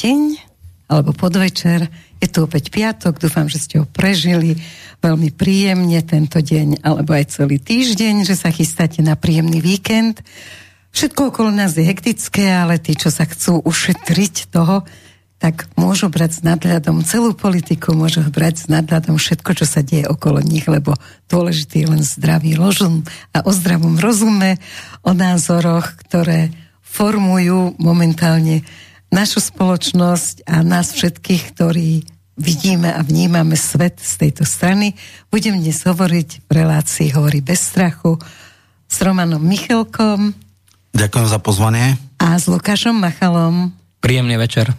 Deň, alebo podvečer. Je tu opäť piatok, dúfam, že ste ho prežili veľmi príjemne tento deň, alebo aj celý týždeň, že sa chystáte na príjemný víkend. Všetko okolo nás je hektické, ale tí, čo sa chcú ušetriť toho, tak môžu brať s nadhľadom celú politiku, môžu brať s nadhľadom všetko, čo sa deje okolo nich, lebo dôležitý je len zdravý rozum a o zdravom rozume, o názoroch, ktoré formujú momentálne našu spoločnosť a nás všetkých, ktorí vidíme a vnímame svet z tejto strany. Budem dnes hovoriť v relácii Hovorí bez strachu s Romanom Michelkom. Ďakujem za pozvanie. A s Lukášom Machalom. Príjemný večer.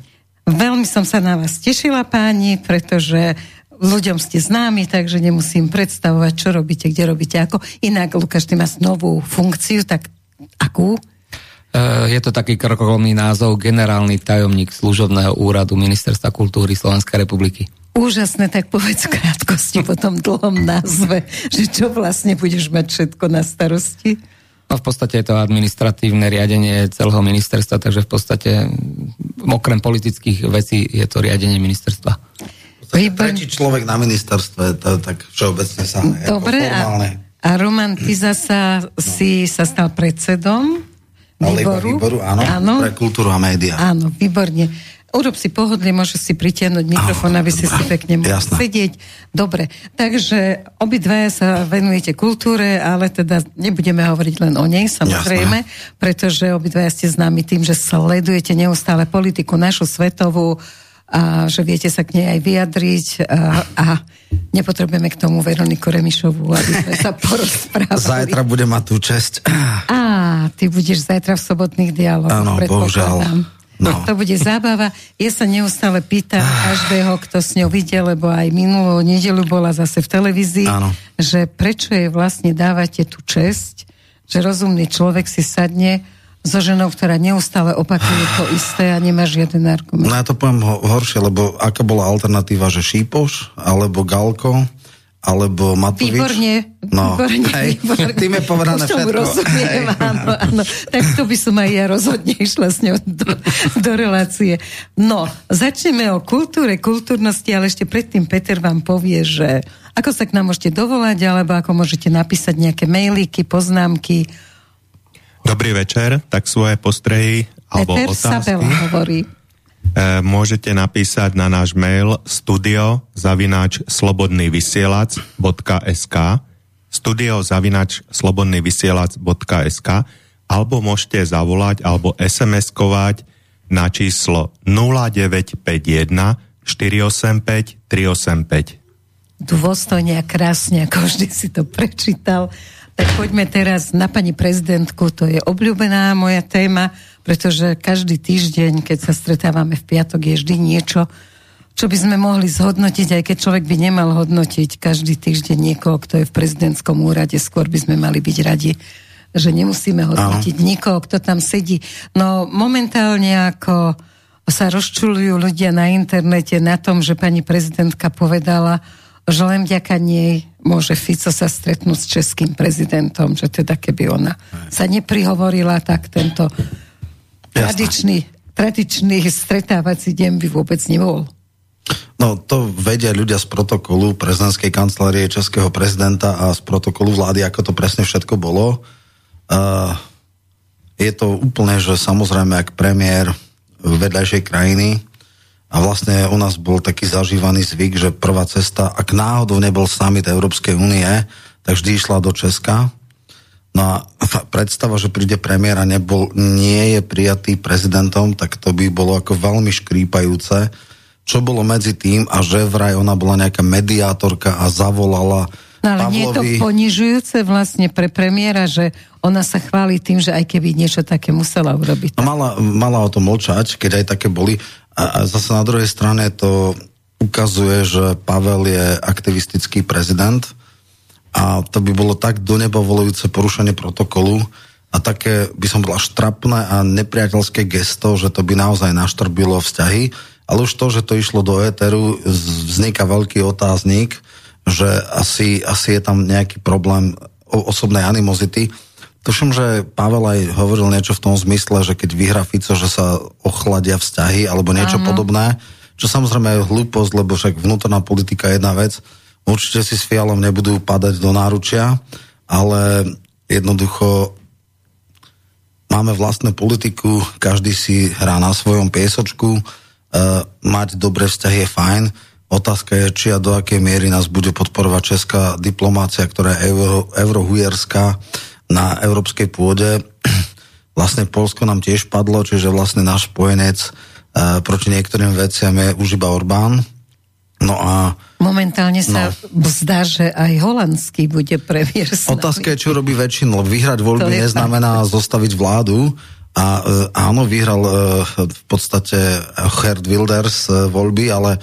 Veľmi som sa na vás tešila, páni, pretože ľuďom ste známi, takže nemusím predstavovať, čo robíte, kde robíte, ako. Inak, Lukáš, ty máš novú funkciu, tak akú? Je to taký krokolomný názov generálny tajomník služobného úradu Ministerstva kultúry Slovenskej republiky. Úžasné, tak povedz v krátkosti po tom dlhom názve, že čo vlastne budeš mať všetko na starosti? No v podstate je to administratívne riadenie celého ministerstva, takže v podstate okrem politických vecí je to riadenie ministerstva. Tretí človek na ministerstve, to tak všeobecne sa... Dobre, a, a Roman, ty zasa si sa stal predsedom výboru. výboru áno, áno, pre kultúru a média. Áno, výborne. Urob si pohodlie, môžeš si pritiahnuť mikrofón, aby si si pekne mohli sedieť. Dobre, takže obidvaja sa venujete kultúre, ale teda nebudeme hovoriť len o nej, samozrejme, Jasné. pretože obidvaja ste známi tým, že sledujete neustále politiku našu svetovú, a že viete sa k nej aj vyjadriť a, a nepotrebujeme k tomu Veroniku Remišovú, aby sme sa porozprávali. Zajtra bude mať tú česť. Á, ty budeš zajtra v sobotných dialogoch. Áno, bohužiaľ. No. To bude zábava. Ja sa neustále pýtam každého, kto s ňou videl, lebo aj minulú nedelu bola zase v televízii, Áno. že prečo je vlastne dávate tú česť, že rozumný človek si sadne so ženou, ktorá neustále opakuje to isté a nemá žiaden argument. No ja to poviem ho- horšie, lebo aká bola alternatíva, že Šípoš alebo Galko alebo Matovič. Výborne, no, výborne, hej, výborne. Tým je povedané všetko. rozumiem, áno, áno. Tak to by som aj ja rozhodne išla s ňou do, do relácie. No, začneme o kultúre, kultúrnosti, ale ešte predtým Peter vám povie, že ako sa k nám môžete dovolať, alebo ako môžete napísať nejaké mailíky, poznámky, Dobrý večer, tak svoje postrehy alebo Peter otázky Sabela hovorí. E, môžete napísať na náš mail studio zavinač slobodnývysielac.sk studio zavinač slobodnývysielac.sk alebo môžete zavolať alebo SMS-kovať na číslo 0951 485 385. Dôstojne a krásne, ako vždy si to prečítal. Tak poďme teraz na pani prezidentku, to je obľúbená moja téma, pretože každý týždeň, keď sa stretávame v piatok, je vždy niečo, čo by sme mohli zhodnotiť, aj keď človek by nemal hodnotiť každý týždeň niekoho, kto je v prezidentskom úrade, skôr by sme mali byť radi, že nemusíme hodnotiť Aho. nikoho, kto tam sedí. No momentálne ako sa rozčulujú ľudia na internete na tom, že pani prezidentka povedala, že len vďaka nej môže Fico sa stretnúť s českým prezidentom, že teda keby ona sa neprihovorila, tak tento tradičný, tradičný stretávací deň by vôbec nebol. No to vedia ľudia z protokolu prezidentskej kancelárie českého prezidenta a z protokolu vlády, ako to presne všetko bolo. Uh, je to úplne, že samozrejme, ak premiér vedľajšej krajiny a vlastne u nás bol taký zažívaný zvyk, že prvá cesta, ak náhodou nebol summit Európskej únie, tak vždy išla do Česka. No a predstava, že príde premiér a nebol, nie je prijatý prezidentom, tak to by bolo ako veľmi škrípajúce. Čo bolo medzi tým a že vraj ona bola nejaká mediátorka a zavolala No ale Pavlovi... nie je to ponižujúce vlastne pre premiéra, že ona sa chváli tým, že aj keby niečo také musela urobiť. No mala, mala o tom mlčať, keď aj také boli. A, a zase na druhej strane to ukazuje, že Pavel je aktivistický prezident a to by bolo tak do neba volujúce porušenie protokolu a také by som bola štrapné a nepriateľské gesto, že to by naozaj naštrbilo vzťahy, ale už to, že to išlo do éteru, vzniká veľký otáznik, že asi, asi je tam nejaký problém osobnej animozity. Tuším, že Pavel aj hovoril niečo v tom zmysle, že keď vyhrá Fico, že sa ochladia vzťahy alebo niečo Áno. podobné, čo samozrejme je hlúposť, lebo však vnútorná politika je jedna vec. Určite si s Fialom nebudú padať do náručia, ale jednoducho máme vlastnú politiku, každý si hrá na svojom piesočku, e, mať dobré vzťahy je fajn, Otázka je, či a do akej miery nás bude podporovať česká diplomácia, ktorá je euro, eurohujerská na európskej pôde. Vlastne Polsko nám tiež padlo, čiže vlastne náš spojenec e, proti niektorým veciam je už iba Orbán. No a... Momentálne sa no. zdá, že aj holandský bude premiér Otázka je, čo robí väčšinu. Vyhrať voľby neznamená fakt. zostaviť vládu. A e, áno, vyhral e, v podstate Herd Wilders e, voľby, ale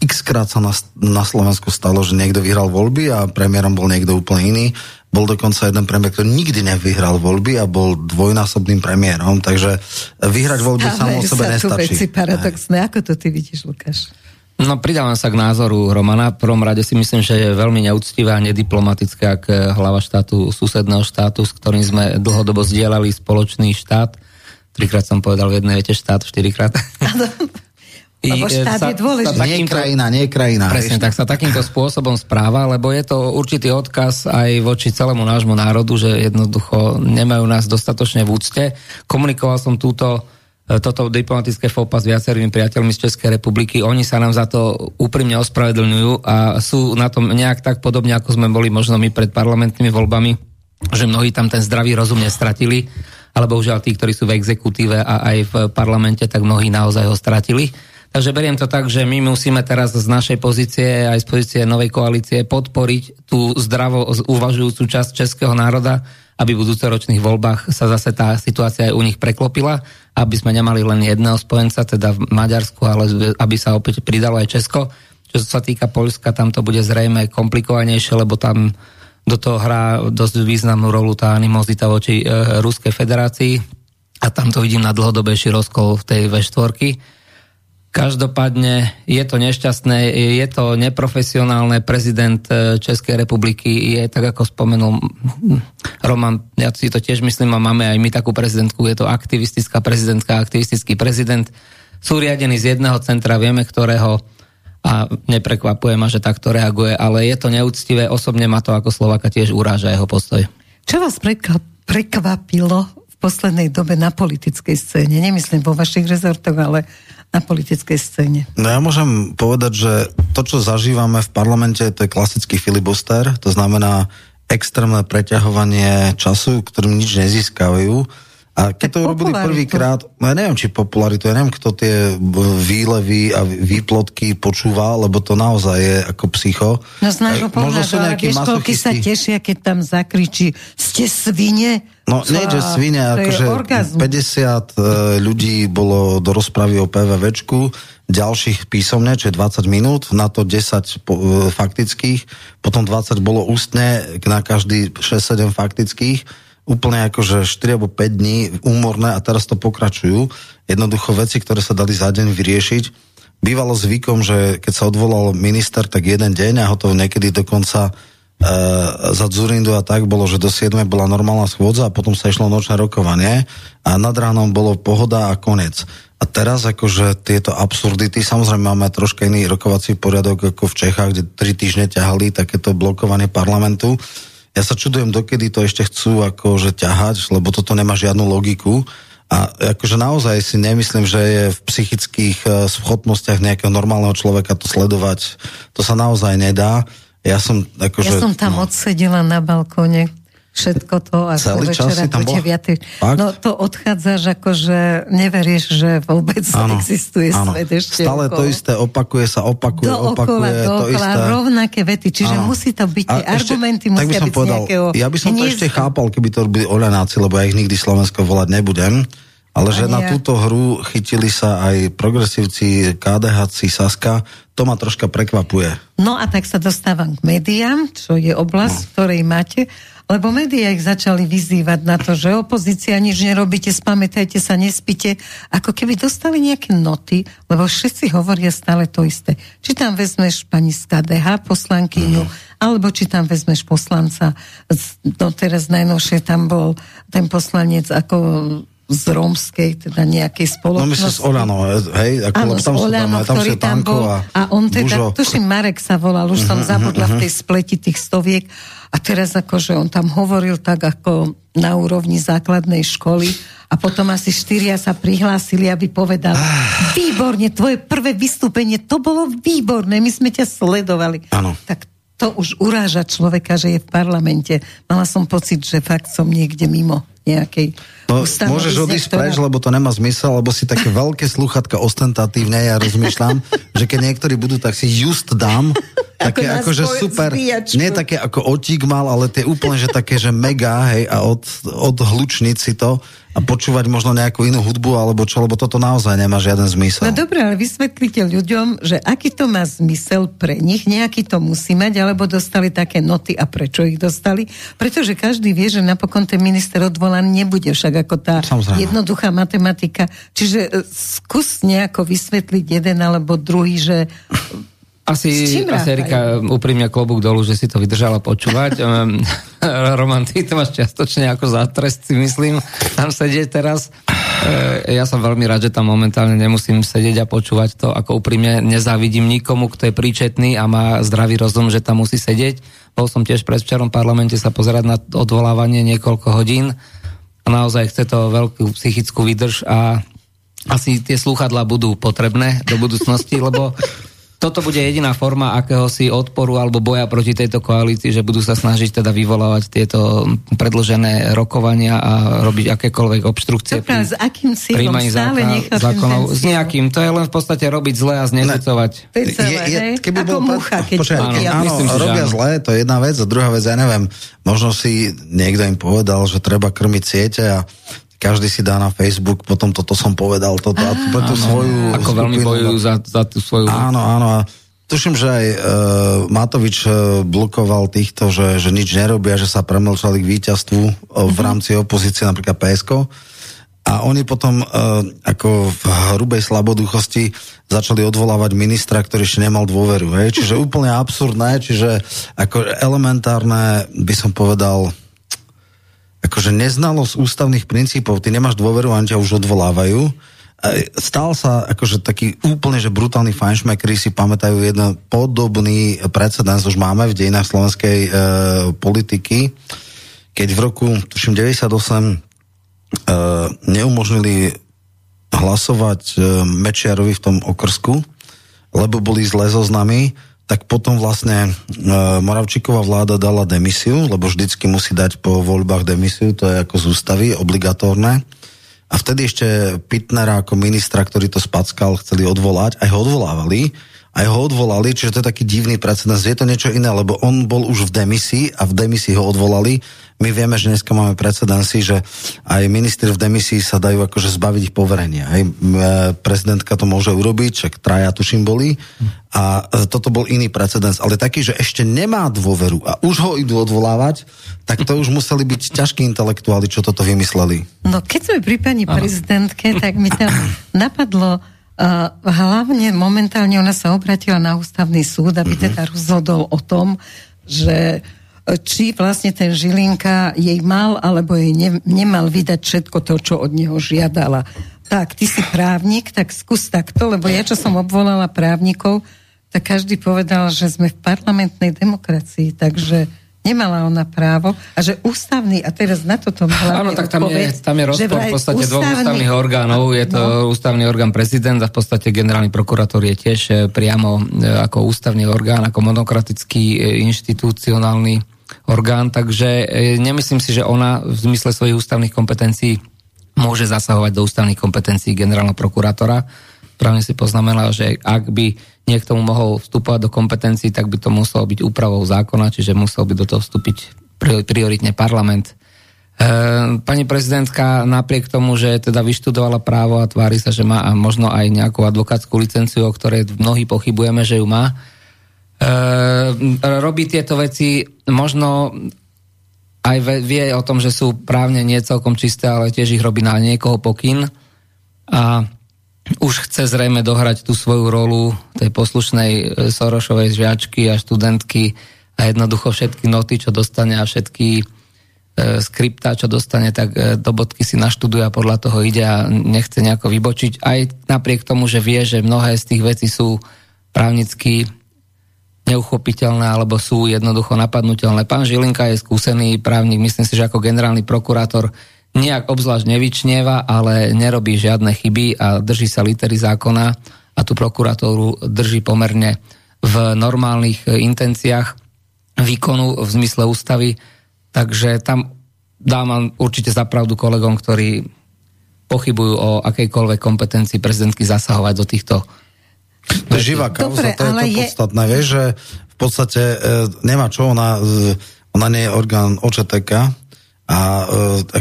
x krát sa na, na Slovensku stalo, že niekto vyhral voľby a premiérom bol niekto úplne iný. Bol dokonca jeden premiér, ktorý nikdy nevyhral voľby a bol dvojnásobným premiérom, takže vyhrať voľby samo o sebe sa nestačí. veci paradoxné. Ako to ty vidíš, Lukáš? No pridávam sa k názoru Romana. V prvom rade si myslím, že je veľmi neúctivé a nediplomatické, ak hlava štátu, susedného štátu, s ktorým sme dlhodobo zdieľali spoločný štát, trikrát som povedal v jednej vete štát, štyrikrát. Lebo štát sa, je dôležitý. nie krajina, nie krajina. Presne, tak sa takýmto spôsobom správa, lebo je to určitý odkaz aj voči celému nášmu národu, že jednoducho nemajú nás dostatočne v úcte. Komunikoval som túto toto diplomatické fópa s viacerými priateľmi z Českej republiky. Oni sa nám za to úprimne ospravedlňujú a sú na tom nejak tak podobne, ako sme boli možno my pred parlamentnými voľbami, že mnohí tam ten zdravý rozum nestratili, ale bohužiaľ tí, ktorí sú v exekutíve a aj v parlamente, tak mnohí naozaj ho stratili. Takže beriem to tak, že my musíme teraz z našej pozície, aj z pozície novej koalície, podporiť tú zdravo uvažujúcu časť českého národa, aby v budúcoročných voľbách sa zase tá situácia aj u nich preklopila, aby sme nemali len jedného spojenca, teda v Maďarsku, ale aby sa opäť pridalo aj Česko. Čo sa týka Polska, tam to bude zrejme komplikovanejšie, lebo tam do toho hrá dosť významnú rolu tá animozita voči e, Ruskej federácii a tam to vidím na dlhodobejší rozkol v tej V4 Každopádne je to nešťastné, je to neprofesionálne. Prezident e, Českej republiky je, tak ako spomenul Roman, ja si to tiež myslím a máme aj my takú prezidentku, je to aktivistická prezidentka, aktivistický prezident. Sú riadení z jedného centra, vieme ktorého a neprekvapuje ma, že takto reaguje, ale je to neúctivé, osobne ma to ako Slovaka tiež uráža jeho postoj. Čo vás prekvapilo poslednej dobe na politickej scéne? Nemyslím vo vašich rezortoch, ale na politickej scéne. No ja môžem povedať, že to, čo zažívame v parlamente, to je klasický filibuster, to znamená extrémne preťahovanie času, ktorým nič nezískajú. A keď to urobili prvýkrát, no ja neviem, či popularitu, ja neviem, kto tie výlevy a výplotky počúva, lebo to naozaj je ako psycho. No z nášho pohľadu, ale vieš, koľky sa tešia, keď tam zakričí, ste svine? No, nie, že svine, akože 50 e, ľudí bolo do rozpravy o PVVčku, ďalších písomne, čo je 20 minút, na to 10 e, faktických, potom 20 bolo ústne, na každý 6-7 faktických, úplne akože 4 alebo 5 dní úmorné a teraz to pokračujú. Jednoducho veci, ktoré sa dali za deň vyriešiť. Bývalo zvykom, že keď sa odvolal minister, tak jeden deň a ho to niekedy dokonca za Zurindu a tak bolo, že do 7. bola normálna schôdza a potom sa išlo nočné rokovanie a nad ránom bolo pohoda a koniec. A teraz akože tieto absurdity, samozrejme máme troška iný rokovací poriadok ako v Čechách, kde tri týždne ťahali takéto blokovanie parlamentu. Ja sa čudujem, dokedy to ešte chcú akože ťahať, lebo toto nemá žiadnu logiku. A akože naozaj si nemyslím, že je v psychických e, schopnostiach nejakého normálneho človeka to sledovať. To sa naozaj nedá. Ja som, akože, ja som tam no. odsedela na balkóne všetko to a Celý čas si tam bol? No to odchádzaš ako, že neveríš, že vôbec áno, existuje áno. svet ešte Stále okolo. to isté opakuje sa, opakuje, do opakuje okola, to okola, isté. rovnaké vety, čiže áno. musí to byť, tie argumenty musia tak by som byť povedal, nejakého... Ja by som to ešte chápal, keby to boli olenáci, lebo ja ich nikdy Slovensko volať nebudem, Ale že na túto hru chytili sa aj progresívci, KDHci, Saska, to ma troška prekvapuje. No a tak sa dostávam k médiám, čo je oblasť, v ktorej máte, lebo médiá ich začali vyzývať na to, že opozícia nič nerobíte, spamätajte sa, nespíte, ako keby dostali nejaké noty, lebo všetci hovoria stále to isté. Či tam vezmeš pani z KDH, poslankyňu, alebo či tam vezmeš poslanca, no teraz najnovšie tam bol ten poslanec ako z rómskej, teda nejakej No spoločnosti. myslím z Olano, hej? Ako, Áno, lebo z tam sú tam, tam ktorý tam bol. A on teda, Bužo. tuším, Marek sa volal, už som zabudla v tej spleti tých stoviek. A teraz akože on tam hovoril tak ako na úrovni základnej školy a potom asi štyria sa prihlásili, aby povedal, výborne, tvoje prvé vystúpenie, to bolo výborné, my sme ťa sledovali. Áno. Tak to už uráža človeka, že je v parlamente. Mala som pocit, že fakt som niekde mimo nejakej No, môžeš odísť ktorá- preč, lebo to nemá zmysel, lebo si také veľké sluchatka ostentatívne, ja rozmýšľam, že keď niektorí budú, tak si just dám, také na akože super, zbíjačku. nie také ako otík mal, ale tie úplne, že také, že mega, hej, a od, odhlučniť si to a počúvať možno nejakú inú hudbu, alebo čo, lebo toto naozaj nemá žiaden zmysel. No dobre, ale vysvetlite ľuďom, že aký to má zmysel pre nich, nejaký to musí mať, alebo dostali také noty a prečo ich dostali. Pretože každý vie, že napokon ten minister odvolaný nebude však ako tá Samozrejme. jednoduchá matematika. Čiže e, skús nejako vysvetliť jeden alebo druhý, že Asi, asi? Erika úprimne klobúk dolu, že si to vydržala počúvať. Um, Roman, ty to máš čiastočne ako za trest, si myslím, tam sedieť teraz. E, Ja som veľmi rád, že tam momentálne nemusím sedieť a počúvať to, ako úprimne nezávidím nikomu, kto je príčetný a má zdravý rozum, že tam musí sedieť. Bol som tiež predvčerom v parlamente sa pozerať na odvolávanie niekoľko hodín a naozaj chce to veľkú psychickú výdrž a asi tie slúchadlá budú potrebné do budúcnosti, lebo toto bude jediná forma akéhosi odporu alebo boja proti tejto koalícii, že budú sa snažiť teda vyvolávať tieto predložené rokovania a robiť akékoľvek obštrukcie Dobre, s akým cieľom? Stále nechápem zákonov. S nejakým. To je len v podstate robiť zle a je celé, hej? Ako bol- mucha, keď Počkaj, áno, myslím si, že robia áno. zlé, to je jedna vec, a druhá vec, ja neviem, možno si niekto im povedal, že treba krmiť siete a každý si dá na Facebook, potom toto som povedal, toto a pre tú svoju Ako veľmi skupinu. bojujú za, za tú svoju... Áno, áno. A tuším, že aj uh, Matovič uh, blokoval týchto, že, že nič nerobia, že sa premlčali k víťazstvu uh, v rámci opozície, napríklad PSK. A oni potom uh, ako v hrubej slaboduchosti začali odvolávať ministra, ktorý ešte nemal dôveru. Hej? Čiže úplne absurdné, čiže ako elementárne by som povedal akože neznalosť ústavných princípov, ty nemáš dôveru, ani ťa už odvolávajú. Stal sa akože taký úplne, že brutálny fajnšmekri si pamätajú jeden podobný precedens, už máme v dejinách slovenskej e, politiky, keď v roku, tuším, 98 e, neumožnili hlasovať e, Mečiarovi v tom okrsku, lebo boli zlé zoznamy, tak potom vlastne e, Moravčíková vláda dala demisiu, lebo vždycky musí dať po voľbách demisiu, to je ako z ústavy, obligatórne. A vtedy ešte Pitnera ako ministra, ktorý to spackal, chceli odvolať, aj ho odvolávali, aj ho odvolali, čiže to je taký divný precedens. Je to niečo iné, lebo on bol už v demisii a v demisii ho odvolali. My vieme, že dneska máme precedensy, že aj ministri v demisii sa dajú akože zbaviť ich poverenia. Hej. E, Prezidentka to môže urobiť, však traja tuším boli. A toto bol iný precedens, ale taký, že ešte nemá dôveru a už ho idú odvolávať, tak to už museli byť ťažkí intelektuáli, čo toto vymysleli. No keď sme pri pani prezidentke, tak mi tam napadlo, hlavne momentálne ona sa obratila na ústavný súd, aby teda rozhodol o tom, že e, či vlastne ten Žilinka jej mal alebo jej ne, nemal vydať všetko to, čo od neho žiadala. Tak, ty si právnik, tak skús takto, lebo ja, čo som obvolala právnikov, tak každý povedal, že sme v parlamentnej demokracii, takže nemala ona právo a že ústavný, a teraz na toto hlavne Áno, tak tam je, odpoveď, tam je rozpor v podstate dvoch ústavný- ústavných orgánov. Je to No. ústavný orgán prezident a v podstate generálny prokurátor je tiež e, priamo e, ako ústavný orgán, ako monokratický e, inštitucionálny orgán, takže nemyslím si, že ona v zmysle svojich ústavných kompetencií môže zasahovať do ústavných kompetencií generálneho prokurátora. Právne si poznamenal, že ak by niekto mohol vstupovať do kompetencií, tak by to muselo byť úpravou zákona, čiže musel by do toho vstúpiť pri- prioritne parlament. pani prezidentka napriek tomu, že teda vyštudovala právo a tvári sa, že má možno aj nejakú advokátsku licenciu, o ktorej mnohí pochybujeme, že ju má, robí tieto veci možno aj vie o tom, že sú právne nie celkom čisté, ale tiež ich robí na niekoho pokyn a už chce zrejme dohrať tú svoju rolu tej poslušnej e, Sorošovej žiačky a študentky a jednoducho všetky noty, čo dostane a všetky e, skripta, čo dostane, tak e, do bodky si naštuduje a podľa toho ide a nechce nejako vybočiť. Aj napriek tomu, že vie, že mnohé z tých vecí sú právnicky neuchopiteľné alebo sú jednoducho napadnutelné. Pán Žilinka je skúsený právnik, myslím si, že ako generálny prokurátor nejak obzvlášť nevyčnieva, ale nerobí žiadne chyby a drží sa litery zákona a tú prokuratúru drží pomerne v normálnych e, intenciách výkonu v zmysle ústavy. Takže tam dávam určite zapravdu kolegom, ktorí pochybujú o akejkoľvek kompetencii prezidentky zasahovať do týchto to je živá kauza, Dobre, to je to je... podstatné. Vieš, že v podstate e, nemá čo, ona, e, ona nie je orgán OČTK a e,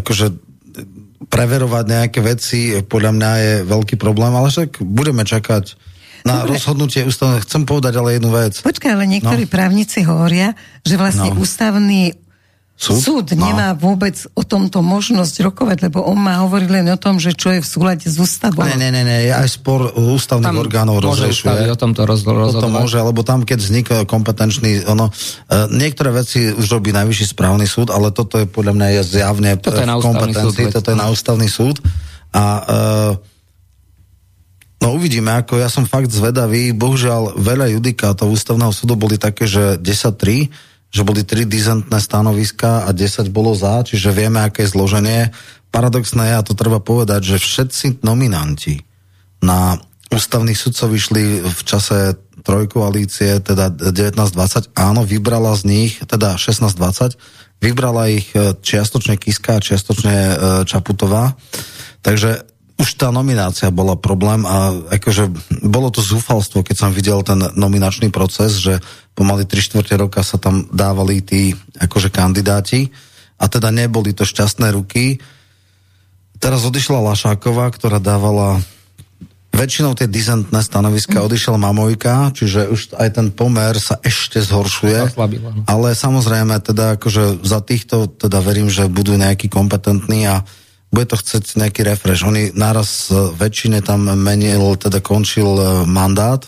akože preverovať nejaké veci podľa mňa je veľký problém, ale však budeme čakať na Dobre. rozhodnutie ústavné. Chcem povedať ale jednu vec. Počkaj, ale niektorí no. právnici hovoria, že vlastne no. ústavný Súd, Súd no. nemá vôbec o tomto možnosť rokovať, lebo on má hovoriť len o tom, že čo je v súlade s ústavou. Ne, ne, ne, ne aj spor ústavných tam orgánov rozrešuje. o tomto roz, rozhodovať. To môže, lebo tam, keď vznik kompetenčný, ono, e, niektoré veci už robí najvyšší správny súd, ale toto je podľa mňa je zjavne toto je v kompetencii, súd, toto je na ústavný súd. A e, No uvidíme, ako ja som fakt zvedavý. Bohužiaľ, veľa judikátov ústavného súdu boli také, že 10-3, že boli tri dizentné stanoviska a 10 bolo za, čiže vieme, aké je zloženie. Paradoxné je, a to treba povedať, že všetci nominanti na ústavných sudcov vyšli v čase trojkoalície, teda 1920, áno, vybrala z nich, teda 1620, vybrala ich e, čiastočne Kiska a čiastočne e, Čaputová. Takže už tá nominácia bola problém a akože bolo to zúfalstvo, keď som videl ten nominačný proces, že pomaly 3 čtvrte roka sa tam dávali tí akože kandidáti a teda neboli to šťastné ruky. Teraz odišla Lašáková, ktorá dávala väčšinou tie dizentné stanoviska, mm. odišiel Mamojka, čiže už aj ten pomer sa ešte zhoršuje. No. Ale samozrejme, teda akože za týchto teda verím, že budú nejakí kompetentní a bude to chcieť nejaký refresh. Oni naraz väčšine tam menil, teda končil e, mandát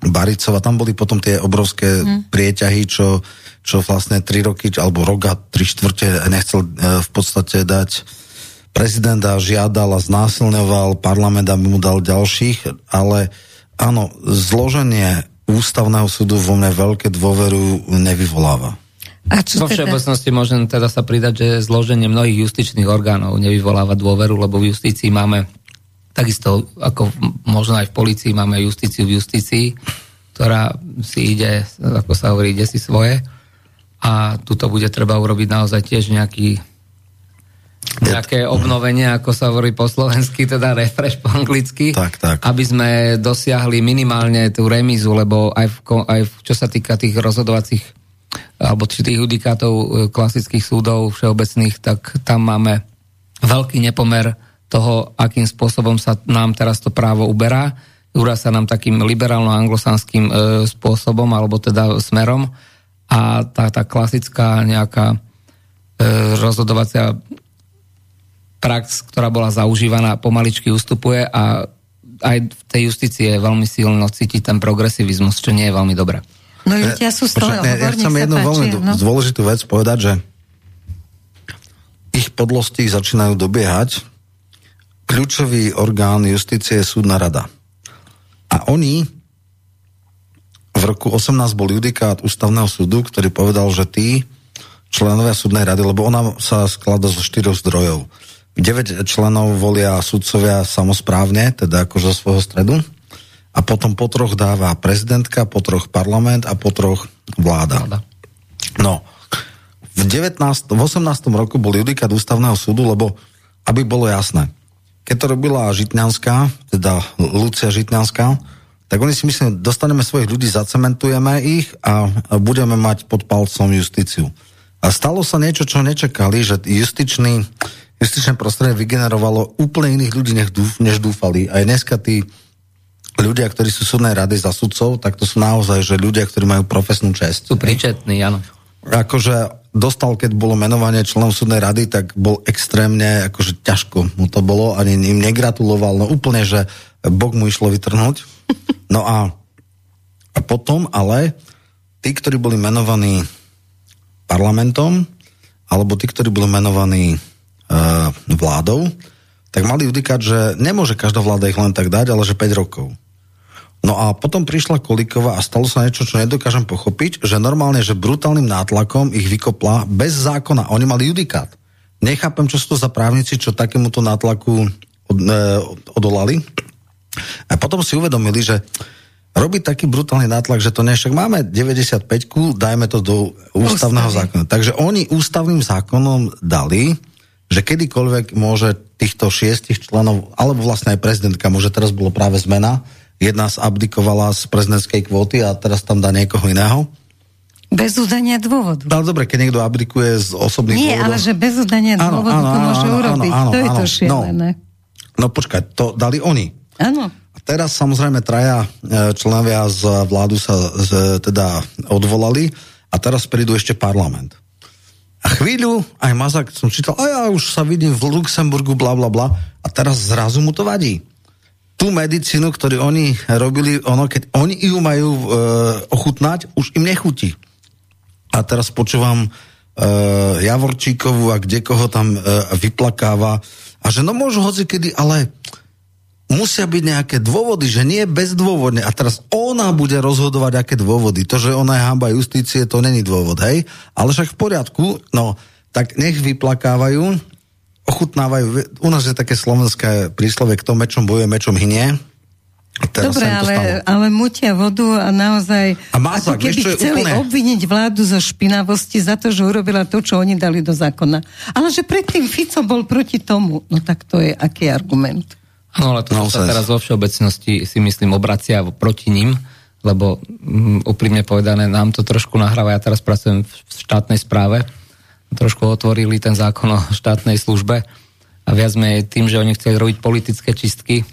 Baricova, tam boli potom tie obrovské hmm. prieťahy, čo, čo vlastne tri roky, alebo rok a tri štvrte nechcel e, v podstate dať prezidenta žiadal a znásilňoval parlament, aby mu dal ďalších, ale áno, zloženie ústavného súdu vo mne veľké dôveru nevyvoláva. A čo Vo teda? všeobecnosti môžem teda sa pridať, že zloženie mnohých justičných orgánov nevyvoláva dôveru, lebo v justícii máme takisto, ako možno aj v policii, máme justíciu v justícii, ktorá si ide, ako sa hovorí, ide si svoje. A tuto bude treba urobiť naozaj tiež nejaký nejaké obnovenie, ako sa hovorí po slovensky, teda refresh po anglicky, tak, tak. aby sme dosiahli minimálne tú remizu, lebo aj, v, aj v, čo sa týka tých rozhodovacích alebo či tých judikátov e, klasických súdov všeobecných, tak tam máme veľký nepomer toho, akým spôsobom sa nám teraz to právo uberá. Urá sa nám takým liberálno-anglosanským e, spôsobom, alebo teda smerom. A tá, tá klasická nejaká e, rozhodovacia prax, ktorá bola zaužívaná, pomaličky ustupuje a aj v tej justícii je veľmi silno cítiť ten progresivizmus, čo nie je veľmi dobré. No ľudia sú z toho, ja, ja chcem jednu páči, veľmi no? dôležitú vec povedať, že ich podlosti začínajú dobiehať. Kľúčový orgán justície je súdna rada. A oni v roku 18 bol judikát ústavného súdu, ktorý povedal, že tí členovia súdnej rady, lebo ona sa sklada zo štyroch zdrojov. 9 členov volia sudcovia samozprávne, teda ako zo svojho stredu a potom po troch dáva prezidentka, po troch parlament a po troch vláda. vláda. No, v, 19, v 18. roku bol judikát ústavného súdu, lebo aby bolo jasné, keď to robila Žitňanská, teda Lucia Žitňanská, tak oni si myslím, dostaneme svojich ľudí, zacementujeme ich a budeme mať pod palcom justíciu. A stalo sa niečo, čo nečakali, že justičný, justičné prostredie vygenerovalo úplne iných ľudí, než dúfali. Aj dneska tí ľudia, ktorí sú súdnej rady za sudcov, tak to sú naozaj že ľudia, ktorí majú profesnú čest. Sú príčetní, áno. Akože dostal, keď bolo menovanie členom súdnej rady, tak bol extrémne, akože ťažko mu to bolo, ani im negratuloval, no úplne, že Bok mu išlo vytrhnúť. No a, a potom ale tí, ktorí boli menovaní parlamentom, alebo tí, ktorí boli menovaní e, vládou, tak mali judikát, že nemôže každá vláda ich len tak dať, ale že 5 rokov. No a potom prišla Kolíková a stalo sa niečo, čo nedokážem pochopiť, že normálne, že brutálnym nátlakom ich vykopla bez zákona. Oni mali judikát. Nechápem, čo sú to za právnici, čo takémuto nátlaku od, e, odolali. A potom si uvedomili, že robiť taký brutálny nátlak, že to nie, však máme 95 dajme to do ústavného Ústavy. zákona. Takže oni ústavným zákonom dali, že kedykoľvek môže týchto šiestich členov, alebo vlastne aj prezidentka, môže teraz bolo práve zmena, jedna abdikovala z prezidentskej kvóty a teraz tam dá niekoho iného. Bez udania dôvodu. Ale dobre, keď niekto abdikuje z osobných Nie, dôvodov... ale že bez udania dôvodu áno, áno, to môže áno, urobiť. Áno, áno, to je áno, to šialené. No, no počkaj, to dali oni. Áno. A teraz samozrejme traja e, členovia z vládu sa z, teda odvolali a teraz prídu ešte parlament. A chvíľu aj Mazak som čítal, a ja už sa vidím v Luxemburgu, bla bla bla, a teraz zrazu mu to vadí tú medicínu, ktorú oni robili, ono, keď oni ju majú e, ochutnať, už im nechutí. A teraz počúvam e, Javorčíkovu a kde koho tam e, vyplakáva. A že no môžu hoci kedy, ale musia byť nejaké dôvody, že nie bezdôvodne. A teraz ona bude rozhodovať, aké dôvody. To, že ona je hamba justície, to není dôvod, hej? Ale však v poriadku, no, tak nech vyplakávajú, ochutnávajú, u nás je také slovenské príslovie, kto mečom bojuje, mečom hynie. Teraz Dobre, ale, ale mutia vodu a naozaj a Mazak, ako keby chceli úplne... obviniť vládu zo špinavosti za to, že urobila to, čo oni dali do zákona. Ale že predtým Fico bol proti tomu. No tak to je aký argument? No ale to no, sa teraz vo všeobecnosti si myslím obracia proti ním, lebo um, úprimne povedané nám to trošku nahráva. Ja teraz pracujem v štátnej správe trošku otvorili ten zákon o štátnej službe a viac sme tým, že oni chceli robiť politické čistky,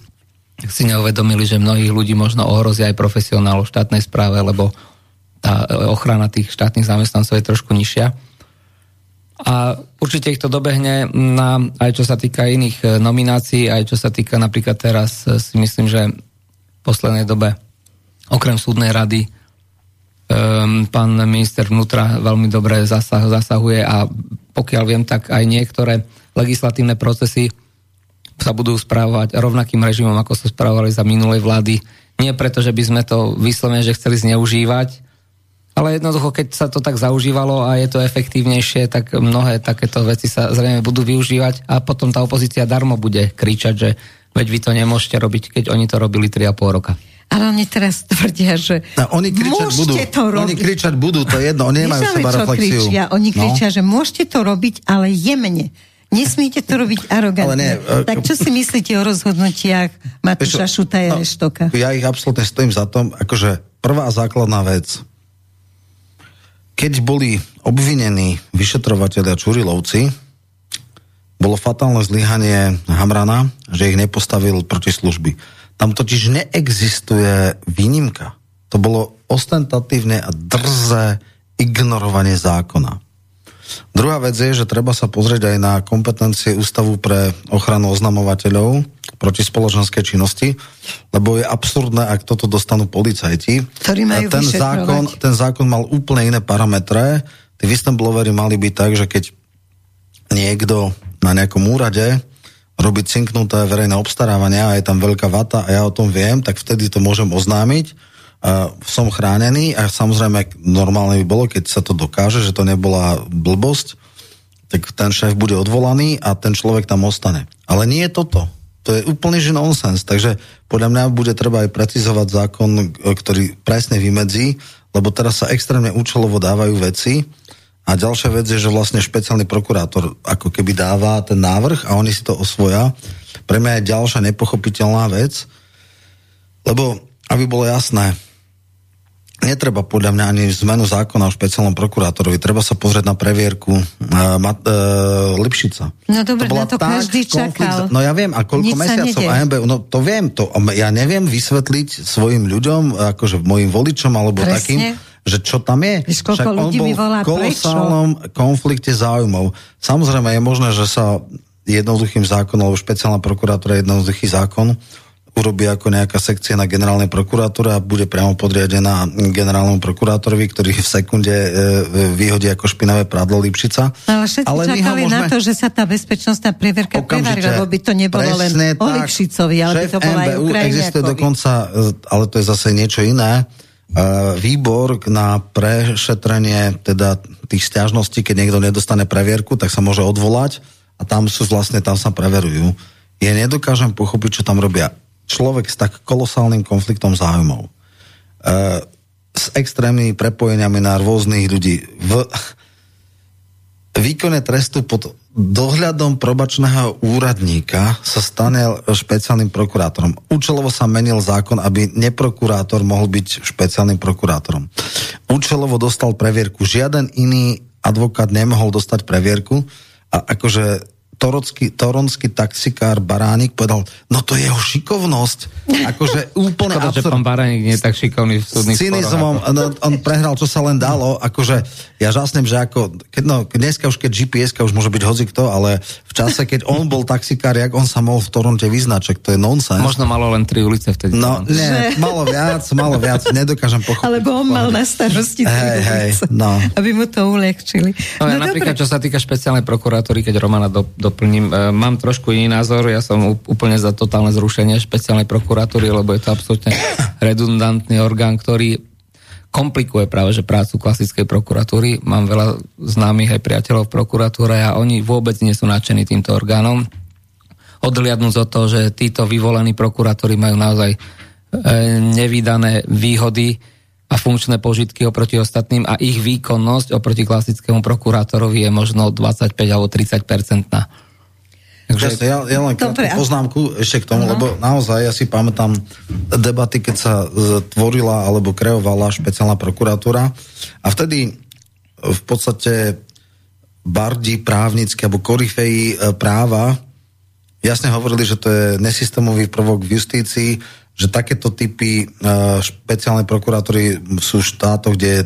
si neuvedomili, že mnohých ľudí možno ohrozia aj profesionálov v štátnej správe, lebo tá ochrana tých štátnych zamestnancov je trošku nižšia. A určite ich to dobehne na, aj čo sa týka iných e, nominácií, aj čo sa týka napríklad teraz e, si myslím, že v poslednej dobe okrem súdnej rady um, pán minister vnútra veľmi dobre zasah, zasahuje a pokiaľ viem, tak aj niektoré legislatívne procesy sa budú správovať rovnakým režimom, ako sa správovali za minulej vlády. Nie preto, že by sme to vyslovene, že chceli zneužívať, ale jednoducho, keď sa to tak zaužívalo a je to efektívnejšie, tak mnohé takéto veci sa zrejme budú využívať a potom tá opozícia darmo bude kričať, že veď vy to nemôžete robiť, keď oni to robili 3,5 roka. Ale oni teraz tvrdia, že no, oni kričať budú. to robiť. Oni kričať budú, to je jedno, oni nemajú seba reflexiu. Kričia. Oni no. kričia, že môžete to robiť, ale jemne. Nesmíte to robiť arogantne. Nie, uh, tak čo si myslíte o rozhodnutiach Matúša Šutaja no, Reštoka? Ja ich absolútne stojím za tom, akože prvá základná vec. Keď boli obvinení vyšetrovateľia Čurilovci, bolo fatálne zlyhanie Hamrana, že ich nepostavil proti služby tam totiž neexistuje výnimka. To bolo ostentatívne a drzé ignorovanie zákona. Druhá vec je, že treba sa pozrieť aj na kompetencie Ústavu pre ochranu oznamovateľov proti spoločenskej činnosti, lebo je absurdné, ak toto dostanú policajti. Ktorí majú ten zákon, ten zákon mal úplne iné parametre. Tí whistleblowery mali byť tak, že keď niekto na nejakom úrade robiť cinknuté verejné obstarávania a je tam veľká vata a ja o tom viem, tak vtedy to môžem oznámiť. Uh, som chránený a samozrejme normálne by bolo, keď sa to dokáže, že to nebola blbosť, tak ten šéf bude odvolaný a ten človek tam ostane. Ale nie je toto. To je úplný že nonsens. Takže podľa mňa bude treba aj precizovať zákon, ktorý presne vymedzí, lebo teraz sa extrémne účelovo dávajú veci, a ďalšia vec je, že vlastne špeciálny prokurátor ako keby dáva ten návrh a oni si to osvoja. Pre mňa je ďalšia nepochopiteľná vec, lebo aby bolo jasné, netreba podľa mňa ani zmenu zákona o špeciálnom prokurátorovi. Treba sa pozrieť na previerku uh, Mat, uh, Lipšica. No dobre, na to každý čakal. No ja viem, a koľko Nič mesiacov AMB, no to viem, to, ja neviem vysvetliť svojim ľuďom, akože mojim voličom alebo Presne. takým, že čo tam je. Však on bol v kolosálnom prečo? konflikte záujmov. Samozrejme je možné, že sa jednoduchým zákonom, alebo špeciálna prokurátora je jednoduchý zákon, urobí ako nejaká sekcia na generálnej prokuratúre a bude priamo podriadená generálnemu prokurátorovi, ktorý v sekunde e, vyhodí ako špinavé prádlo Lipšica. Ale všetci ale čakali môžeme... na to, že sa tá bezpečnostná prieverka prevarí, lebo by to nebolo len tak, o Lipšicovi, ale by to bolo aj Ukrajine. existuje dokonca, e, ale to je zase niečo iné, výbor na prešetrenie teda tých stiažností, keď niekto nedostane previerku, tak sa môže odvolať a tam sú vlastne, tam sa preverujú. Ja nedokážem pochopiť, čo tam robia človek s tak kolosálnym konfliktom záujmov, e, s extrémnymi prepojeniami na rôznych ľudí, v výkone trestu pod dohľadom probačného úradníka sa stane špeciálnym prokurátorom. Účelovo sa menil zákon, aby neprokurátor mohol byť špeciálnym prokurátorom. Účelovo dostal previerku. Žiaden iný advokát nemohol dostať previerku a akože toronský, toronský taxikár Baránik povedal, no to je jeho šikovnosť. Akože úplne Škoda, absurd... že pán Baránik nie je tak šikovný v súdnych Cynizmom, no, on prehral, čo sa len dalo. Akože ja žasnem, že ako, keď, no, dneska už keď gps už môže byť hocikto, ale v čase, keď on bol taxikár, jak on sa mohol v Toronte vyznaček, to je nonsens. Možno malo len tri ulice vtedy. No, nie, malo viac, malo viac, nedokážem pochopiť. Alebo on mal na starosti hey, hey, no. aby mu to uľahčili. No, ja no, napríklad, dobre. čo sa týka špeciálnej prokuratúry, keď Romana do, doplním, e, mám trošku iný názor, ja som úplne za totálne zrušenie špeciálnej prokuratúry, lebo je to absolútne redundantný orgán, ktorý komplikuje práve že prácu klasickej prokuratúry. Mám veľa známych aj priateľov v prokuratúre a oni vôbec nie sú nadšení týmto orgánom. Odliadnúť od toho, že títo vyvolení prokurátori majú naozaj e, nevydané výhody a funkčné požitky oproti ostatným a ich výkonnosť oproti klasickému prokurátorovi je možno 25 alebo 30 percentná. Takže... Ja, ja len Dobre, poznámku ešte k tomu, uh-huh. lebo naozaj ja si pamätám debaty, keď sa tvorila alebo kreovala špeciálna prokuratúra a vtedy v podstate bardi právnické alebo korifeji e, práva jasne hovorili, že to je nesystémový prvok v justícii, že takéto typy e, špeciálnej prokuratúry sú v štátoch, kde je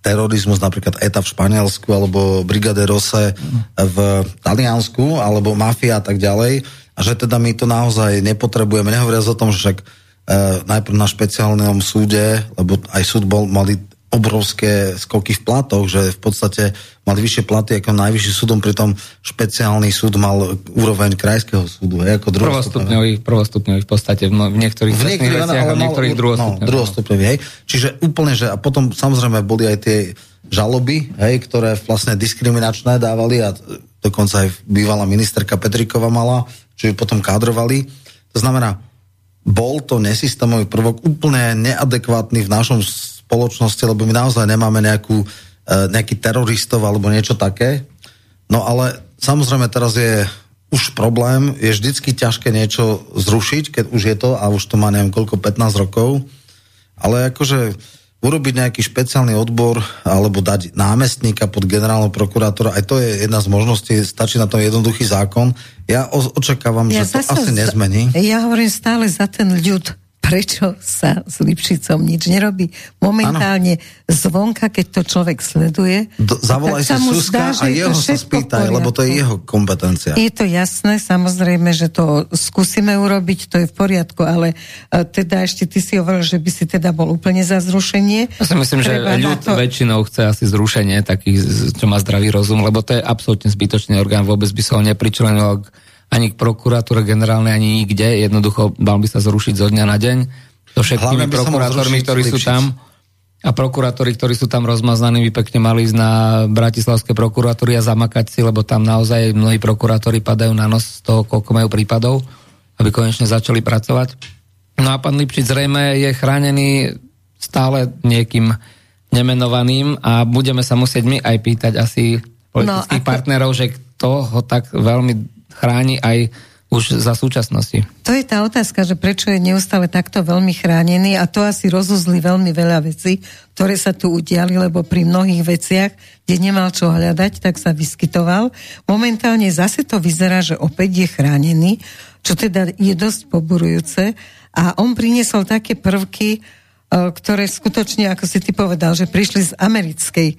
terorizmus, napríklad ETA v Španielsku, alebo Brigade Rose v Taliansku, alebo mafia a tak ďalej. A že teda my to naozaj nepotrebujeme. Nehovoriac o tom, že však e, najprv na špeciálnom súde, lebo aj súd bol, mali obrovské skoky v platoch, že v podstate mali vyššie platy ako najvyšší súdom, pritom špeciálny súd mal úroveň krajského súdu, hej, ako druhostupňový. Prvostupňový v podstate v, niektorých v niektorých, veciach a v niektorých druhostupňových. No, druhostupňový, hej. Čiže úplne, že a potom samozrejme boli aj tie žaloby, hej, ktoré vlastne diskriminačné dávali a dokonca aj bývalá ministerka Petrikova mala, čo ju potom kádrovali. To znamená, bol to nesystémový prvok úplne neadekvátny v našom spoločnosti, lebo my naozaj nemáme nejakú, e, nejaký teroristov alebo niečo také. No ale samozrejme teraz je už problém, je vždycky ťažké niečo zrušiť, keď už je to a už to má neviem koľko, 15 rokov, ale akože urobiť nejaký špeciálny odbor alebo dať námestníka pod generálneho prokurátora, aj to je jedna z možností, stačí na to jednoduchý zákon. Ja očakávam, ja že to asi nezmení. Ja hovorím stále za ten ľud prečo sa s Lipšicom nič nerobí. Momentálne ano. zvonka, keď to človek sleduje, Do, zavolaj si Suska zdá, a jeho sa spýtaj, lebo to je jeho kompetencia. Je to jasné, samozrejme, že to skúsime urobiť, to je v poriadku, ale uh, teda ešte ty si hovoril, že by si teda bol úplne za zrušenie. Ja si myslím, že ľud to... väčšinou chce asi zrušenie takých, čo má zdravý rozum, lebo to je absolútne zbytočný orgán, vôbec by sa ho nepričlenil k ani k prokuratúre generálnej, ani nikde. Jednoducho mal by sa zrušiť zo dňa na deň. So všetkými prokurátormi, ktorí sú tam. A prokurátori, ktorí sú tam rozmaznaní, by pekne mali ísť na Bratislavské prokuratúry a zamakať si, lebo tam naozaj mnohí prokurátori padajú na nos z toho, koľko majú prípadov, aby konečne začali pracovať. No a pán Lipšic zrejme je chránený stále niekým nemenovaným a budeme sa musieť my aj pýtať asi politických no, ako... partnerov, že kto ho tak veľmi chráni aj už za súčasnosti. To je tá otázka, že prečo je neustále takto veľmi chránený a to asi rozuzli veľmi veľa vecí, ktoré sa tu udiali, lebo pri mnohých veciach, kde nemal čo hľadať, tak sa vyskytoval. Momentálne zase to vyzerá, že opäť je chránený, čo teda je dosť poburujúce a on priniesol také prvky, e, ktoré skutočne, ako si ty povedal, že prišli z americkej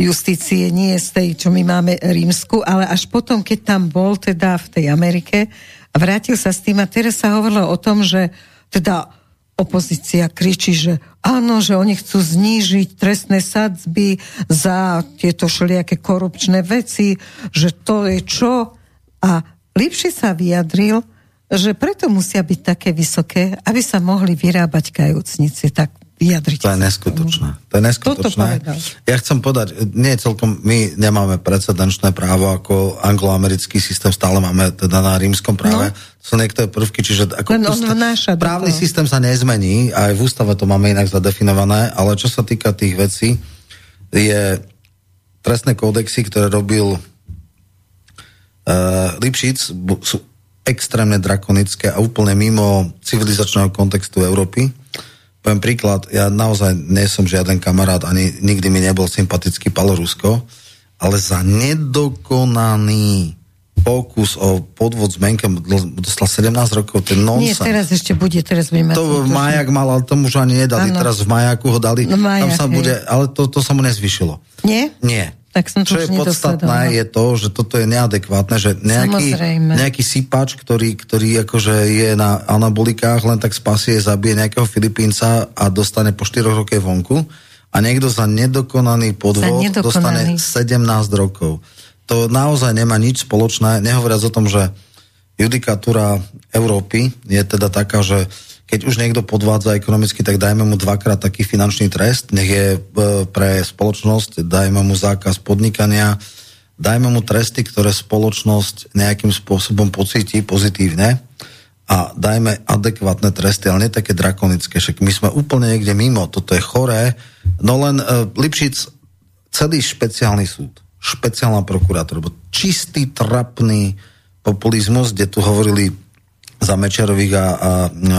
justície, nie z tej, čo my máme rímsku, ale až potom, keď tam bol teda v tej Amerike a vrátil sa s tým a teraz sa hovorilo o tom, že teda opozícia kričí, že áno, že oni chcú znížiť trestné sadzby za tieto všelijaké korupčné veci, že to je čo. A Lipši sa vyjadril, že preto musia byť také vysoké, aby sa mohli vyrábať kajúcnice. Tak vyjadriť. To je neskutočné. To je neskutočné. Ja chcem povedať, nie celkom, my nemáme precedenčné právo ako angloamerický systém, stále máme teda na rímskom práve. No. Sú niektoré prvky, čiže ako Len on vnáša právny systém sa nezmení, aj v ústave to máme inak zadefinované, ale čo sa týka tých vecí, je trestné kódexy, ktoré robil uh, Lipšic, sú extrémne drakonické a úplne mimo civilizačného kontextu Európy poviem príklad, ja naozaj nie som žiaden kamarát, ani nikdy mi nebol sympatický Palorusko, ale za nedokonaný pokus o podvod s Menkem dostal 17 rokov, to je nonsense. Nie, teraz ešte bude, teraz budeme... To v Majak mal, ale tomu už ani nedali, ano. teraz v Majaku ho dali, no, Majak, tam sa bude, ale to, to sa mu nezvyšilo. Nie? Nie. Tak som Čo je podstatné, je to, že toto je neadekvátne, že nejaký, nejaký sypač, ktorý, ktorý akože je na anabolikách, len tak spasie, zabije nejakého Filipínca a dostane po 4 roke vonku a niekto za nedokonaný podvod za nedokonaný. dostane 17 rokov. To naozaj nemá nič spoločné, nehovoriac o tom, že judikatúra Európy je teda taká, že keď už niekto podvádza ekonomicky, tak dajme mu dvakrát taký finančný trest, nech je e, pre spoločnosť, dajme mu zákaz podnikania, dajme mu tresty, ktoré spoločnosť nejakým spôsobom pocíti pozitívne a dajme adekvátne tresty, ale nie také drakonické, však my sme úplne niekde mimo, toto je choré, no len uh, Lipšic, celý špeciálny súd, špeciálna prokurátor, čistý, trapný populizmus, kde tu hovorili za Mečerových a, a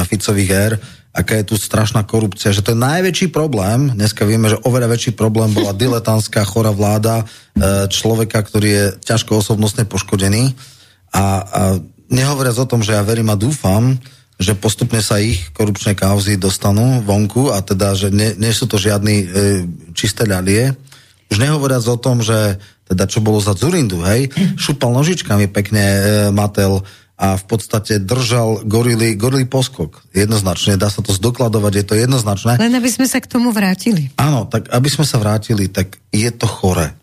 Ficových ér, aká je tu strašná korupcia, že je najväčší problém, dneska vieme, že oveľa väčší problém bola diletantská chora vláda e, človeka, ktorý je ťažko osobnostne poškodený. A, a nehovoriac o tom, že ja verím a dúfam, že postupne sa ich korupčné kauzy dostanú vonku a teda, že nie, nie sú to žiadny e, čisté ľalie. Už nehovoriac o tom, že teda čo bolo za Zurindu, hej, šupal nožičkami pekne e, Matel a v podstate držal gorily, gorily poskok. Jednoznačne, dá sa to zdokladovať, je to jednoznačné. Len aby sme sa k tomu vrátili. Áno, tak aby sme sa vrátili, tak je to chore.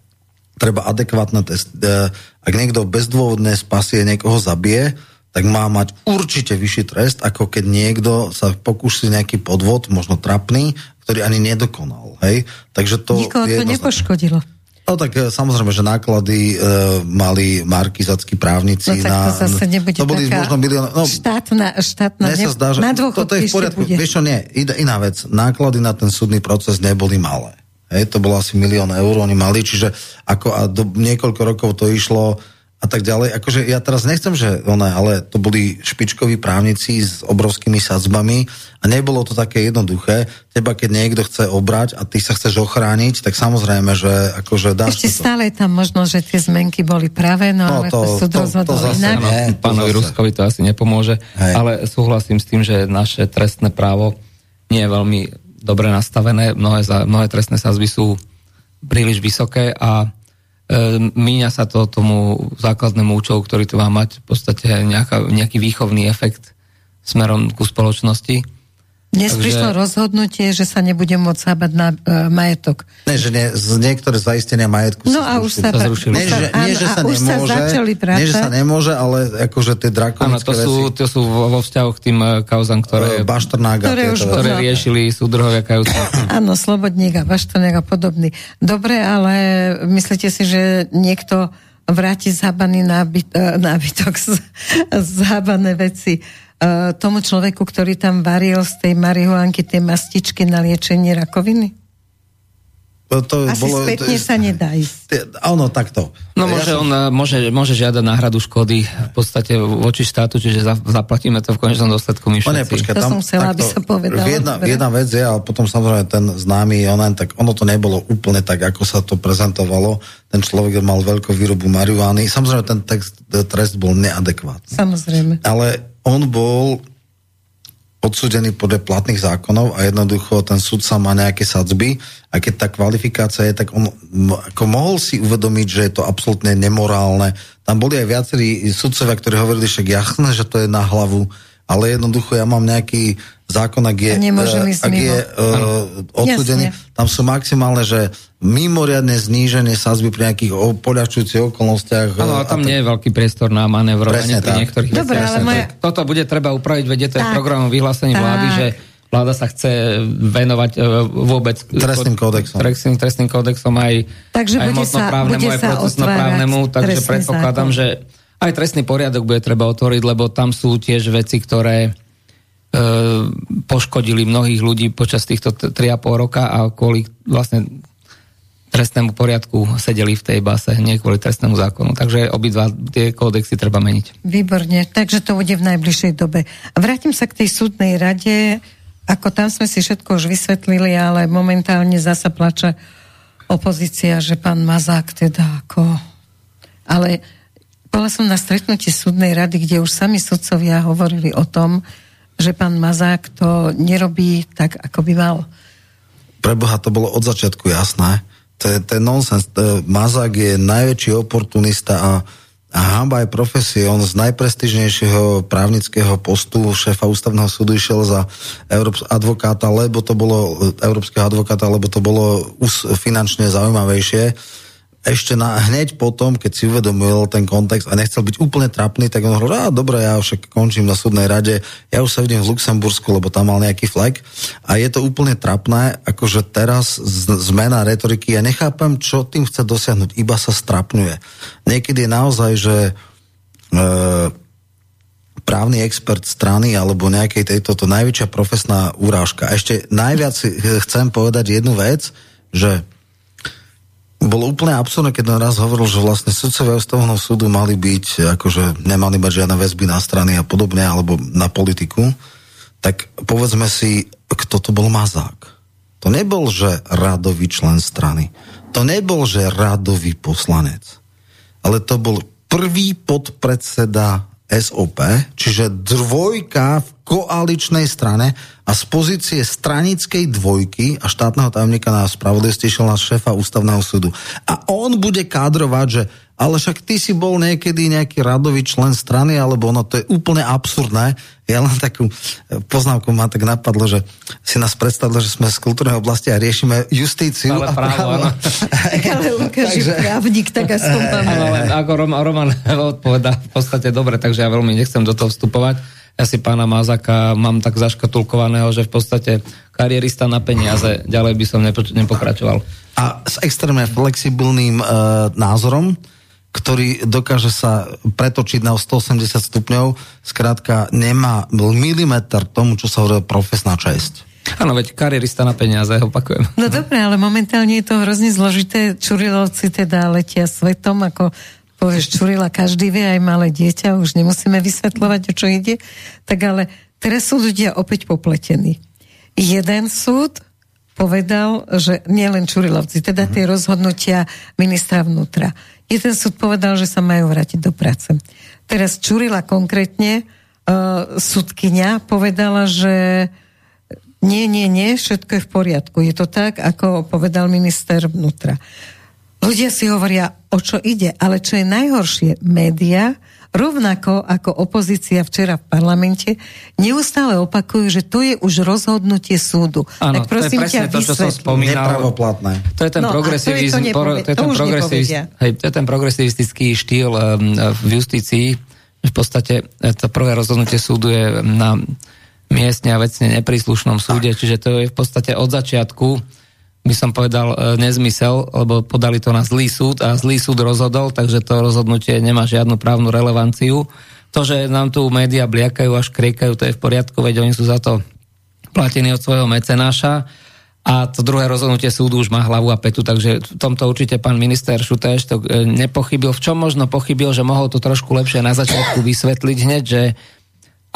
Treba adekvátne test. E, ak niekto bezdôvodne spasie, niekoho zabije, tak má mať určite vyšší trest, ako keď niekto sa pokúsi nejaký podvod, možno trapný, ktorý ani nedokonal. Hej? Takže to Nikoho to nepoškodilo. No tak e, samozrejme, že náklady e, mali markizackí právnici no, tak na... to zase nebude to boli možno milión, no, štátna, štátna ne, sa zdá, že na toto je v poriadku. Bude. Vieš čo, nie, iná vec. Náklady na ten súdny proces neboli malé. Hej, to bolo asi milión eur, oni mali, čiže ako a do niekoľko rokov to išlo a tak ďalej. Akože ja teraz nechcem, že one, ale to boli špičkoví právnici s obrovskými sadzbami a nebolo to také jednoduché. Teba, keď niekto chce obrať a ty sa chceš ochrániť, tak samozrejme, že akože dáš Ešte to. stále je tam možno, že tie zmenky boli pravé, no, no ale to, súd to, to, to zase, inak. Nie, pánovi Ruskovi to asi nepomôže, Hej. ale súhlasím s tým, že naše trestné právo nie je veľmi dobre nastavené. Mnohé, za, mnohé trestné sazby sú príliš vysoké a míňa sa to tomu základnému účelu, ktorý to má mať v podstate nejaká, nejaký výchovný efekt smerom ku spoločnosti. Dnes Takže... prišlo rozhodnutie, že sa nebude môcť sábať na uh, majetok. Ne, že nie, z niektoré zaistenia majetku no sa a už sa, sa zrušili. Nie, že, nie, že sa nemôže, sa nie, že sa nemôže, ale akože tie drakonické Áno, to sú, to sú vo vzťahu k tým uh, kauzám, ktoré, uh, ktoré, už, ktoré riešili súdruhovia kajúci. Áno, Slobodník a Baštrnák a podobný. Dobre, ale myslíte si, že niekto vráti zhabaný nábyt, e, nábytok, zhabané veci uh, tomu človeku, ktorý tam varil z tej marihuanky tie mastičky na liečenie rakoviny? to Asi bolo, spätne to, sa nedá ísť. Áno, takto. No môže, ja som... on eh, môže, môže žiadať náhradu škody v podstate voči štátu, čiže za, zaplatíme to v konečnom dôsledku my všetci. počkaj, to tam, som chcela, takto, aby sa povedala. Jedna, jedna vec je, ale potom samozrejme ten známy onen, tak ono to nebolo úplne tak, ako sa to prezentovalo. Ten človek mal veľkú výrobu marihuany. Samozrejme, ten text, trest bol neadekvátny. Samozrejme. Ale on bol odsúdený podľa platných zákonov a jednoducho ten sudca má nejaké sadzby a keď tá kvalifikácia je, tak on ako mohol si uvedomiť, že je to absolútne nemorálne. Tam boli aj viacerí sudcovia, ktorí hovorili, že jasné, že to je na hlavu, ale jednoducho ja mám nejaký zákon, ak je, uh, ak je uh, odsudený, Jasne. tam sú maximálne, že mimoriadne zníženie sazby pri nejakých poľahčujúcich okolnostiach. Áno, tam nie je veľký priestor na manevrovanie pri niektorých Dobre, veciach. Ale moja... Toto bude treba upraviť, to je programom vyhlásení vlády, že vláda sa chce venovať vôbec trestným kódexom. Trestným, trestným kódexom aj, takže aj mocnoprávnemu, aj procesnoprávnemu, takže predpokladám, zákon. že aj trestný poriadok bude treba otvoriť, lebo tam sú tiež veci, ktoré E, poškodili mnohých ľudí počas týchto 3,5 roka a kvôli vlastne trestnému poriadku sedeli v tej base, nie kvôli trestnému zákonu. Takže obidva tie kódexy treba meniť. Výborne, takže to bude v najbližšej dobe. Vrátim sa k tej súdnej rade. Ako tam sme si všetko už vysvetlili, ale momentálne zasa plače opozícia, že pán Mazák teda ako... Ale bola som na stretnutí súdnej rady, kde už sami sudcovia hovorili o tom, že pán Mazák to nerobí tak, ako by mal. Preboha, to bolo od začiatku jasné. To je, to je nonsens. Mazák je najväčší oportunista a, a hamba aj profesie. On z najprestižnejšieho právnického postu šéfa ústavného súdu išiel za Európs- advokáta, lebo to bolo európskeho advokáta, lebo to bolo finančne zaujímavejšie ešte na, hneď potom, keď si uvedomil ten kontext a nechcel byť úplne trapný, tak on hovoril, a dobre, ja však končím na súdnej rade, ja už sa vidím v Luxembursku, lebo tam mal nejaký flag a je to úplne trapné, akože teraz zmena retoriky, ja nechápem, čo tým chce dosiahnuť, iba sa strapňuje. Niekedy je naozaj, že e, právny expert strany alebo nejakej tejto, to najväčšia profesná urážka. A ešte najviac chcem povedať jednu vec, že bolo úplne absurdné, keď raz hovoril, že vlastne sudcovia ústavného súdu mali byť, akože nemali mať žiadne väzby na strany a podobne, alebo na politiku, tak povedzme si, kto to bol Mazák. To nebol, že radový člen strany. To nebol, že radový poslanec. Ale to bol prvý podpredseda SOP, čiže dvojka v koaličnej strane a z pozície stranickej dvojky a štátneho tajomníka na spravodlivosti išiel na šéfa ústavného súdu. A on bude kádrovať, že ale však ty si bol niekedy nejaký radový člen strany, alebo ono to je úplne absurdné. Ja len takú poznámku ma tak napadlo, že si nás predstavilo, že sme z kultúrnej oblasti a riešime justíciu. Ale právo, právo. áno. ale Lukáš takže... právnik, tak aspoň Ale ako Roman, Roman odpoveda v podstate dobre, takže ja veľmi nechcem do toho vstupovať. Ja si pána Mazaka mám tak zaškatulkovaného, že v podstate karierista na peniaze, ďalej by som nepo, nepokračoval. A s extrémne flexibilným uh, názorom, ktorý dokáže sa pretočiť na 180 stupňov, skrátka nemá milimeter tomu, čo sa hovorí profesná česť. Áno, veď karierista na peniaze, opakujem. No dobre, ale momentálne je to hrozne zložité. Čurilovci teda letia svetom, ako povieš Čurila, každý vie, aj malé dieťa, už nemusíme vysvetľovať, o čo ide. Tak ale teraz sú ľudia opäť popletení. Jeden súd povedal, že nielen Čurilovci, teda tie rozhodnutia ministra vnútra. Jeden súd povedal, že sa majú vrátiť do práce. Teraz Čurila konkrétne, uh, sudkynia povedala, že nie, nie, nie, všetko je v poriadku. Je to tak, ako povedal minister vnútra. Ľudia si hovoria, o čo ide, ale čo je najhoršie, média rovnako ako opozícia včera v parlamente, neustále opakujú, že to je už rozhodnutie súdu. Áno, tak prosím to je presne to, čo som spomínal. To je ten no, progresivizm, to, to, to, je ten progresiviz, hej, to je ten progresivistický štýl um, v justícii. V podstate e, to prvé rozhodnutie súdu je na miestne a vecne nepríslušnom súde, tak. čiže to je v podstate od začiatku by som povedal, e, nezmysel, lebo podali to na zlý súd a zlý súd rozhodol, takže to rozhodnutie nemá žiadnu právnu relevanciu. To, že nám tu médiá bliakajú až kriekajú, to je v poriadku, veď oni sú za to platení od svojho mecenáša a to druhé rozhodnutie súdu už má hlavu a petu, takže v tomto určite pán minister Šutéš to e, nepochybil. V čom možno pochybil, že mohol to trošku lepšie na začiatku vysvetliť hneď, že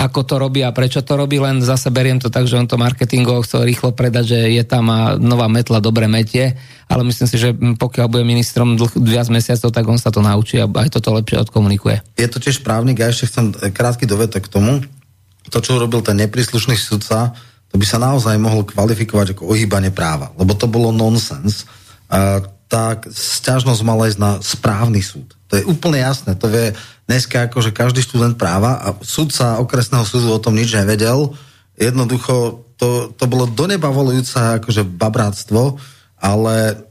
ako to robí a prečo to robí, len zase beriem to tak, že on to marketingovo chcel rýchlo predať, že je tam a nová metla dobre metie, ale myslím si, že pokiaľ bude ministrom dlh, viac mesiacov, tak on sa to naučí a aj toto lepšie odkomunikuje. Je to tiež právnik a ešte chcem krátky dovetek k tomu. To, čo urobil ten nepríslušný sudca, to by sa naozaj mohol kvalifikovať ako ohýbanie práva, lebo to bolo nonsens. A tak sťažnosť mala ísť na správny súd. To je úplne jasné. To vie dneska akože každý študent práva a sudca okresného súdu o tom nič nevedel. Jednoducho to, to bolo do neba volujúce akože babráctvo, ale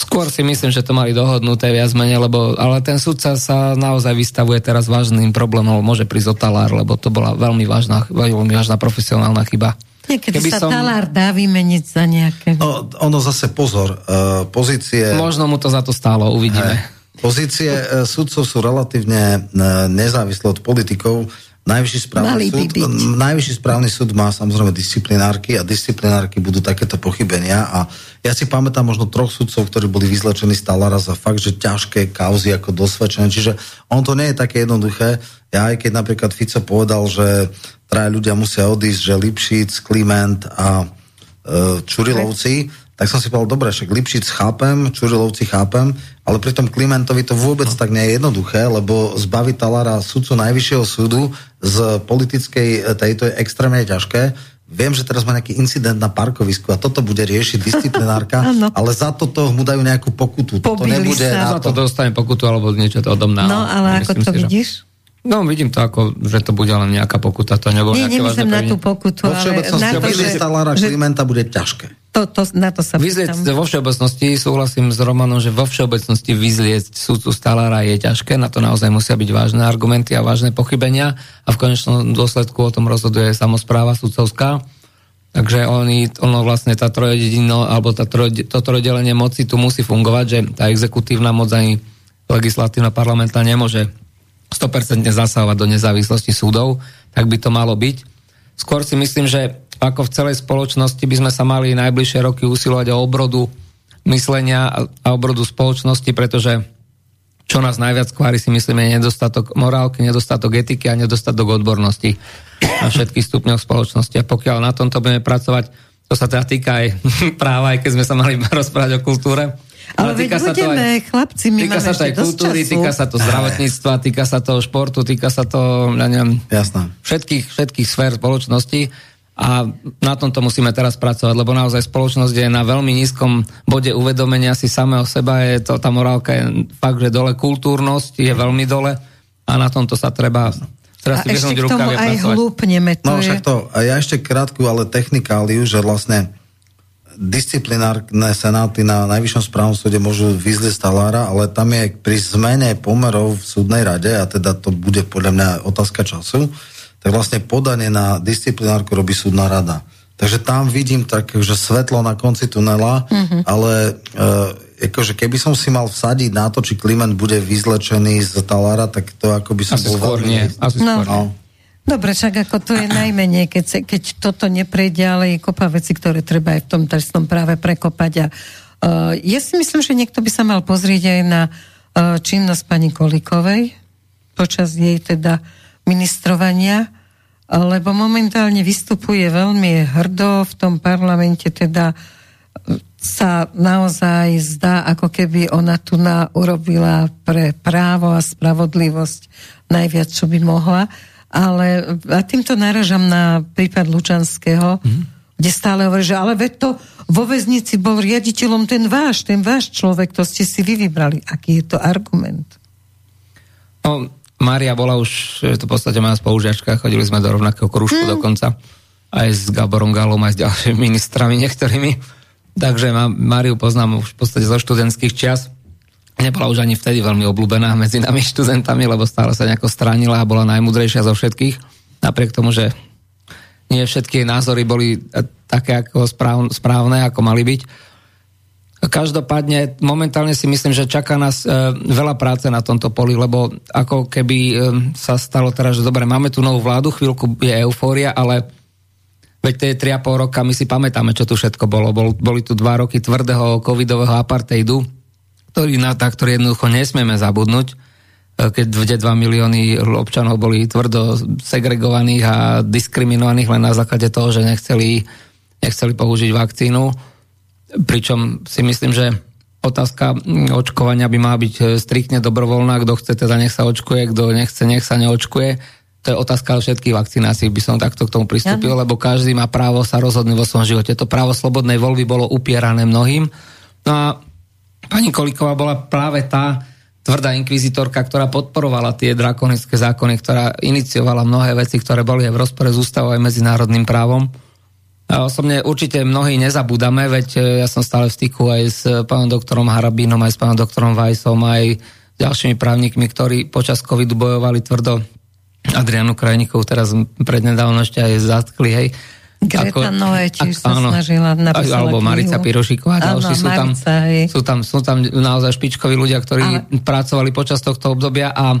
Skôr si myslím, že to mali dohodnuté viac menej, lebo, ale ten sudca sa naozaj vystavuje teraz vážnym problémom, môže prísť o lebo to bola veľmi vážna, veľmi vážna profesionálna chyba. Niekedy Keby sa som... talár dá vymeniť za nejaké... No, ono zase pozor, uh, pozície... Možno mu to za to stálo, uvidíme. Pozície e, sudcov sú relatívne e, nezávislé od politikov. Najvyšší správny, súd, najvyšší správny súd má samozrejme disciplinárky a disciplinárky budú takéto pochybenia a ja si pamätám možno troch sudcov, ktorí boli vyzlečení z talára za fakt, že ťažké kauzy ako dosvedčené, čiže on to nie je také jednoduché. Ja aj keď napríklad Fico povedal, že traja ľudia musia odísť, že Lipšic, Kliment a e, Čurilovci, tak som si povedal, dobre, však Lipšic chápem, Čurilovci chápem, ale pri tom Klimentovi to vôbec no. tak nie je jednoduché, lebo zbaviť Talára sudcu Najvyššieho súdu z politickej e, tejto je extrémne ťažké. Viem, že teraz má nejaký incident na parkovisku a toto bude riešiť disciplinárka, ale za toto mu dajú nejakú pokutu. Toto nebude sa. Za to dostane pokutu alebo niečo to odomná. No, ale ako to si, vidíš? Že... No, vidím to ako, že to bude len nejaká pokuta, to nebolo Nie, nemyslím na tú pokutu, ale na to, že... Talára že... Klimenta bude ťažké. To, to, na to sa Vyzlieť vo všeobecnosti, súhlasím s Romanom, že vo všeobecnosti vyzlieť súdcu Stalára je ťažké, na to naozaj musia byť vážne argumenty a vážne pochybenia a v konečnom dôsledku o tom rozhoduje samozpráva sudcovská. Takže oni, ono vlastne tá trojedino, alebo tá troj, to trojdelenie moci tu musí fungovať, že tá exekutívna moc ani legislatívna parlamentná nemôže 100% zasahovať do nezávislosti súdov, tak by to malo byť. Skôr si myslím, že ako v celej spoločnosti by sme sa mali najbližšie roky usilovať o obrodu myslenia a obrodu spoločnosti, pretože čo nás najviac kvári si myslíme je nedostatok morálky, nedostatok etiky a nedostatok odbornosti na všetkých stupňoch spoločnosti. A pokiaľ na tomto budeme pracovať, to sa teda týka aj práva, aj keď sme sa mali rozprávať o kultúre, ale veď budeme, aj, chlapci, my týka sa to aj kultúry, času. týka sa to zdravotníctva, týka sa to športu, týka sa to, ja neviem, Jasná. všetkých, všetkých sfér spoločnosti a na tomto musíme teraz pracovať, lebo naozaj spoločnosť je na veľmi nízkom bode uvedomenia si samého seba, je to, tá morálka je fakt, že dole, kultúrnosť je veľmi dole a na tomto sa treba Teraz a ešte k tomu aj hlúpneme. To no však to, a ja ešte krátku, ale technikáliu, že vlastne disciplinárne senáty na Najvyššom správnom súde môžu vyzliť talára, ale tam je pri zmene pomerov v súdnej rade, a teda to bude podľa mňa otázka času, tak vlastne podanie na disciplinárku robí súdna rada. Takže tam vidím tak, že svetlo na konci tunela, mm-hmm. ale e, akože keby som si mal vsadiť na to, či Kliment bude vyzlečený z talára, tak to ako by som Asi bol... Skôr nie. Asi no. skôr no. nie. Dobre, však ako to je najmenej, keď, keď toto neprejde, ale je kopa veci, ktoré treba aj v tom trestnom práve prekopať. A, uh, ja si myslím, že niekto by sa mal pozrieť aj na uh, činnosť pani Kolikovej počas jej teda ministrovania, lebo momentálne vystupuje veľmi hrdo v tom parlamente, teda sa naozaj zdá, ako keby ona tu na urobila pre právo a spravodlivosť najviac, čo by mohla ale a týmto naražam na prípad Lučanského, mm-hmm. kde stále hovorí, že ale veď to vo väznici bol riaditeľom ten váš, ten váš človek, to ste si vy vybrali. Aký je to argument? No, Mária bola už, to v podstate moja spolužiačka, chodili sme do rovnakého kružku mm. dokonca, aj s Gaborom Galom, aj s ďalšími ministrami niektorými. Takže Máriu poznám už v podstate zo študentských čias nebola už ani vtedy veľmi obľúbená medzi nami študentami, lebo stále sa nejako stránila a bola najmudrejšia zo všetkých. Napriek tomu, že nie všetky názory boli také ako správne, ako mali byť. Každopádne momentálne si myslím, že čaká nás e, veľa práce na tomto poli, lebo ako keby e, sa stalo teraz, že dobre, máme tu novú vládu, chvíľku je eufória, ale Veď tie 3,5 roka my si pamätáme, čo tu všetko bolo. Bol, boli tu dva roky tvrdého covidového apartheidu, ktorý, na, na ktorý jednoducho nesmieme zabudnúť, e, keď 2 milióny občanov boli tvrdo segregovaných a diskriminovaných len na základe toho, že nechceli, nechceli použiť vakcínu. Pričom si myslím, že otázka očkovania by mala byť e, striktne dobrovoľná. Kto chce, teda nech sa očkuje, kto nechce, nech sa neočkuje to je otázka všetkých vakcinácií, by som takto k tomu pristúpil, ja. lebo každý má právo sa rozhodnúť vo svojom živote. To právo slobodnej voľby bolo upierané mnohým. No a pani Koliková bola práve tá tvrdá inkvizitorka, ktorá podporovala tie drakonické zákony, ktorá iniciovala mnohé veci, ktoré boli aj v rozpore s ústavou aj medzinárodným právom. Osobne určite mnohí nezabúdame, veď e, ja som stále v styku aj s pánom doktorom Harabínom, aj s pánom doktorom Vajsom, aj ďalšími právnikmi, ktorí počas covidu bojovali tvrdo. Adrianu Krajníkov teraz prednedávno ešte aj zatkli, hej. Greta Noé tiež sa áno, snažila napísať Alebo Marica Pirošiková, ďalší sú tam, sú, tam, sú tam naozaj špičkoví ľudia, ktorí Ale... pracovali počas tohto obdobia a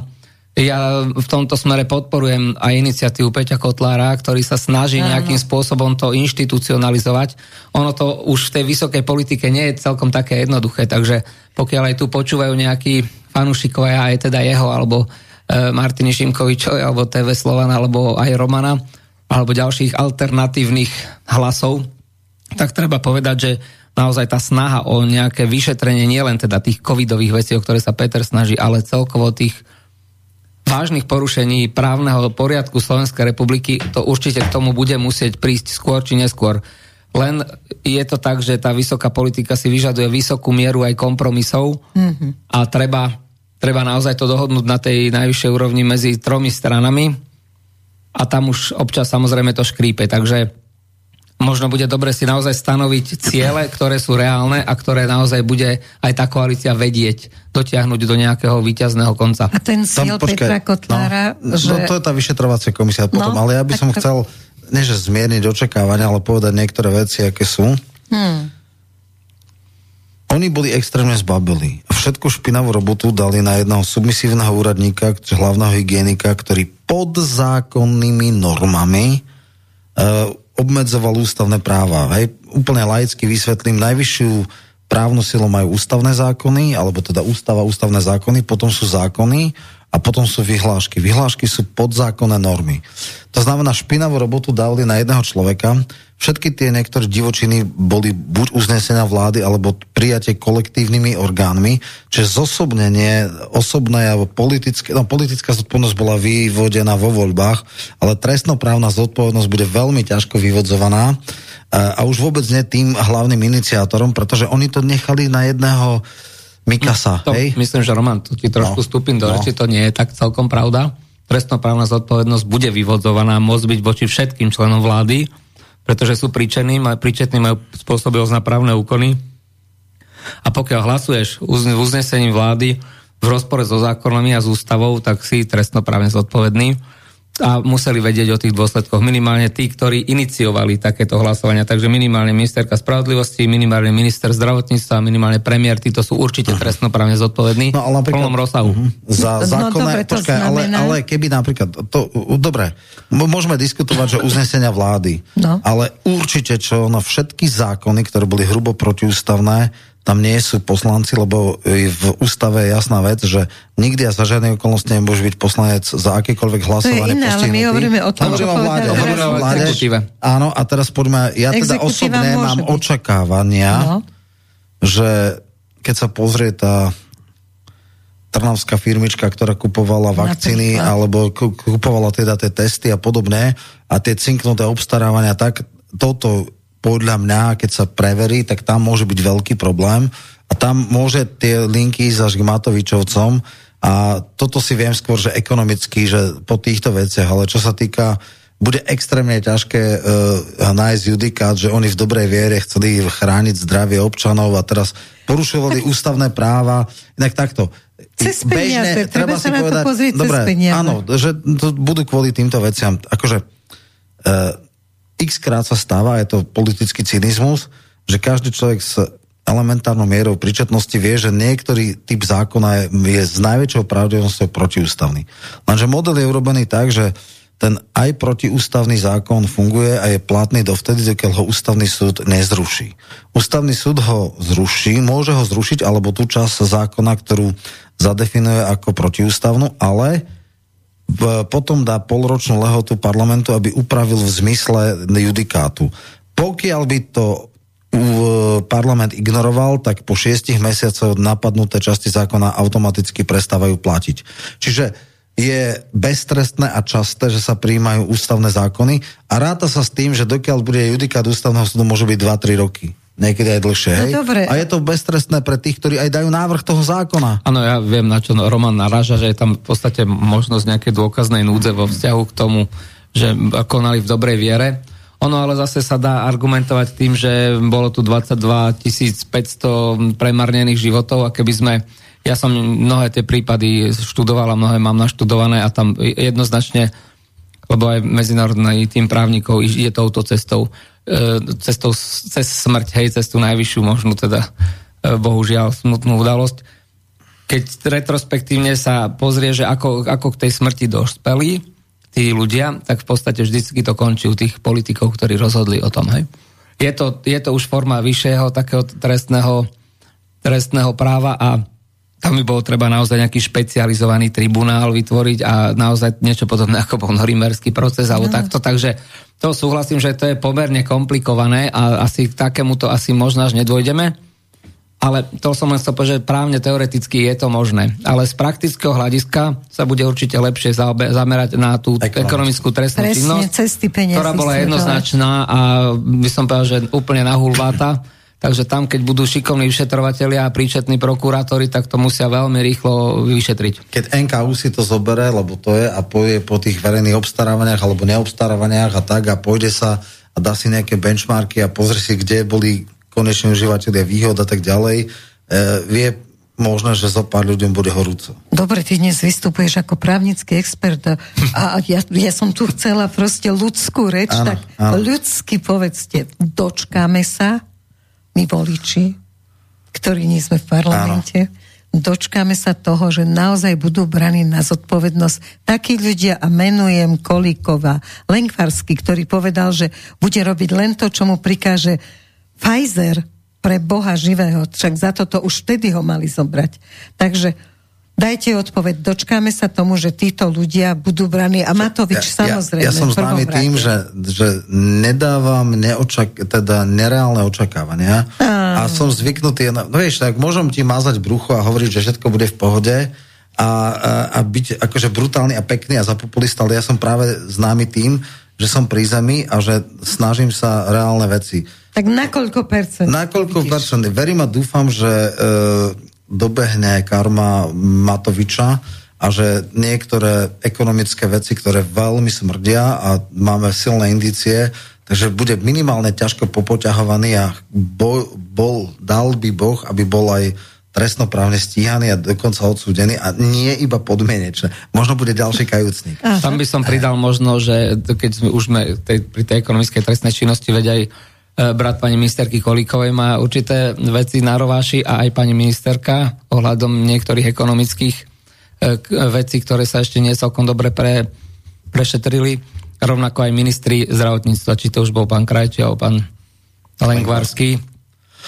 ja v tomto smere podporujem aj iniciatívu Peťa Kotlára, ktorý sa snaží Áno. nejakým spôsobom to inštitucionalizovať. Ono to už v tej vysokej politike nie je celkom také jednoduché, takže pokiaľ aj tu počúvajú nejakí fanúšikovia, aj teda jeho, alebo E, Martiny Šimkovičovej alebo TV Slovan alebo aj Romana alebo ďalších alternatívnych hlasov, tak treba povedať, že naozaj tá snaha o nejaké vyšetrenie nielen teda tých covidových vecí, o ktoré sa Peter snaží, ale celkovo tých vážnych porušení právneho poriadku Slovenskej republiky, to určite k tomu bude musieť prísť skôr či neskôr. Len je to tak, že tá vysoká politika si vyžaduje vysokú mieru aj kompromisov mm-hmm. a treba treba naozaj to dohodnúť na tej najvyššej úrovni medzi tromi stranami a tam už občas samozrejme to škrípe, takže možno bude dobre si naozaj stanoviť ciele, ktoré sú reálne a ktoré naozaj bude aj tá koalícia vedieť dotiahnuť do nejakého víťazného konca. A ten cieľ Tam, počkaj, Petra Kotlára, no, že... No, to je tá vyšetrovacia komisia potom, no, ale ja by som to... chcel, nie že zmierniť očakávania, ale povedať niektoré veci, aké sú. Hmm. Oni boli extrémne zbabili. Všetku špinavú robotu dali na jedného submisívneho úradníka, hlavného hygienika, ktorý pod zákonnými normami e, obmedzoval ústavné práva. Hej, úplne laicky vysvetlím, najvyššiu právnu silu majú ústavné zákony, alebo teda ústava, ústavné zákony, potom sú zákony a potom sú vyhlášky. Vyhlášky sú podzákonné normy. To znamená, špinavú robotu dali na jedného človeka. Všetky tie niektoré divočiny boli buď uznesenia vlády, alebo prijatie kolektívnymi orgánmi, čiže zosobnenie osobné alebo politické, no politická zodpovednosť bola vyvodená vo voľbách, ale trestnoprávna zodpovednosť bude veľmi ťažko vyvodzovaná a už vôbec nie tým hlavným iniciátorom, pretože oni to nechali na jedného Mikasa, to, hej? Myslím, že Roman, tu ti trošku no, stúpim do no. reči, to nie je tak celkom pravda. Trestnoprávna zodpovednosť bude vyvodzovaná, môcť byť voči všetkým členom vlády, pretože sú príčetní, príčetní majú spôsoby oznapravné úkony. A pokiaľ hlasuješ uznesením vlády v rozpore so zákonami a s ústavou, tak si trestnoprávne zodpovedný a museli vedieť o tých dôsledkoch. Minimálne tí, ktorí iniciovali takéto hlasovania. Takže minimálne ministerka spravodlivosti, minimálne minister zdravotníctva, minimálne premiér, títo sú určite trestnoprávne zodpovední no, ale v plnom rozsahu. Uh-huh. Za zákonné, no, počkaj, ale, ale keby napríklad, to, dobre, môžeme diskutovať, že uznesenia vlády, no. ale určite čo na všetky zákony, ktoré boli hrubo protiústavné, tam nie sú poslanci, lebo v ústave je jasná vec, že nikdy a za žiadnej okolnosti nemôže byť poslanec za akékoľvek hlasovanie to je iné, ale my hovoríme o tom, čo vláde, hovoríme o vláde. Áno, a teraz poďme, ja teda osobne mám byť. očakávania, no. že keď sa pozrie tá trnavská firmička, ktorá kupovala vakcíny Napríklad. alebo kupovala teda tie testy a podobné a tie cinknuté obstarávania, tak toto podľa mňa, keď sa preverí, tak tam môže byť veľký problém a tam môže tie linky ísť až k Matovičovcom a toto si viem skôr, že ekonomicky, že po týchto veciach, ale čo sa týka bude extrémne ťažké uh, nájsť judikát, že oni v dobrej viere chceli chrániť zdravie občanov a teraz porušovali ústavné práva. Inak takto. Cez peniaze, Bežne, treba, treba si povedať, dobre, áno, že to budú kvôli týmto veciam. Akože uh, x krát sa stáva, je to politický cynizmus, že každý človek s elementárnou mierou príčetnosti vie, že niektorý typ zákona je, je s najväčšou pravdivosťou protiústavný. Lenže model je urobený tak, že ten aj protiústavný zákon funguje a je platný dovtedy, dokiaľ ho ústavný súd nezruší. Ústavný súd ho zruší, môže ho zrušiť, alebo tú časť zákona, ktorú zadefinuje ako protiústavnú, ale potom dá polročnú lehotu parlamentu, aby upravil v zmysle judikátu. Pokiaľ by to parlament ignoroval, tak po šiestich mesiacoch napadnuté časti zákona automaticky prestávajú platiť. Čiže je beztrestné a časté, že sa príjmajú ústavné zákony a ráta sa s tým, že dokiaľ bude judikát ústavného súdu, môže byť 2-3 roky. Niekedy aj dlhšie, no hej? dobre. A je to beztrestné pre tých, ktorí aj dajú návrh toho zákona. Áno, ja viem, na čo Roman naráža, že je tam v podstate možnosť nejakej dôkaznej núdze vo vzťahu k tomu, že konali v dobrej viere. Ono ale zase sa dá argumentovať tým, že bolo tu 22 500 premarnených životov a keby sme ja som mnohé tie prípady študoval a mnohé mám naštudované a tam jednoznačne, lebo aj medzinárodný tým právnikov ide touto cestou, e, cestou cez smrť, hej, cez tú najvyššiu možnú teda e, bohužiaľ smutnú udalosť. Keď retrospektívne sa pozrie, že ako, ako k tej smrti dospeli tí ľudia, tak v podstate vždycky to končí u tých politikov, ktorí rozhodli o tom. Hej. Je, to, je to už forma vyššieho takého trestného, trestného práva a tam by bolo treba naozaj nejaký špecializovaný tribunál vytvoriť a naozaj niečo podobné ako bol norimberský proces alebo no. takto, takže to súhlasím, že to je pomerne komplikované a asi k takémuto asi možno až nedvojdeme, ale to som len chcel povedať, že právne teoreticky je to možné, ale z praktického hľadiska sa bude určite lepšie zamerať na tú Ekonomickú, ekonomickú trestnú Presne, činnosť, cesty ktorá bola jednoznačná a by som povedal, že úplne nahulváta Takže tam, keď budú šikovní vyšetrovatelia a príčetní prokurátori, tak to musia veľmi rýchlo vyšetriť. Keď NKU si to zobere, lebo to je a pôjde po tých verejných obstarávaniach alebo neobstarávaniach a tak a pôjde sa a dá si nejaké benchmarky a pozrie si, kde boli koneční užívateľia výhod a tak ďalej, e, vie možno, že zo pár ľuďom bude horúco. Dobre, ty dnes vystupuješ ako právnický expert a ja, ja som tu chcela proste ľudskú reč, áno, tak áno. ľudsky povedzte, dočkáme sa my voliči, ktorí nie sme v parlamente, Áno. dočkáme sa toho, že naozaj budú braní na zodpovednosť takí ľudia a menujem Kolíková, Lenkvarsky, ktorý povedal, že bude robiť len to, čo mu prikáže Pfizer pre Boha živého, však za toto už vtedy ho mali zobrať. Takže Dajte odpoveď, dočkáme sa tomu, že títo ľudia budú braní a Matovič ja, samozrejme. Ja, ja som známy tým, že, že nedávam neočak, teda nereálne očakávania a, a som zvyknutý, no vieš, tak môžem ti mazať brucho a hovoriť, že všetko bude v pohode a, a, a byť akože brutálny a pekný a za populista, ale ja som práve známy tým, že som pri zemi a že snažím sa reálne veci. Tak na koľko percent? Na koľko percent? Verím a dúfam, že e, dobehne karma Matoviča a že niektoré ekonomické veci, ktoré veľmi smrdia a máme silné indície, takže bude minimálne ťažko popoťahovaný a bol, bol, dal by Boh, aby bol aj trestnoprávne stíhaný a dokonca odsúdený a nie iba podmienečne. Možno bude ďalší kajúcnik. Tam by som pridal možno, že keď sme už sme tej, pri tej ekonomickej trestnej činnosti veď aj brat pani ministerky Kolíkovej má určité veci na rováši a aj pani ministerka ohľadom niektorých ekonomických e, vecí, ktoré sa ešte nie celkom dobre pre, prešetrili. Rovnako aj ministri zdravotníctva, či to už bol pán Krajči alebo pán Lengvarský.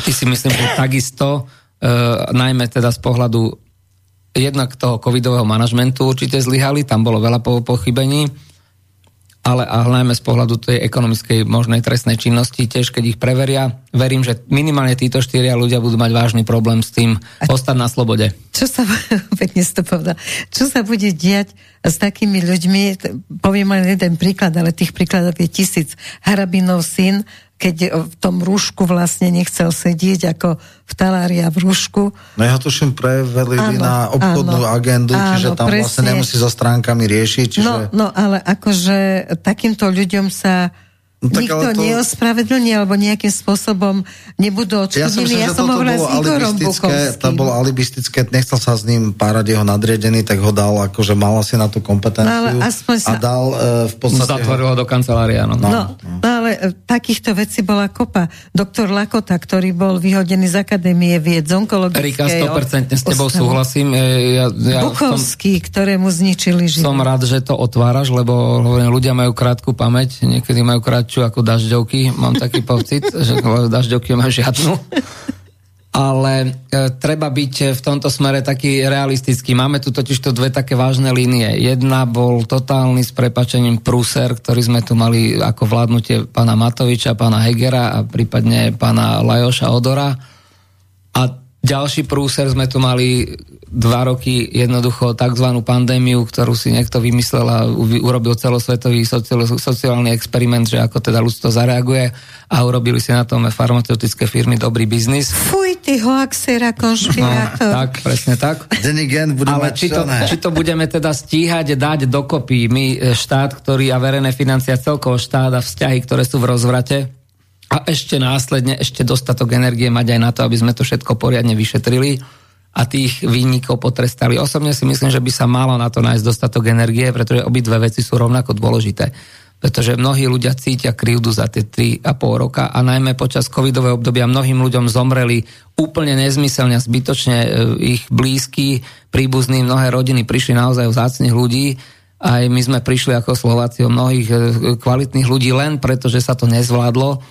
Ty si myslím, že takisto, e, najmä teda z pohľadu jednak toho covidového manažmentu určite zlyhali, tam bolo veľa pochybení ale a najmä z pohľadu tej ekonomickej možnej trestnej činnosti, tiež keď ich preveria, verím, že minimálne títo štyria ľudia budú mať vážny problém s tým a ostať na slobode. Čo sa, pekne to povedal, čo sa bude diať s takými ľuďmi, poviem len jeden príklad, ale tých príkladov je tisíc. Harabinov syn, keď v tom rúšku vlastne nechcel sedieť ako v talária v rúšku. No ja tuším prevelili na obchodnú áno, agendu, áno, čiže tam presne. vlastne nemusí so stránkami riešiť. Čiže... No, no ale akože takýmto ľuďom sa No, Nikto to... neospravedlní alebo nejakým spôsobom nebudú odškodnení. Ja, ja som hovorila s Igorom To bolo alibistické, nechcel sa s ním párať jeho nadriedený, tak ho dal, akože mal asi na tú kompetenciu no, ale aspoň sa... a dal uh, v podstate... Zatvoril ho do kancelária, no. No, no, no ale e, takýchto vecí bola kopa. Doktor Lakota, ktorý bol vyhodený z Akadémie vied z Erika, 100% s tebou ostavu. súhlasím. E, ja, ja Bukovský, som, ktorému zničili život. Som rád, že to otváraš, lebo hovorím, ľudia majú krátku pamäť, niekedy majú krátšiu ako dažďovky, mám taký pocit, že dažďovky majú žiadnu ale e, treba byť v tomto smere taký realistický. Máme tu totiž to dve také vážne línie. Jedna bol totálny s prepačením prúser, ktorý sme tu mali ako vládnutie pána Matoviča, pána Hegera a prípadne pána Lajoša Odora. A ďalší prúser sme tu mali dva roky jednoducho tzv. pandémiu, ktorú si niekto vymyslel a urobil celosvetový sociálny experiment, že ako teda ľudstvo zareaguje a urobili si na tom farmaceutické firmy dobrý biznis. Fuj, ty hoaxera, konšpirátor. No, tak, presne tak. again, Ale či to, či to budeme teda stíhať, dať dokopy my e, štát, ktorý a verejné financie celkovo štát a vzťahy, ktoré sú v rozvrate, a ešte následne ešte dostatok energie mať aj na to, aby sme to všetko poriadne vyšetrili a tých výnikov potrestali. Osobne si myslím, že by sa malo na to nájsť dostatok energie, pretože obidve veci sú rovnako dôležité. Pretože mnohí ľudia cítia krivdu za tie 3,5 roka a najmä počas covidového obdobia mnohým ľuďom zomreli úplne nezmyselne a zbytočne e, ich blízky, príbuzní, mnohé rodiny prišli naozaj o zácných ľudí. Aj my sme prišli ako Slováci o mnohých e, kvalitných ľudí len preto, že sa to nezvládlo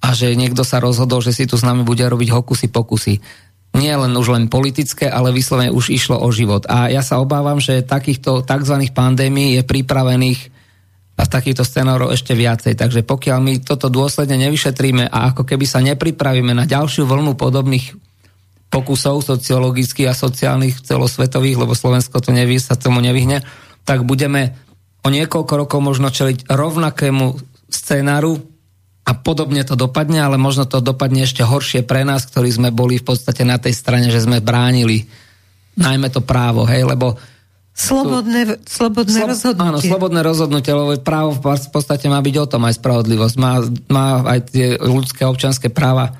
a že niekto sa rozhodol, že si tu s nami bude robiť hokusy pokusy nie len už len politické, ale vyslovene už išlo o život. A ja sa obávam, že takýchto tzv. pandémií je pripravených a takýchto scenárov ešte viacej. Takže pokiaľ my toto dôsledne nevyšetríme a ako keby sa nepripravíme na ďalšiu vlnu podobných pokusov sociologických a sociálnych celosvetových, lebo Slovensko to nevie, sa tomu nevyhne, tak budeme o niekoľko rokov možno čeliť rovnakému scenáru, a podobne to dopadne, ale možno to dopadne ešte horšie pre nás, ktorí sme boli v podstate na tej strane, že sme bránili najmä to právo, hej, lebo Slobodné, slobodné Slob, rozhodnutie. Áno, slobodné rozhodnutie, lebo právo v podstate má byť o tom aj spravodlivosť. Má, má aj tie ľudské občanské práva.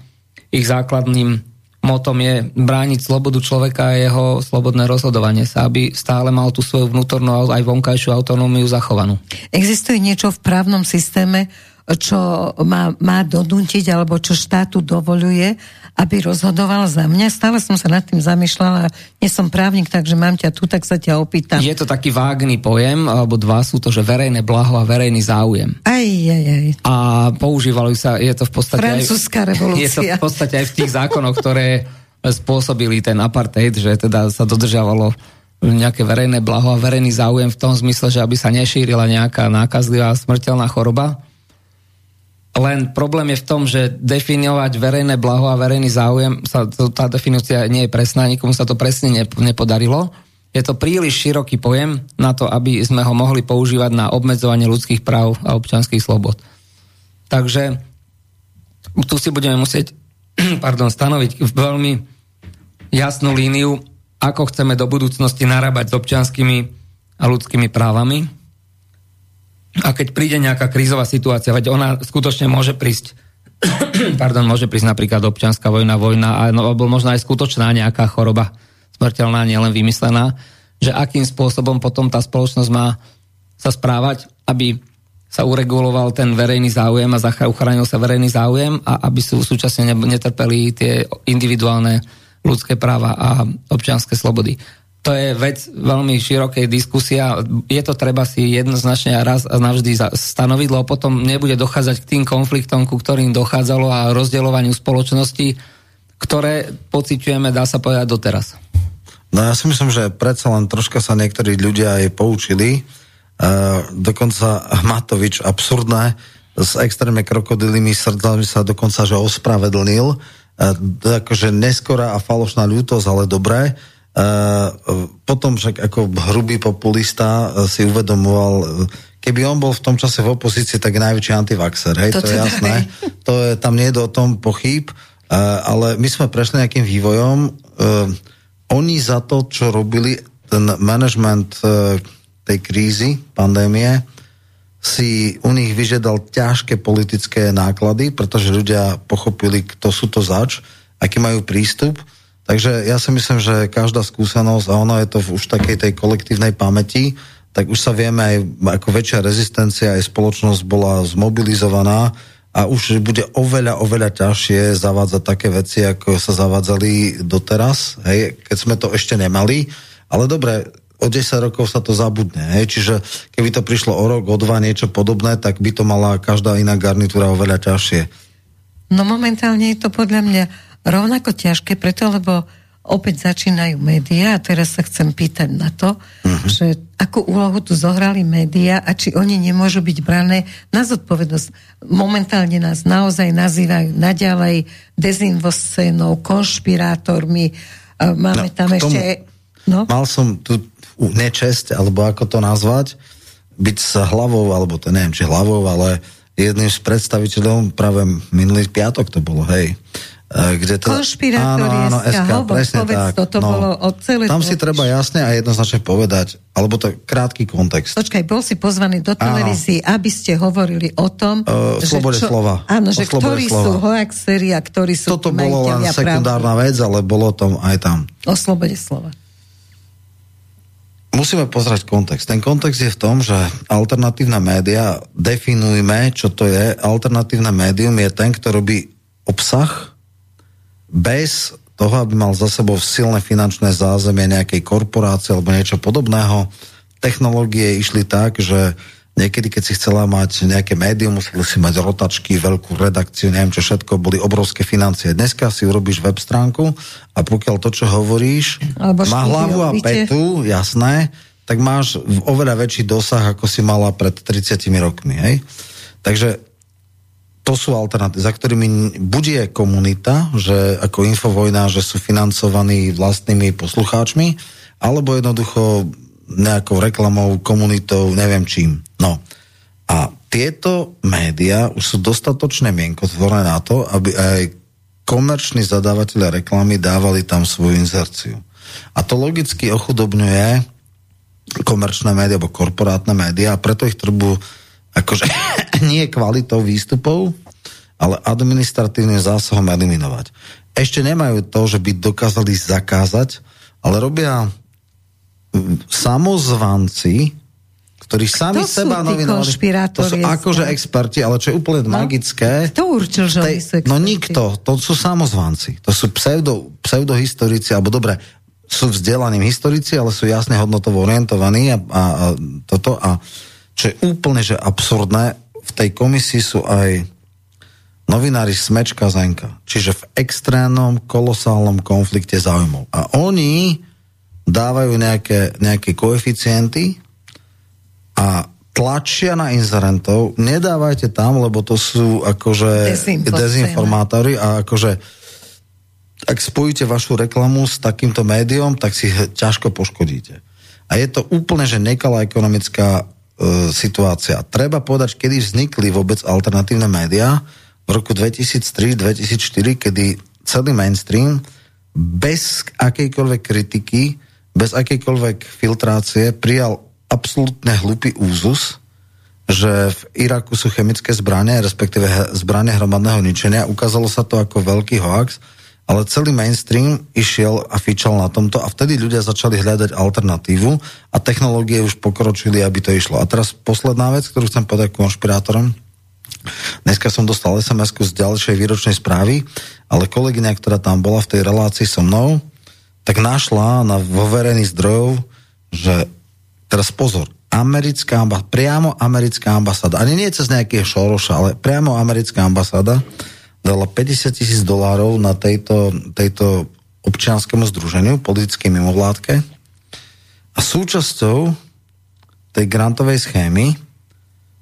Ich základným motom je brániť slobodu človeka a jeho slobodné rozhodovanie sa, aby stále mal tú svoju vnútornú aj vonkajšiu autonómiu zachovanú. Existuje niečo v právnom systéme, čo má, má donútiť alebo čo štátu dovoluje, aby rozhodoval za mňa. Stále som sa nad tým zamýšľala. Nie som právnik, takže mám ťa tu, tak sa ťa opýtam. Je to taký vágný pojem, alebo dva sú to, že verejné blaho a verejný záujem. Aj, aj, aj. A používali sa, je to v podstate... Francúzska revolúcia. Je to v podstate aj v tých zákonoch, ktoré spôsobili ten apartheid, že teda sa dodržiavalo nejaké verejné blaho a verejný záujem v tom zmysle, že aby sa nešírila nejaká nákazlivá smrteľná choroba len problém je v tom, že definovať verejné blaho a verejný záujem, sa, tá definícia nie je presná, nikomu sa to presne nepodarilo. Je to príliš široký pojem na to, aby sme ho mohli používať na obmedzovanie ľudských práv a občanských slobod. Takže tu si budeme musieť pardon, stanoviť veľmi jasnú líniu, ako chceme do budúcnosti narábať s občanskými a ľudskými právami a keď príde nejaká krízová situácia, veď ona skutočne môže prísť, pardon, môže prísť napríklad občianská vojna, vojna, no, alebo možno aj skutočná nejaká choroba, smrteľná, nielen vymyslená, že akým spôsobom potom tá spoločnosť má sa správať, aby sa ureguloval ten verejný záujem a uchránil sa verejný záujem a aby sú súčasne netrpeli tie individuálne ľudské práva a občianské slobody to je vec veľmi širokej diskusia. Je to treba si jednoznačne raz a navždy stanoviť, lebo potom nebude dochádzať k tým konfliktom, ku ktorým dochádzalo a rozdeľovaniu spoločnosti, ktoré pociťujeme, dá sa povedať, doteraz. No ja si myslím, že predsa len troška sa niektorí ľudia aj poučili. Uh, dokonca Matovič absurdné s extrémne krokodilými srdcami sa dokonca, že ospravedlnil. Uh, akože neskorá a falošná ľútosť, ale dobré potom však ako hrubý populista e, si uvedomoval, e, keby on bol v tom čase v opozícii, tak je najväčší antivaxer, hej, to, to je teda jasné. To je, tam nie je o tom pochyb, ale my sme prešli nejakým vývojom. Oni za to, čo robili, ten management tej krízy, pandémie, si u nich vyžiadal ťažké politické náklady, pretože ľudia pochopili, kto sú to zač, aký majú prístup Takže ja si myslím, že každá skúsenosť, a ono je to už takej tej kolektívnej pamäti, tak už sa vieme aj, ako väčšia rezistencia, aj spoločnosť bola zmobilizovaná a už bude oveľa, oveľa ťažšie zavádzať také veci, ako sa zavádzali doteraz, hej, keď sme to ešte nemali. Ale dobre, o 10 rokov sa to zabudne. Hej? Čiže keby to prišlo o rok, o dva, niečo podobné, tak by to mala každá iná garnitúra oveľa ťažšie. No momentálne je to podľa mňa rovnako ťažké, preto lebo opäť začínajú médiá a teraz sa chcem pýtať na to, uh-huh. že akú úlohu tu zohrali médiá a či oni nemôžu byť brané na zodpovednosť. Momentálne nás naozaj nazývajú naďalej dezinvoscénou, konšpirátormi, máme no, tam ešte... No? Mal som tu nečesť, alebo ako to nazvať, byť sa hlavou, alebo to neviem, či hlavou, ale jedným z predstaviteľov práve minulý piatok to bolo, hej, kde to... Konšpirátorie áno, áno, SK, presne povedz, tak. toto no, bolo od celé... Tam si treba jasne a jednoznačne povedať, alebo to krátky kontext. Počkaj, bol si pozvaný do televízie, aby ste hovorili o tom, uh, že čo, slova. Áno, že ktorí slova. sú hoaxeri a ktorí sú Toto bolo len sekundárna pravdy. vec, ale bolo tom aj tam. O slobode slova. Musíme pozrieť kontext. Ten kontext je v tom, že alternatívne média, definujme, čo to je. Alternatívne médium je ten, ktorý robí obsah, bez toho, aby mal za sebou silné finančné zázemie nejakej korporácie alebo niečo podobného. Technológie išli tak, že niekedy, keď si chcela mať nejaké médium, museli si mať rotačky, veľkú redakciu, neviem čo všetko, boli obrovské financie. Dneska si urobíš web stránku a pokiaľ to, čo hovoríš, Alebo má hlavu a petu, jasné, tak máš oveľa väčší dosah, ako si mala pred 30 rokmi. Hej? Takže to sú alternatívy, za ktorými bude komunita, že ako Infovojna, že sú financovaní vlastnými poslucháčmi, alebo jednoducho nejakou reklamou, komunitou, neviem čím. No. A tieto médiá už sú dostatočne mienkotvorné na to, aby aj komerční zadávateľe reklamy dávali tam svoju inzerciu. A to logicky ochudobňuje komerčné médiá alebo korporátne médiá a preto ich trbu akože nie kvalitou výstupov, ale administratívnym zásahom eliminovať. Ešte nemajú to, že by dokázali zakázať, ale robia mm, samozvanci, ktorí sami Kto seba novinovali. To sú akože experti, ale čo je úplne no? magické. Kto určil, že tej, sú No nikto, to sú samozvanci. To sú pseudo, pseudohistorici, alebo dobre, sú vzdelaným historici, ale sú jasne hodnotovo orientovaní a, a, a toto. A čo je úplne že absurdné, v tej komisii sú aj novinári Smečka Zenka. Čiže v extrémnom, kolosálnom konflikte záujmov. A oni dávajú nejaké, nejaké koeficienty a tlačia na inzerentov, nedávajte tam, lebo to sú akože dezinformátori a akože ak spojíte vašu reklamu s takýmto médium, tak si ťažko poškodíte. A je to úplne, že nekalá ekonomická situácia. Treba povedať, kedy vznikli vôbec alternatívne médiá, v roku 2003-2004, kedy celý mainstream bez akejkoľvek kritiky, bez akejkoľvek filtrácie prijal absolútne hlupý úzus, že v Iraku sú chemické zbranie, respektíve zbranie hromadného ničenia. Ukázalo sa to ako veľký hoax, ale celý mainstream išiel a fičal na tomto a vtedy ľudia začali hľadať alternatívu a technológie už pokročili, aby to išlo. A teraz posledná vec, ktorú chcem povedať konšpirátorom, Dneska som dostal sms z ďalšej výročnej správy, ale kolegyňa, ktorá tam bola v tej relácii so mnou, tak našla na, vo zdrojov, že teraz pozor, americká ambasáda, priamo americká ambasáda, ani nie cez nejakého Šoroša, ale priamo americká ambasáda dala 50 tisíc dolárov na tejto, tejto občianskému združeniu, politickej mimovládke. A súčasťou tej grantovej schémy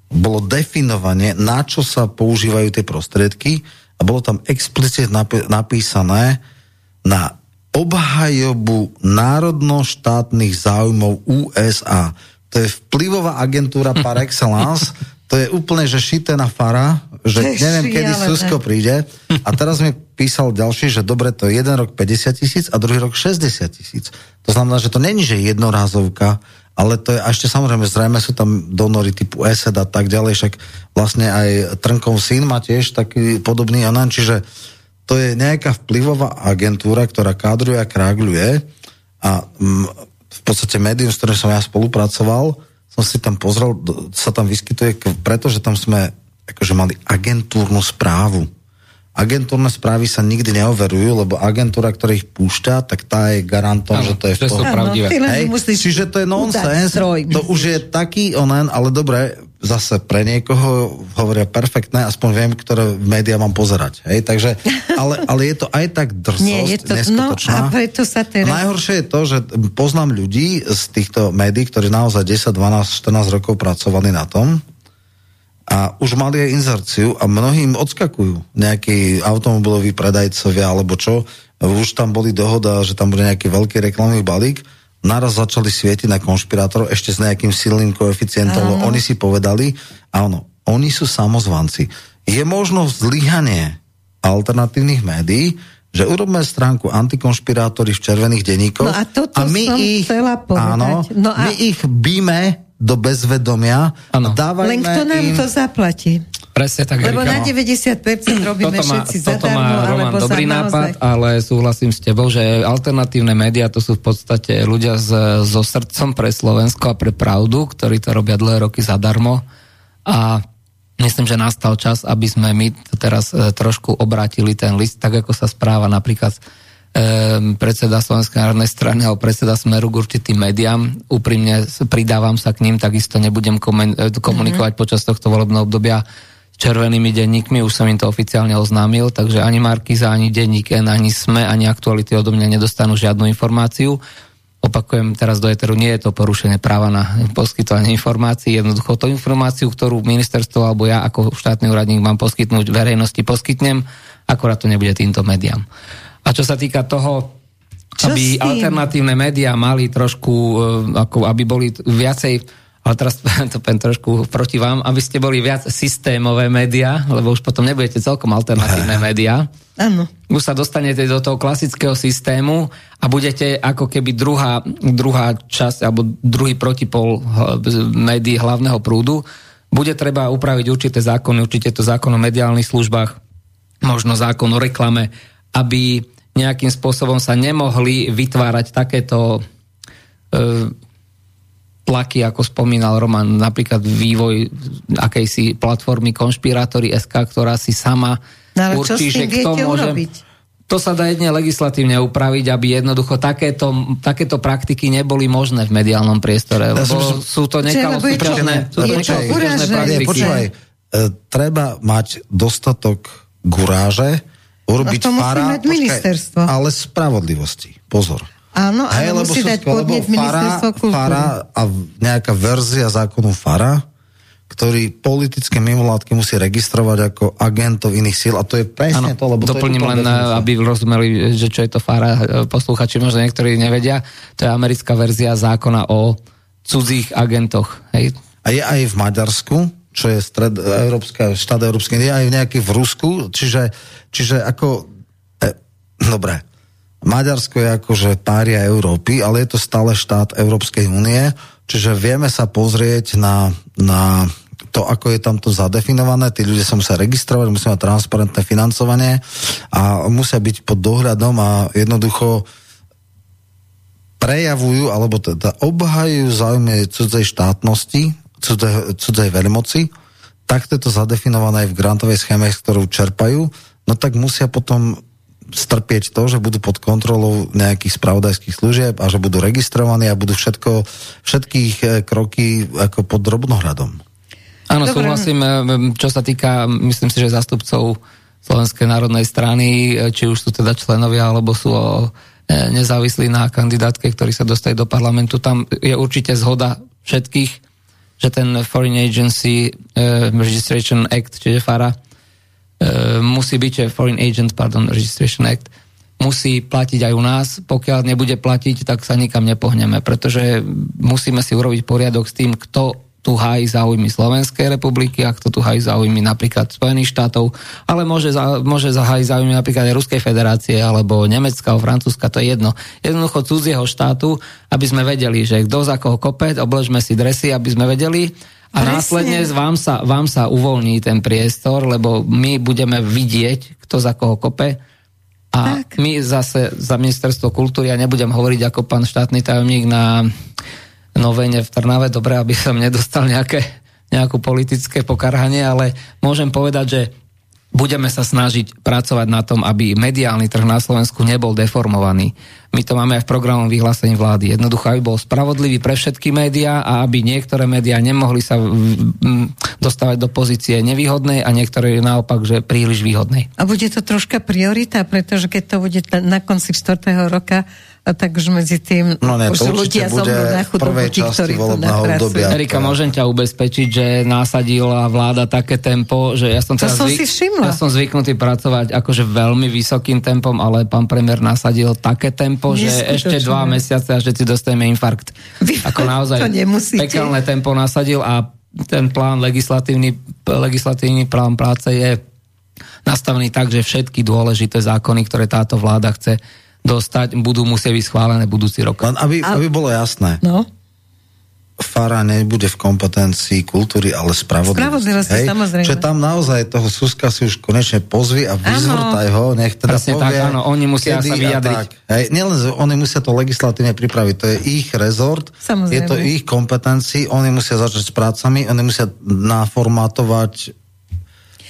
bolo definovanie, na čo sa používajú tie prostriedky a bolo tam explicitne napísané na obhajobu národno-štátnych záujmov USA. To je vplyvová agentúra par excellence, to je úplne, že šité na fara, že neviem, kedy Susko príde. A teraz mi písal ďalší, že dobre, to je jeden rok 50 tisíc a druhý rok 60 tisíc. To znamená, že to není, že jednorázovka, ale to je, a ešte samozrejme, zrejme sú tam donory typu ESED a tak ďalej, však vlastne aj Trnkov syn má tiež taký podobný anan, čiže to je nejaká vplyvová agentúra, ktorá kádruje a krágľuje a m, v podstate médium, s ktorým som ja spolupracoval, som si tam pozrel, sa tam vyskytuje, pretože tam sme akože mali agentúrnu správu agentúrne správy sa nikdy neoverujú, lebo agentúra, ktorá ich púšťa, tak tá je garantom, ano, že to je v pravdivé. Hej, čiže to je nonsens, to už je taký onen, ale dobre, zase pre niekoho hovoria perfektné, aspoň viem, ktoré médiá mám pozerať. Hej, takže, ale, ale je to aj tak drsosť, Nie, je to, neskutočná. No, a preto sa teraz... Najhoršie je to, že poznám ľudí z týchto médií, ktorí naozaj 10, 12, 14 rokov pracovali na tom, a už mali aj inzerciu a mnohým odskakujú nejakí automobiloví predajcovia alebo čo. Už tam boli dohoda, že tam bude nejaký veľký reklamný balík. Naraz začali svietiť na konšpirátorov ešte s nejakým silným koeficientom, lebo oni si povedali, áno, oni sú samozvanci. Je možno zlyhanie alternatívnych médií, že urobíme stránku antikonšpirátory v červených denníkoch no a, a my ich, áno, no a... my ich bíme do bezvedomia. Ano. Dávajme Len kto nám im... to zaplatí? Presne tak, Lebo Erika, na 90% robíme toto má, všetci toto zadarmo, má Roman dobrý nápad, naozaj. ale súhlasím s tebou, že alternatívne médiá to sú v podstate ľudia s, so srdcom pre Slovensko a pre pravdu, ktorí to robia dlhé roky zadarmo a myslím, že nastal čas, aby sme my teraz e, trošku obrátili ten list, tak ako sa správa napríklad predseda Slovenskej národnej strany alebo predseda Smeru k určitým médiám. Úprimne pridávam sa k ním, takisto nebudem e, komunikovať mm-hmm. počas tohto volebného obdobia červenými denníkmi, už som im to oficiálne oznámil, takže ani Markiza, ani denník N, ani SME, ani aktuality odo mňa nedostanú žiadnu informáciu. Opakujem teraz do Eteru, nie je to porušenie práva na poskytovanie informácií, jednoducho tú informáciu, ktorú ministerstvo alebo ja ako štátny úradník mám poskytnúť verejnosti, poskytnem, akorát to nebude týmto médiám. A čo sa týka toho, čo aby alternatívne médiá mali trošku, e, ako aby boli viacej ale teraz to poviem trošku proti vám, aby ste boli viac systémové médiá, lebo už potom nebudete celkom alternatívne médiá. Áno. Už sa dostanete do toho klasického systému a budete ako keby druhá, druhá časť alebo druhý protipol médií hlavného prúdu. Bude treba upraviť určité zákony, určite to zákon o mediálnych službách, možno zákon o reklame, aby nejakým spôsobom sa nemohli vytvárať takéto e, tlaky, ako spomínal Roman, napríklad vývoj akejsi platformy Konšpirátory SK, ktorá si sama no, určí, že kto môže... Urobiť? To sa dá jedne legislatívne upraviť, aby jednoducho takéto, takéto praktiky neboli možné v mediálnom priestore, lebo ja som... sú to nekalosúťažné praktiky. Počúvaj, treba mať dostatok guráže, urobiť to musí mať ministerstvo. ale spravodlivosti. Pozor. Áno, ale Hej, musí dať podnieť ministerstvo kultúry. Fara a nejaká verzia zákonu Fara, ktorý politické mimovládky musí registrovať ako agentov iných síl a to je presne ano, to, lebo doplním to len, definícia. aby rozumeli, že čo je to FARA, posluchači možno niektorí nevedia, to je americká verzia zákona o cudzích agentoch. Hej. A je aj v Maďarsku, čo je stred, Európska, štát Európskej nie aj nejaký v Rusku, čiže, čiže ako, e, dobre, Maďarsko je akože pária Európy, ale je to stále štát Európskej únie, čiže vieme sa pozrieť na, na to, ako je tam to zadefinované, tí ľudia sa musia registrovať, musia mať transparentné financovanie a musia byť pod dohľadom a jednoducho prejavujú, alebo teda obhajujú záujmy cudzej štátnosti, cudzej, cudzej veľmoci, takto je to zadefinované aj v grantovej schéme, s ktorou čerpajú, no tak musia potom strpieť to, že budú pod kontrolou nejakých spravodajských služieb a že budú registrovaní a budú všetko, všetkých eh, kroky ako pod drobnohľadom. Áno, Dobre. súhlasím, eh, čo sa týka, myslím si, že zástupcov Slovenskej národnej strany, eh, či už sú teda členovia, alebo sú nezávislí na kandidátke, ktorí sa dostali do parlamentu, tam je určite zhoda všetkých, že ten Foreign Agency uh, Registration Act, čiže FARA, uh, musí byť, Foreign Agent, pardon, Registration Act, musí platiť aj u nás. Pokiaľ nebude platiť, tak sa nikam nepohneme, pretože musíme si urobiť poriadok s tým, kto tu hájí záujmy Slovenskej republiky, ak to tu hájí záujmy napríklad Spojených štátov, ale môže, za, môže zahájiť záujmy napríklad aj Ruskej federácie, alebo Nemecka, alebo Francúzska, to je jedno. Jednoducho cudzieho štátu, aby sme vedeli, že kto za koho kope, obležme si dresy, aby sme vedeli, a Presne. následne vám sa, vám sa uvoľní ten priestor, lebo my budeme vidieť, kto za koho kope. A tak. my zase za ministerstvo kultúry, ja nebudem hovoriť ako pán štátny tajomník na novene v Trnave. Dobre, aby som nedostal nejaké, nejakú politické pokarhanie, ale môžem povedať, že budeme sa snažiť pracovať na tom, aby mediálny trh na Slovensku nebol deformovaný. My to máme aj v programom vyhlásení vlády. Jednoducho, aby bol spravodlivý pre všetky médiá a aby niektoré médiá nemohli sa dostávať do pozície nevýhodnej a niektoré naopak, že príliš výhodnej. A bude to troška priorita, pretože keď to bude na konci 4. roka, tak už medzi tým no ne, už ľudia bude na chudobu, tí, ktorí tu obdobia. Erika, môžem ťa ubezpečiť, že násadila vláda také tempo, že ja som, to som zvyk, si všimla. ja som zvyknutý pracovať akože veľmi vysokým tempom, ale pán premiér nasadil také tempo, že ešte dva mesiace a že si dostaneme infarkt. Vy ako naozaj pekelné tempo nasadil a ten plán legislatívny, legislatívny plán práce je nastavený tak, že všetky dôležité zákony, ktoré táto vláda chce dostať, budú musieť byť schválené budúci rok. Len aby, aby bolo jasné. No? Fara nebude v kompetencii kultúry, ale spravodlivosti. Spravodlivosti, hej? samozrejme. Čiže tam naozaj toho Suska si už konečne pozvi a vyzvrtaj ho, nech teda Presne povie, tak, áno, oni musia sa vyjadriť. Tak. Hej? Nielen, oni musia to legislatívne pripraviť, to je ich rezort, samozrejme. je to ich kompetencii, oni musia začať s prácami, oni musia naformátovať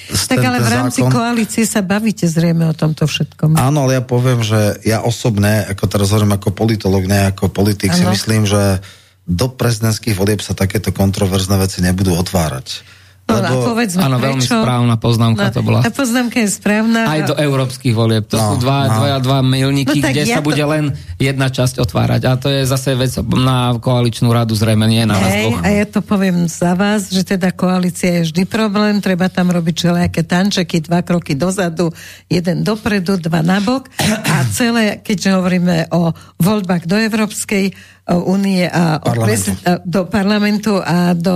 tak ale v rámci zákon. koalície sa bavíte zrejme o tomto všetkom. Áno, ale ja poviem, že ja osobne, ako teraz hovorím ako politolog, ne ako politik, ano. si myslím, že do prezidentských volieb sa takéto kontroverzné veci nebudú otvárať. No, lebo... a povedzme, Áno, veľmi správna poznámka no, to bola. A poznámka je správna. Aj do európskych volieb. To no, sú dva, no. dva, dva milníky, no, kde ja sa to... bude len jedna časť otvárať. A to je zase vec na koaličnú radu zrejme, nie na Hej, A ja to poviem za vás, že teda koalícia je vždy problém, treba tam robiť všelijaké tančeky, dva kroky dozadu, jeden dopredu, dva nabok. A celé, keďže hovoríme o voľbách do Európskej únie a parlamentu. Prez, do parlamentu a do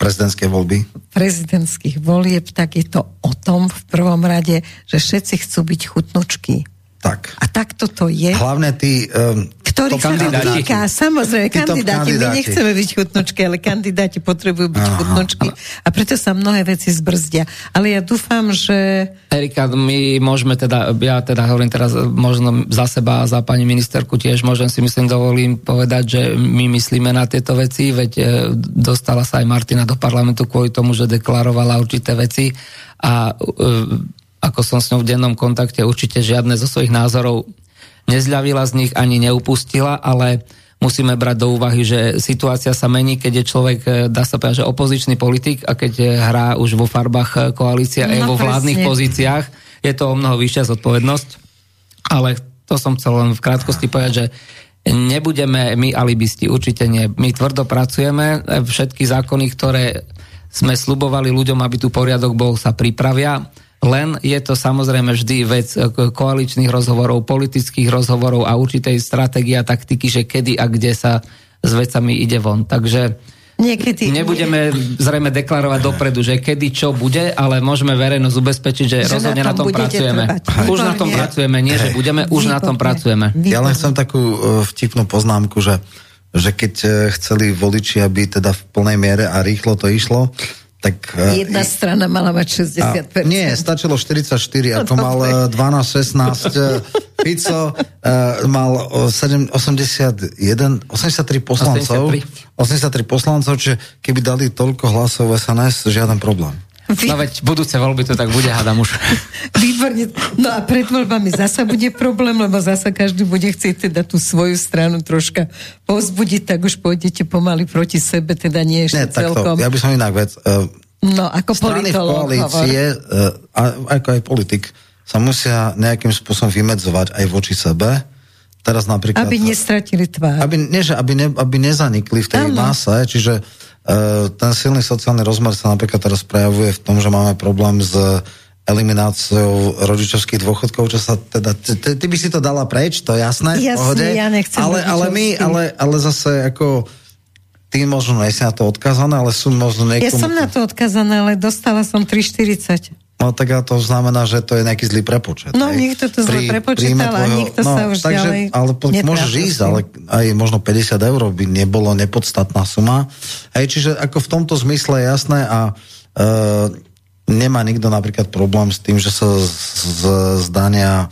prezidentskej voľby prezidentských volieb, tak je to o tom v prvom rade, že všetci chcú byť chutnočky. Tak. A takto to je. Hlavne tí... Um, Ktorých sa to týka, samozrejme, kandidáti. kandidáti. My nechceme byť chutnočky, ale kandidáti potrebujú byť Aha, chutnočky. A preto sa mnohé veci zbrzdia. Ale ja dúfam, že... Erika, my môžeme teda, ja teda hovorím teraz možno za seba a za pani ministerku tiež, môžem si myslím, dovolím povedať, že my myslíme na tieto veci, veď e, dostala sa aj Martina do parlamentu kvôli tomu, že deklarovala určité veci a e, ako som s ňou v dennom kontakte, určite žiadne zo svojich názorov nezľavila z nich ani neupustila, ale musíme brať do úvahy, že situácia sa mení, keď je človek, e, dá sa povedať, že opozičný politik a keď hrá už vo farbách e, koalícia no, aj vo vládnych presne. pozíciách, je to o mnoho vyššia zodpovednosť. Ale to som chcel len v krátkosti povedať, že nebudeme my alibisti, určite nie. My tvrdo pracujeme, e, všetky zákony, ktoré sme slubovali ľuďom, aby tu poriadok bol, sa pripravia len je to samozrejme vždy vec eh, koaličných rozhovorov, politických rozhovorov a určitej stratégie a taktiky, že kedy a kde sa s vecami ide von. Takže Niekedy. Nebudeme zrejme deklarovať dopredu, že kedy čo bude, ale môžeme verejnosť ubezpečiť, že, že rozhodne na tom, na tom pracujeme. Trvať. Už na tom pracujeme, nie že budeme, už Výborné. na tom pracujeme. Výborné. Ja len chcem takú eh, vtipnú poznámku, že že keď eh, chceli voliči, aby teda v plnej miere a rýchlo to išlo, tak, e, Jedna strana mala mať 60%. A, nie, stačilo 44, no, ako mal 12-16. E, Fico uh, mal 7, 81, 83 poslancov. 83. 83 poslancov, čiže keby dali toľko hlasov SNS, žiaden problém. No veď budúce voľby to tak bude, hádam už. Výborne. No a pred voľbami zasa bude problém, lebo zasa každý bude chcieť teda tú svoju stranu troška pozbudiť, tak už pôjdete pomaly proti sebe, teda nie ešte Nie, celkom. ja by som inak vec. Uh, no, ako strany v koalície, uh, ako aj politik, sa musia nejakým spôsobom vymedzovať aj voči sebe. Teraz napríklad... Aby nestratili tvár. Aby, nie, že aby, ne, aby nezanikli v tej ano. mase, čiže ten silný sociálny rozmer sa napríklad teraz prejavuje v tom, že máme problém s elimináciou rodičovských dôchodkov, čo sa teda, ty, ty by si to dala preč, to je jasné, Jasne, pohode, ja nechcem ale, ale my, ale, ale zase ako ty možno nie si na to odkazané, ale sú možno niekomu... Ja som na to odkazaná, ale dostala som 3,40. No tak a to znamená, že to je nejaký zlý prepočet. No hej. niekto to zle prepočítal a niekto no, sa už takže, ďalej Ale po, môžeš ísť, ale aj možno 50 eur by nebolo nepodstatná suma. Hej, čiže ako v tomto zmysle je jasné a e, nemá nikto napríklad problém s tým, že sa z, z zdania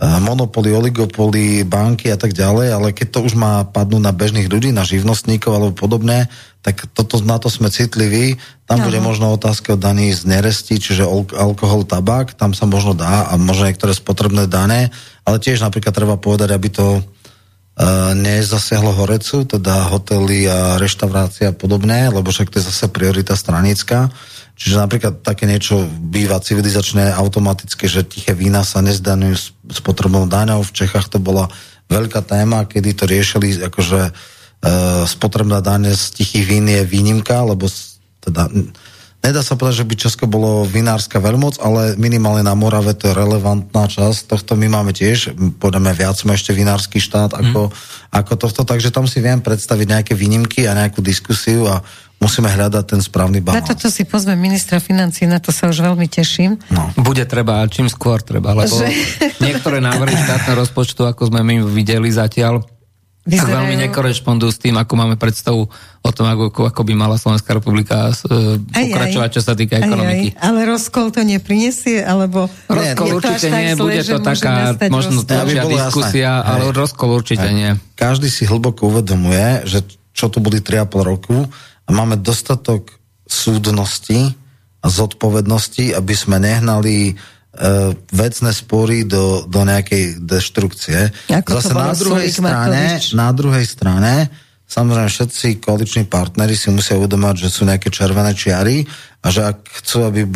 monopoly, oligopoly, banky a tak ďalej, ale keď to už má padnúť na bežných ľudí, na živnostníkov alebo podobné, tak toto, na to sme citliví. Tam Aha. bude možno otázka o daní z neresti, čiže alkohol, tabak, tam sa možno dá a možno niektoré spotrebné dané, ale tiež napríklad treba povedať, aby to uh, nezasiahlo horecu, teda hotely a reštaurácie a podobné, lebo však to je zase priorita stranická. Čiže napríklad také niečo býva civilizačné automaticky, že tiché vína sa nezdaňujú s, s potrebnou daňou. V Čechách to bola veľká téma, kedy to riešili, akože spotrebná daň z tichých vín je výnimka, lebo teda Nedá sa povedať, že by Česko bolo vinárska veľmoc, ale minimálne na Morave to je relevantná časť. Tohto my máme tiež, podáme viac, sme ešte vinársky štát ako, mm. ako tohto, takže tam si viem predstaviť nejaké výnimky a nejakú diskusiu a musíme hľadať ten správny balans. Na toto si pozme ministra financí, na to sa už veľmi teším. No. Bude treba, čím skôr treba, lebo že... niektoré návrhy štátneho rozpočtu, ako sme my videli zatiaľ, Vyzerajú... veľmi nekorešpondujú s tým, ako máme predstavu o tom, ako, ako by mala Slovenská republika uh, pokračovať, čo sa týka ekonomiky. Aj, aj. Ale rozkol to neprinesie, alebo... Rozkol určite nie, zle, bude to taká možno dlhšia diskusia, jasné. ale rozkol určite aj. nie. Každý si hlboko uvedomuje, že čo tu boli 3,5 roku a máme dostatok súdnosti a zodpovednosti, aby sme nehnali vecné spory do, do nejakej deštrukcie. Ako Zase na druhej, strane, na druhej strane, samozrejme všetci koaliční partnery si musia uvedomať, že sú nejaké červené čiary a že ak chcú, aby e,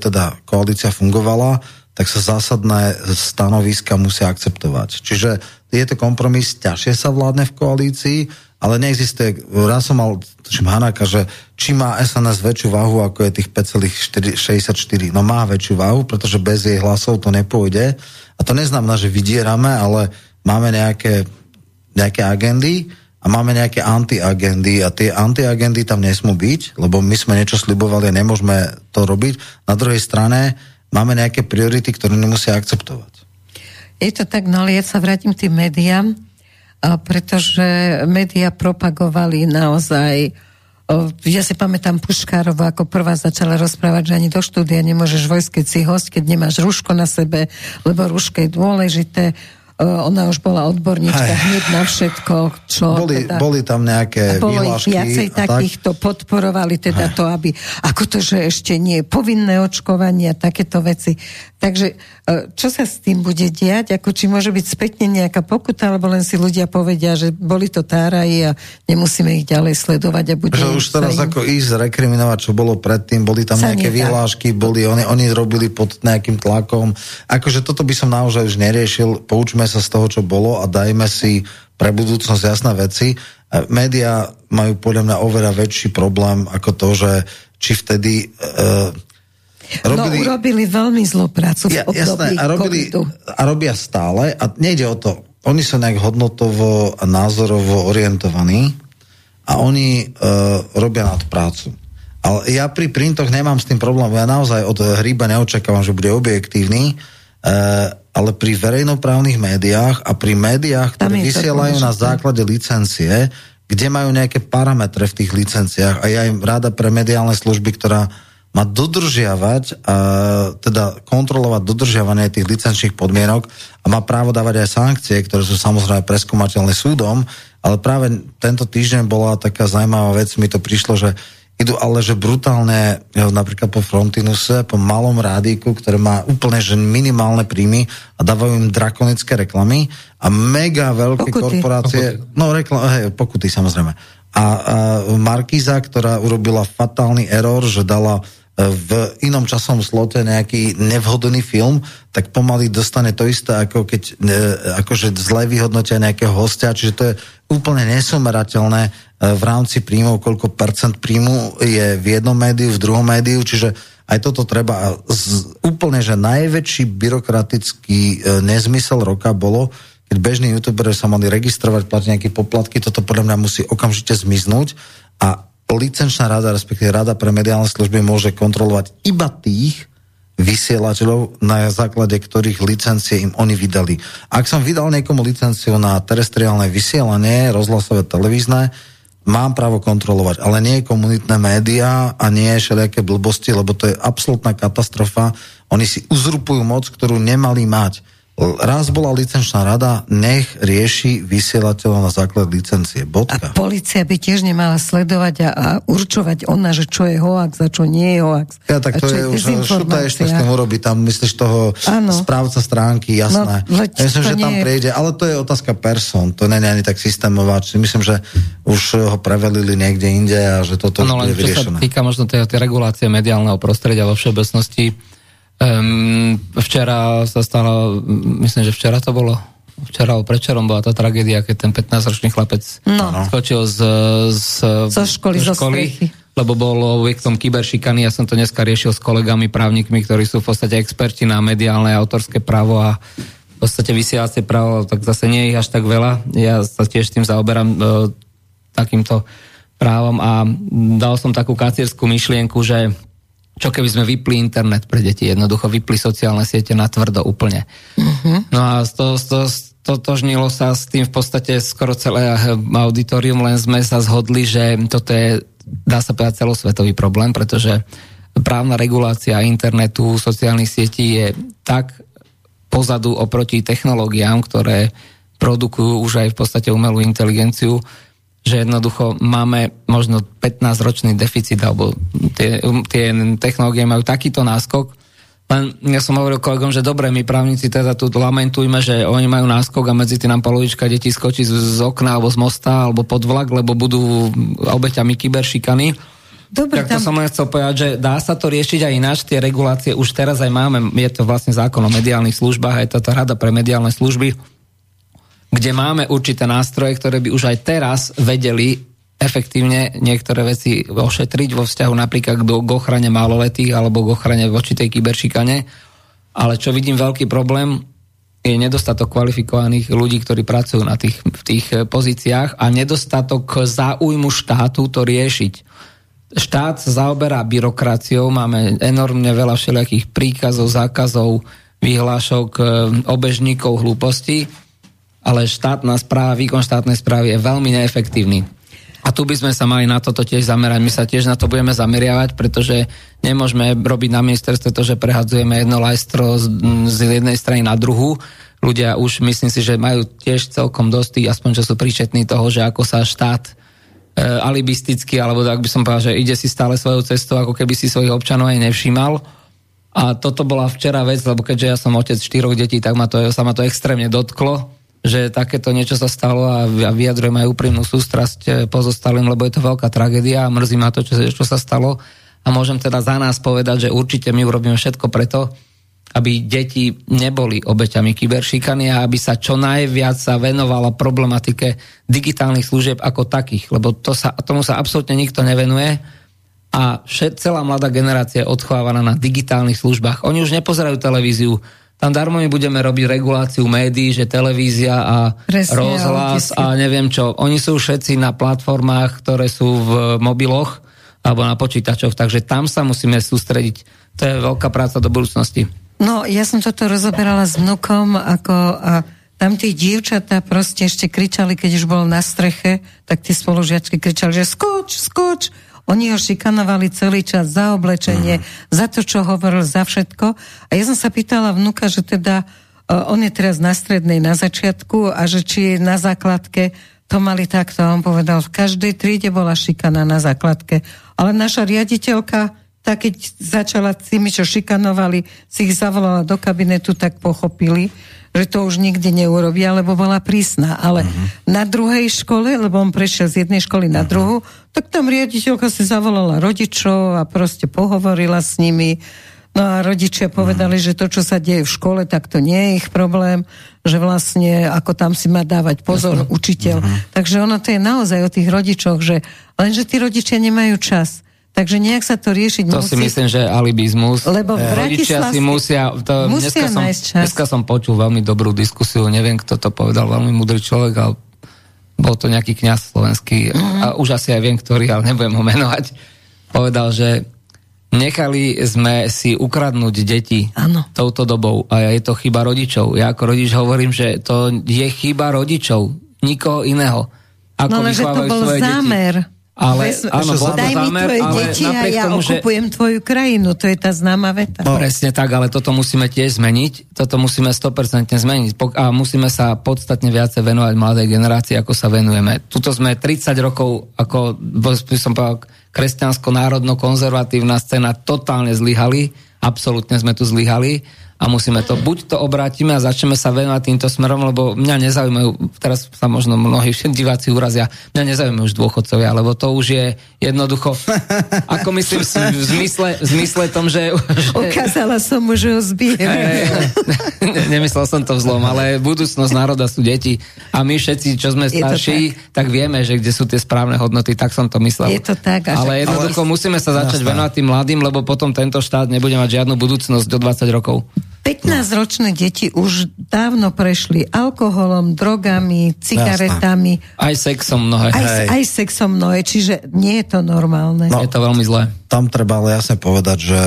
teda koalícia fungovala, tak sa zásadné stanoviska musia akceptovať. Čiže je to kompromis, ťažšie sa vládne v koalícii, ale neexistuje, raz som mal tuším Hanaka, že či má SNS väčšiu váhu, ako je tých 5,64. No má väčšiu váhu, pretože bez jej hlasov to nepôjde. A to neznamená, že vydierame, ale máme nejaké, nejaké agendy a máme nejaké antiagendy a tie antiagendy tam nesmú byť, lebo my sme niečo slibovali a nemôžeme to robiť. Na druhej strane máme nejaké priority, ktoré nemusia akceptovať. Je to tak, no ale ja sa vrátim k tým médiám pretože médiá propagovali naozaj ja si pamätám Puškárova, ako prvá začala rozprávať, že ani do štúdia nemôžeš vojske si host, keď nemáš rúško na sebe, lebo rúško je dôležité ona už bola odborníčka Aj. hneď na všetko, čo... Boli, teda, boli tam nejaké bolo výhlášky. viacej takýchto, tak? podporovali teda Aj. to, aby... Ako to, že ešte nie je povinné očkovanie a takéto veci. Takže e, čo sa s tým bude diať? Ako, či môže byť spätne nejaká pokuta, alebo len si ľudia povedia, že boli to táraji a nemusíme ich ďalej sledovať a bude... Že už teraz im... ako ísť rekriminovať, čo bolo predtým, boli tam sa nejaké výhlášky, boli, oni, oni robili pod nejakým tlakom. Akože toto by som naozaj už neriešil. Poučme sa z toho, čo bolo a dajme si pre budúcnosť jasné veci. Média majú podľa mňa oveľa väčší problém ako to, že či vtedy uh, robili... No, urobili veľmi zlú prácu v ja, jasné, a, robili, a robia stále a nejde o to. Oni sú nejak hodnotovo a názorovo orientovaní a oni uh, robia nad prácu. Ale ja pri printoch nemám s tým problém. Ja naozaj od hríba neočakávam, že bude objektívny. Uh, ale pri verejnoprávnych médiách a pri médiách, ktoré vysielajú na základe licencie, kde majú nejaké parametre v tých licenciách a ja im ráda pre mediálne služby, ktorá má dodržiavať, a, teda kontrolovať dodržiavanie tých licenčných podmienok a má právo dávať aj sankcie, ktoré sú samozrejme preskúmateľné súdom, ale práve tento týždeň bola taká zaujímavá vec, mi to prišlo, že idú ale že brutálne, napríklad po Frontinuse, po malom rádiku, ktoré má úplne že minimálne príjmy a dávajú im drakonické reklamy a mega veľké pokuty. korporácie, pokuty. no reklam, hej, pokuty samozrejme. A, a Markíza, ktorá urobila fatálny error, že dala v inom časom slote nejaký nevhodný film, tak pomaly dostane to isté, ako keď akože zle vyhodnotia nejakého hostia, čiže to je úplne nesumerateľné e, v rámci príjmov, koľko percent príjmu je v jednom médiu, v druhom médiu, čiže aj toto treba. Z, úplne, že najväčší byrokratický e, nezmysel roka bolo, keď bežní youtuberi sa mali registrovať, platiť nejaké poplatky, toto podľa mňa musí okamžite zmiznúť. A licenčná rada, respektíve rada pre mediálne služby môže kontrolovať iba tých vysielateľov, na základe ktorých licencie im oni vydali. Ak som vydal niekomu licenciu na terestriálne vysielanie, rozhlasové, televízne, mám právo kontrolovať, ale nie komunitné médiá a nie všelijaké blbosti, lebo to je absolútna katastrofa. Oni si uzrupujú moc, ktorú nemali mať. Raz bola licenčná rada, nech rieši vysielateľa na základ licencie. Bodka. A policia by tiež nemala sledovať a, a určovať ona, že čo je hoax a čo nie je hoax. Ja, tak to je, je už šuta ešte s tým urobiť. Tam myslíš toho ano. správca stránky, jasné. No, ja myslím, že tam je... prejde, ale to je otázka person. To nie je ani tak systémová. Myslím, že už ho prevelili niekde inde a že toto ano, už bude vyriešené. Čo sa týka možno tej, tej regulácie mediálneho prostredia vo všeobecnosti, Um, včera sa stalo, myslím, že včera to bolo, včera alebo prečerom bola tá tragédia, keď ten 15-ročný chlapec no. skočil z, z, zo školy, zo školy lebo bol objektom kyberšikany. Ja som to dneska riešil s kolegami právnikmi, ktorí sú v podstate experti na mediálne a autorské právo a v podstate vysielacie právo, tak zase nie je ich až tak veľa. Ja sa tiež tým zaoberám e, takýmto právom a dal som takú kacierskú myšlienku, že čo keby sme vypli internet pre deti, jednoducho vypli sociálne siete na tvrdo úplne. Uh-huh. No a to, to, totožnilo sa s tým v podstate skoro celé auditorium, len sme sa zhodli, že toto je, dá sa povedať, celosvetový problém, pretože právna regulácia internetu, sociálnych sietí je tak pozadu oproti technológiám, ktoré produkujú už aj v podstate umelú inteligenciu, že jednoducho máme možno 15-ročný deficit, alebo tie, tie technológie majú takýto náskok. Len ja som hovoril kolegom, že dobre, my právnici teda tu lamentujme, že oni majú náskok a medzi tým nám polovička detí skočí z, z okna alebo z mosta alebo pod vlak, lebo budú obeťami kyberšikany. Dobre, tak to tam... som len chcel povedať, že dá sa to riešiť aj ináč, tie regulácie už teraz aj máme, je to vlastne zákon o mediálnych službách, aj táto rada pre mediálne služby, kde máme určité nástroje, ktoré by už aj teraz vedeli efektívne niektoré veci ošetriť vo vzťahu napríklad k, ochrane maloletých alebo k ochrane voči tej kyberšikane. Ale čo vidím veľký problém, je nedostatok kvalifikovaných ľudí, ktorí pracujú na tých, v tých pozíciách a nedostatok záujmu štátu to riešiť. Štát zaoberá byrokraciou, máme enormne veľa všelijakých príkazov, zákazov, vyhlášok, e, obežníkov, hlúpostí ale štátna správa, výkon štátnej správy je veľmi neefektívny. A tu by sme sa mali na toto tiež zamerať. My sa tiež na to budeme zameriavať, pretože nemôžeme robiť na ministerstve to, že prehadzujeme jedno lajstro z, z jednej strany na druhú. Ľudia už myslím si, že majú tiež celkom dosť, aspoň čo sú príčetní toho, že ako sa štát e, alibisticky, alebo tak by som povedal, že ide si stále svojou cestou, ako keby si svojich občanov aj nevšímal. A toto bola včera vec, lebo keďže ja som otec štyroch detí, tak ma to, sa ma to extrémne dotklo že takéto niečo sa stalo a vyjadrujem aj úprimnú sústrasť eh, pozostalým, lebo je to veľká tragédia a mrzí ma to, čo, čo sa stalo. A môžem teda za nás povedať, že určite my urobíme všetko preto, aby deti neboli obeťami kyberšikany a aby sa čo najviac sa venovala problematike digitálnych služieb ako takých, lebo to sa, tomu sa absolútne nikto nevenuje a všet, celá mladá generácia je odchovávaná na digitálnych službách. Oni už nepozerajú televíziu, tam darmo my budeme robiť reguláciu médií, že televízia a Presne, rozhlas a neviem čo. Oni sú všetci na platformách, ktoré sú v mobiloch alebo na počítačoch, takže tam sa musíme sústrediť. To je veľká práca do budúcnosti. No, ja som toto rozoberala s vnukom, ako a tam tí dievčatá proste ešte kričali, keď už bol na streche, tak tie spolužiačky kričali, že skoč, skoč, oni ho šikanovali celý čas za oblečenie, uh-huh. za to, čo hovoril, za všetko. A ja som sa pýtala vnuka, že teda uh, on je teraz na strednej na začiatku a že či na základke to mali takto. A on povedal, v každej triede bola šikana na základke. Ale naša riaditeľka tak keď začala tými, čo šikanovali, si ich zavolala do kabinetu, tak pochopili, že to už nikdy neurobia, lebo bola prísna. Ale uh-huh. na druhej škole, lebo on prešiel z jednej školy na uh-huh. druhú, tak tam riaditeľka si zavolala rodičov a proste pohovorila s nimi. No a rodičia povedali, uh-huh. že to, čo sa deje v škole, tak to nie je ich problém, že vlastne ako tam si má dávať pozor Jasne. učiteľ. Uh-huh. Takže ono to je naozaj o tých rodičoch, že lenže tí rodičia nemajú čas. Takže nejak sa to riešiť to musí. To si myslím, že alibizmus. Lebo v Rodičia si musia... To, musia dneska, som, čas. dneska som počul veľmi dobrú diskusiu, neviem, kto to povedal, veľmi múdry človek, ale bol to nejaký kňaz slovenský, mm-hmm. a už asi aj viem, ktorý, ale nebudem ho menovať, povedal, že nechali sme si ukradnúť deti ano. touto dobou a je to chyba rodičov. Ja ako rodič hovorím, že to je chyba rodičov, nikoho iného. Ako no ale že to bol zámer. Deti Ale Vezme- áno, Daj mi tvoje ale deti a ja tomu, že... okupujem tvoju krajinu. To je tá známa veta. No. Presne tak, ale toto musíme tiež zmeniť. Toto musíme 100% zmeniť. A musíme sa podstatne viacej venovať mladej generácii, ako sa venujeme. Tuto sme 30 rokov, ako by som povedal, kresťansko-národno-konzervatívna scéna totálne zlyhali. Absolútne sme tu zlyhali a musíme to, buď to obrátime a začneme sa venovať týmto smerom, lebo mňa nezaujímajú, teraz sa možno mnohí diváci urazia, mňa nezaujímajú už dôchodcovia, lebo to už je jednoducho, ako myslím v zmysle, v zmysle tom, že... že Ukázala som mu, že ho zbijem. Ne- nemyslel som to vzlom, ale budúcnosť národa sú deti a my všetci, čo sme Je starší, tak. vieme, že kde sú tie správne hodnoty, tak som to myslel. Je to tak, Ale jednoducho ale- musíme sa začať venovať tým mladým, lebo potom tento štát nebude mať žiadnu budúcnosť do 20 rokov. 15-ročné deti už dávno prešli alkoholom, drogami, cigaretami, Aj sexom mnohé. aj, aj sexom mnohé, čiže nie je to normálne. No. Je to veľmi zlé. Tam treba ale jasne povedať, že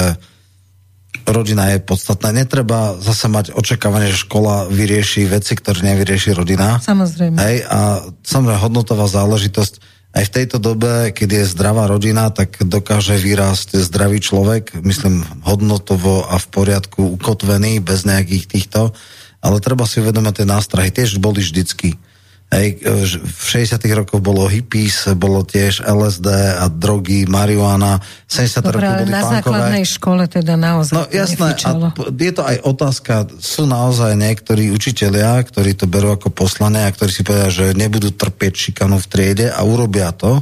rodina je podstatná. Netreba zase mať očakávanie, že škola vyrieši veci, ktoré nevyrieši rodina. Samozrejme. Hej, a samozrejme hodnotová záležitosť aj v tejto dobe, keď je zdravá rodina, tak dokáže vyrásť zdravý človek, myslím hodnotovo a v poriadku ukotvený, bez nejakých týchto, ale treba si uvedomať tie nástrahy, tiež boli vždycky. Hej, v 60 rokoch bolo hippies, bolo tiež LSD a drogy, marihuana, 70 Dobre, roky boli na punkové. základnej škole teda naozaj No jasné, nefičalo. a je to aj otázka, sú naozaj niektorí učitelia, ktorí to berú ako poslanie a ktorí si povedia, že nebudú trpieť šikanu v triede a urobia to.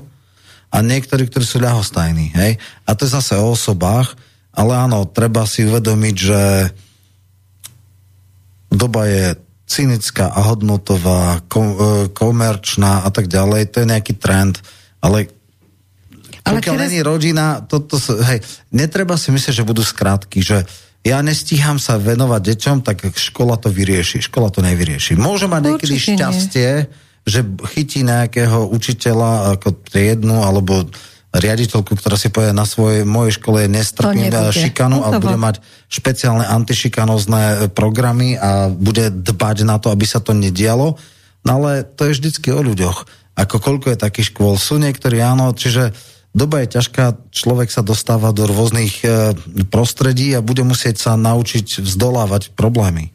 A niektorí, ktorí sú ľahostajní. Hej? A to je zase o osobách, ale áno, treba si uvedomiť, že doba je cynická a hodnotová, kom, e, komerčná a tak ďalej, to je nejaký trend, ale Ale pokiaľ teraz- není rodina, toto, to, hej, netreba si myslieť, že budú skrátky, že ja nestíham sa venovať deťom, tak škola to vyrieši. Škola to nevyrieši. Môže mať niekedy Určite nie. šťastie, že chytí nejakého učiteľa ako triednu alebo riaditeľku, ktorá si povie na svojej mojej škole nestrpím nebude. šikanu a bude mať špeciálne antišikanozné e, programy a bude dbať na to, aby sa to nedialo. No ale to je vždycky o ľuďoch. Ako koľko je takých škôl? Sú niektorí áno, čiže doba je ťažká, človek sa dostáva do rôznych e, prostredí a bude musieť sa naučiť vzdolávať problémy.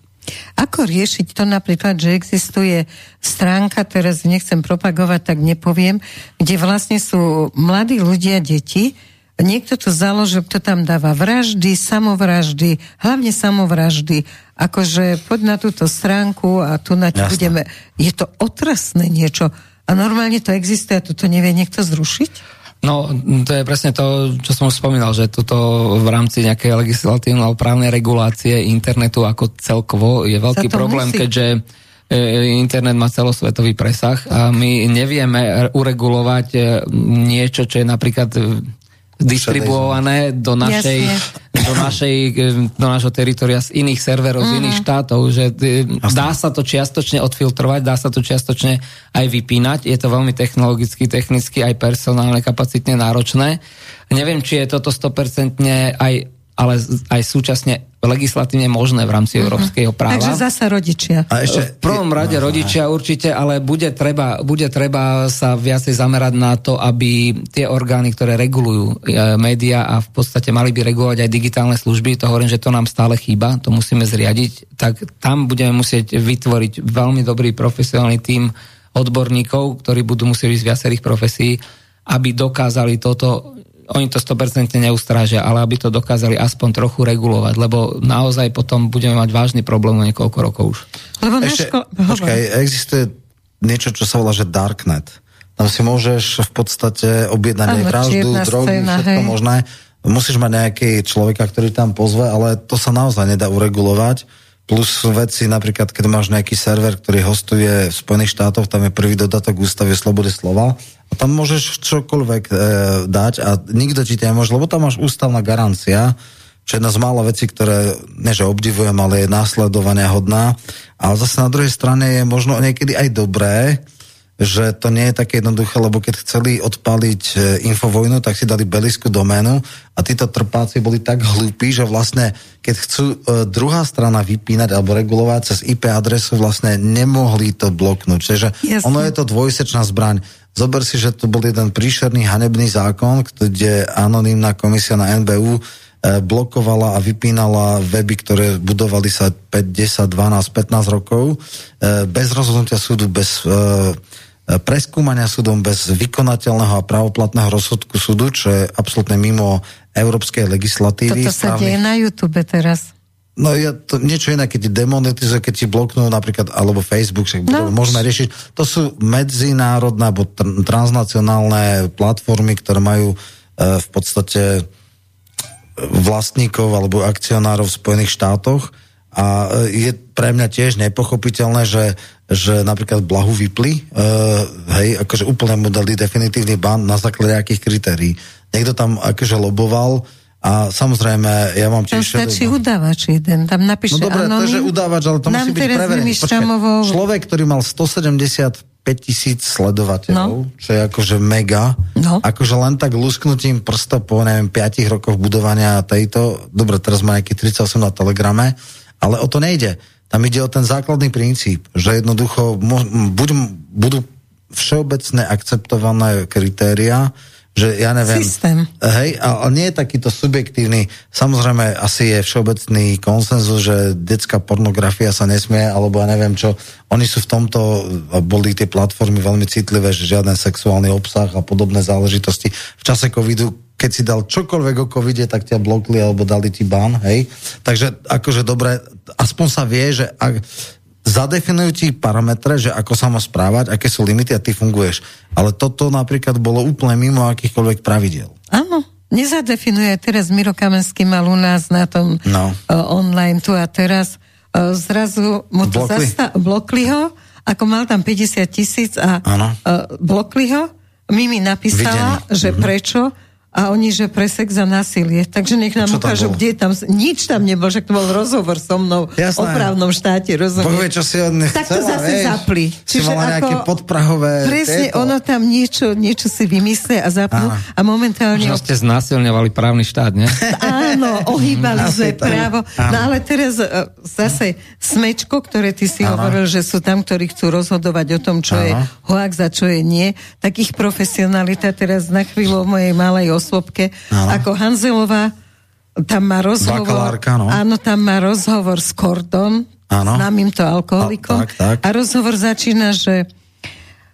Ako riešiť to napríklad, že existuje stránka, teraz nechcem propagovať, tak nepoviem, kde vlastne sú mladí ľudia, deti, niekto to založil, kto tam dáva vraždy, samovraždy, hlavne samovraždy, akože poď na túto stránku a tu na ti Jasné. budeme... Je to otrasné niečo. A normálne to existuje a tu to nevie niekto zrušiť? No, to je presne to, čo som už spomínal, že toto v rámci nejakej legislatívnej alebo právnej regulácie internetu ako celkovo je veľký problém, musí. keďže e, internet má celosvetový presah a my nevieme uregulovať e, niečo, čo je napríklad distribuované do našej, do našej, do našho teritoria z iných serverov, z iných štátov, že dá sa to čiastočne odfiltrovať, dá sa to čiastočne aj vypínať, je to veľmi technologicky, technicky, aj personálne, kapacitne náročné. Neviem, či je toto 100% aj ale aj súčasne legislatívne možné v rámci európskeho práva. Takže zasa rodičia. A ešte, V prvom rade rodičia určite, ale bude treba, bude treba sa viacej zamerať na to, aby tie orgány, ktoré regulujú e, médiá a v podstate mali by regulovať aj digitálne služby, to hovorím, že to nám stále chýba, to musíme zriadiť, tak tam budeme musieť vytvoriť veľmi dobrý profesionálny tím odborníkov, ktorí budú musieť ísť z viacerých profesí, aby dokázali toto oni to 100% neustrážia, ale aby to dokázali aspoň trochu regulovať, lebo naozaj potom budeme mať vážny problém o niekoľko rokov už. Lebo Ešte, ško- počkaj, existuje niečo, čo sa volá, že Darknet. Tam si môžeš v podstate objednať aj vraždu, drogy, scéna, všetko hej. možné. Musíš mať nejaký človeka, ktorý tam pozve, ale to sa naozaj nedá uregulovať. Plus sú veci, napríklad, keď máš nejaký server, ktorý hostuje v Spojených štátoch, tam je prvý dodatok ústavy slobody slova a tam môžeš čokoľvek e, dať a nikto ti to nemôže, lebo tam máš ústavná garancia, čo je jedna z mála vecí, ktoré, ne že obdivujem, ale je následovania hodná. Ale zase na druhej strane je možno niekedy aj dobré, že to nie je také jednoduché, lebo keď chceli odpaliť e, infovojnu, tak si dali belisku doménu a títo trpáci boli tak hlúpi, že vlastne keď chcú e, druhá strana vypínať alebo regulovať cez IP adresu, vlastne nemohli to bloknúť. Čiže Jasne. ono je to dvojsečná zbraň. Zober si, že to bol jeden príšerný hanebný zákon, kde anonimná komisia na NBU e, blokovala a vypínala weby, ktoré budovali sa 5, 10, 12, 15 rokov e, bez rozhodnutia súdu, bez preskúmania súdom, bez vykonateľného a pravoplatného rozsudku súdu, čo je absolútne mimo európskej legislatívy. Toto sa deje na YouTube teraz. No ja to niečo iné, keď ti demonetizuje, keď ti bloknú napríklad, alebo Facebook, však no. môžeme riešiť. To sú medzinárodné alebo tr- transnacionálne platformy, ktoré majú e, v podstate vlastníkov alebo akcionárov v Spojených štátoch a e, je pre mňa tiež nepochopiteľné, že, že napríklad Blahu vypli, e, hej, akože úplne mu dali definitívny ban na základe akých kritérií. Niekto tam akože loboval, a samozrejme, ja mám tiež... Tam stačí šedu... udávač jeden, tam napíše No dobre, anonym. to je udávač, ale to musí byť preverený. Počkej, človek, ktorý mal 175 tisíc sledovateľov, no. čo je akože mega, no. akože len tak lusknutím prsta po, neviem, 5 rokoch budovania tejto, dobre, teraz má nejaký 38 na Telegrame, ale o to nejde. Tam ide o ten základný princíp, že jednoducho buď budú všeobecné akceptované kritéria, že ja neviem... Systém. Hej, a, a nie je takýto subjektívny. Samozrejme, asi je všeobecný konsenzus, že detská pornografia sa nesmie, alebo ja neviem čo. Oni sú v tomto, boli tie platformy veľmi citlivé, že žiaden sexuálny obsah a podobné záležitosti. V čase covidu keď si dal čokoľvek o covide, tak ťa blokli alebo dali ti ban, hej. Takže akože dobre, aspoň sa vie, že ak, zadefinujú ti parametre, že ako sa má správať, aké sú limity a ty funguješ. Ale toto napríklad bolo úplne mimo akýchkoľvek pravidel. Áno, nezadefinuje. Teraz Miro Kamenský mal u nás na tom no. uh, online tu a teraz uh, zrazu mu to blokli. Zasta- blokli ho, ako mal tam 50 tisíc a uh, blokli ho. Mimi napísala, Videný. že mm-hmm. prečo a oni, že pre sex a násilie. Takže nech nám ukážu, kde je tam... Nič tam nebol, že to bol rozhovor so mnou Jasné. o právnom štáte, rozumieš? Boh vie, čo si od Tak to zase vieš, zapli. Čiže ako, nejaké podprahové... Presne, tieto. ono tam niečo, niečo si vymyslia a zapnú Áno. a momentálne... Možno ste znásilňovali právny štát, nie? Áno, ohýbali sme právo. Áno. No ale teraz e, zase smečko, ktoré ty si Áno. hovoril, že sú tam, ktorí chcú rozhodovať o tom, čo Áno. je hoax a čo je nie, tak ich profesionalita teraz na chvíľu mojej malej osôbke, ano. ako Hanzelová, tam má rozhovor, no. áno, tam má rozhovor s Kordom, ano. známym to alkoholikom, a, tak, tak. a rozhovor začína, že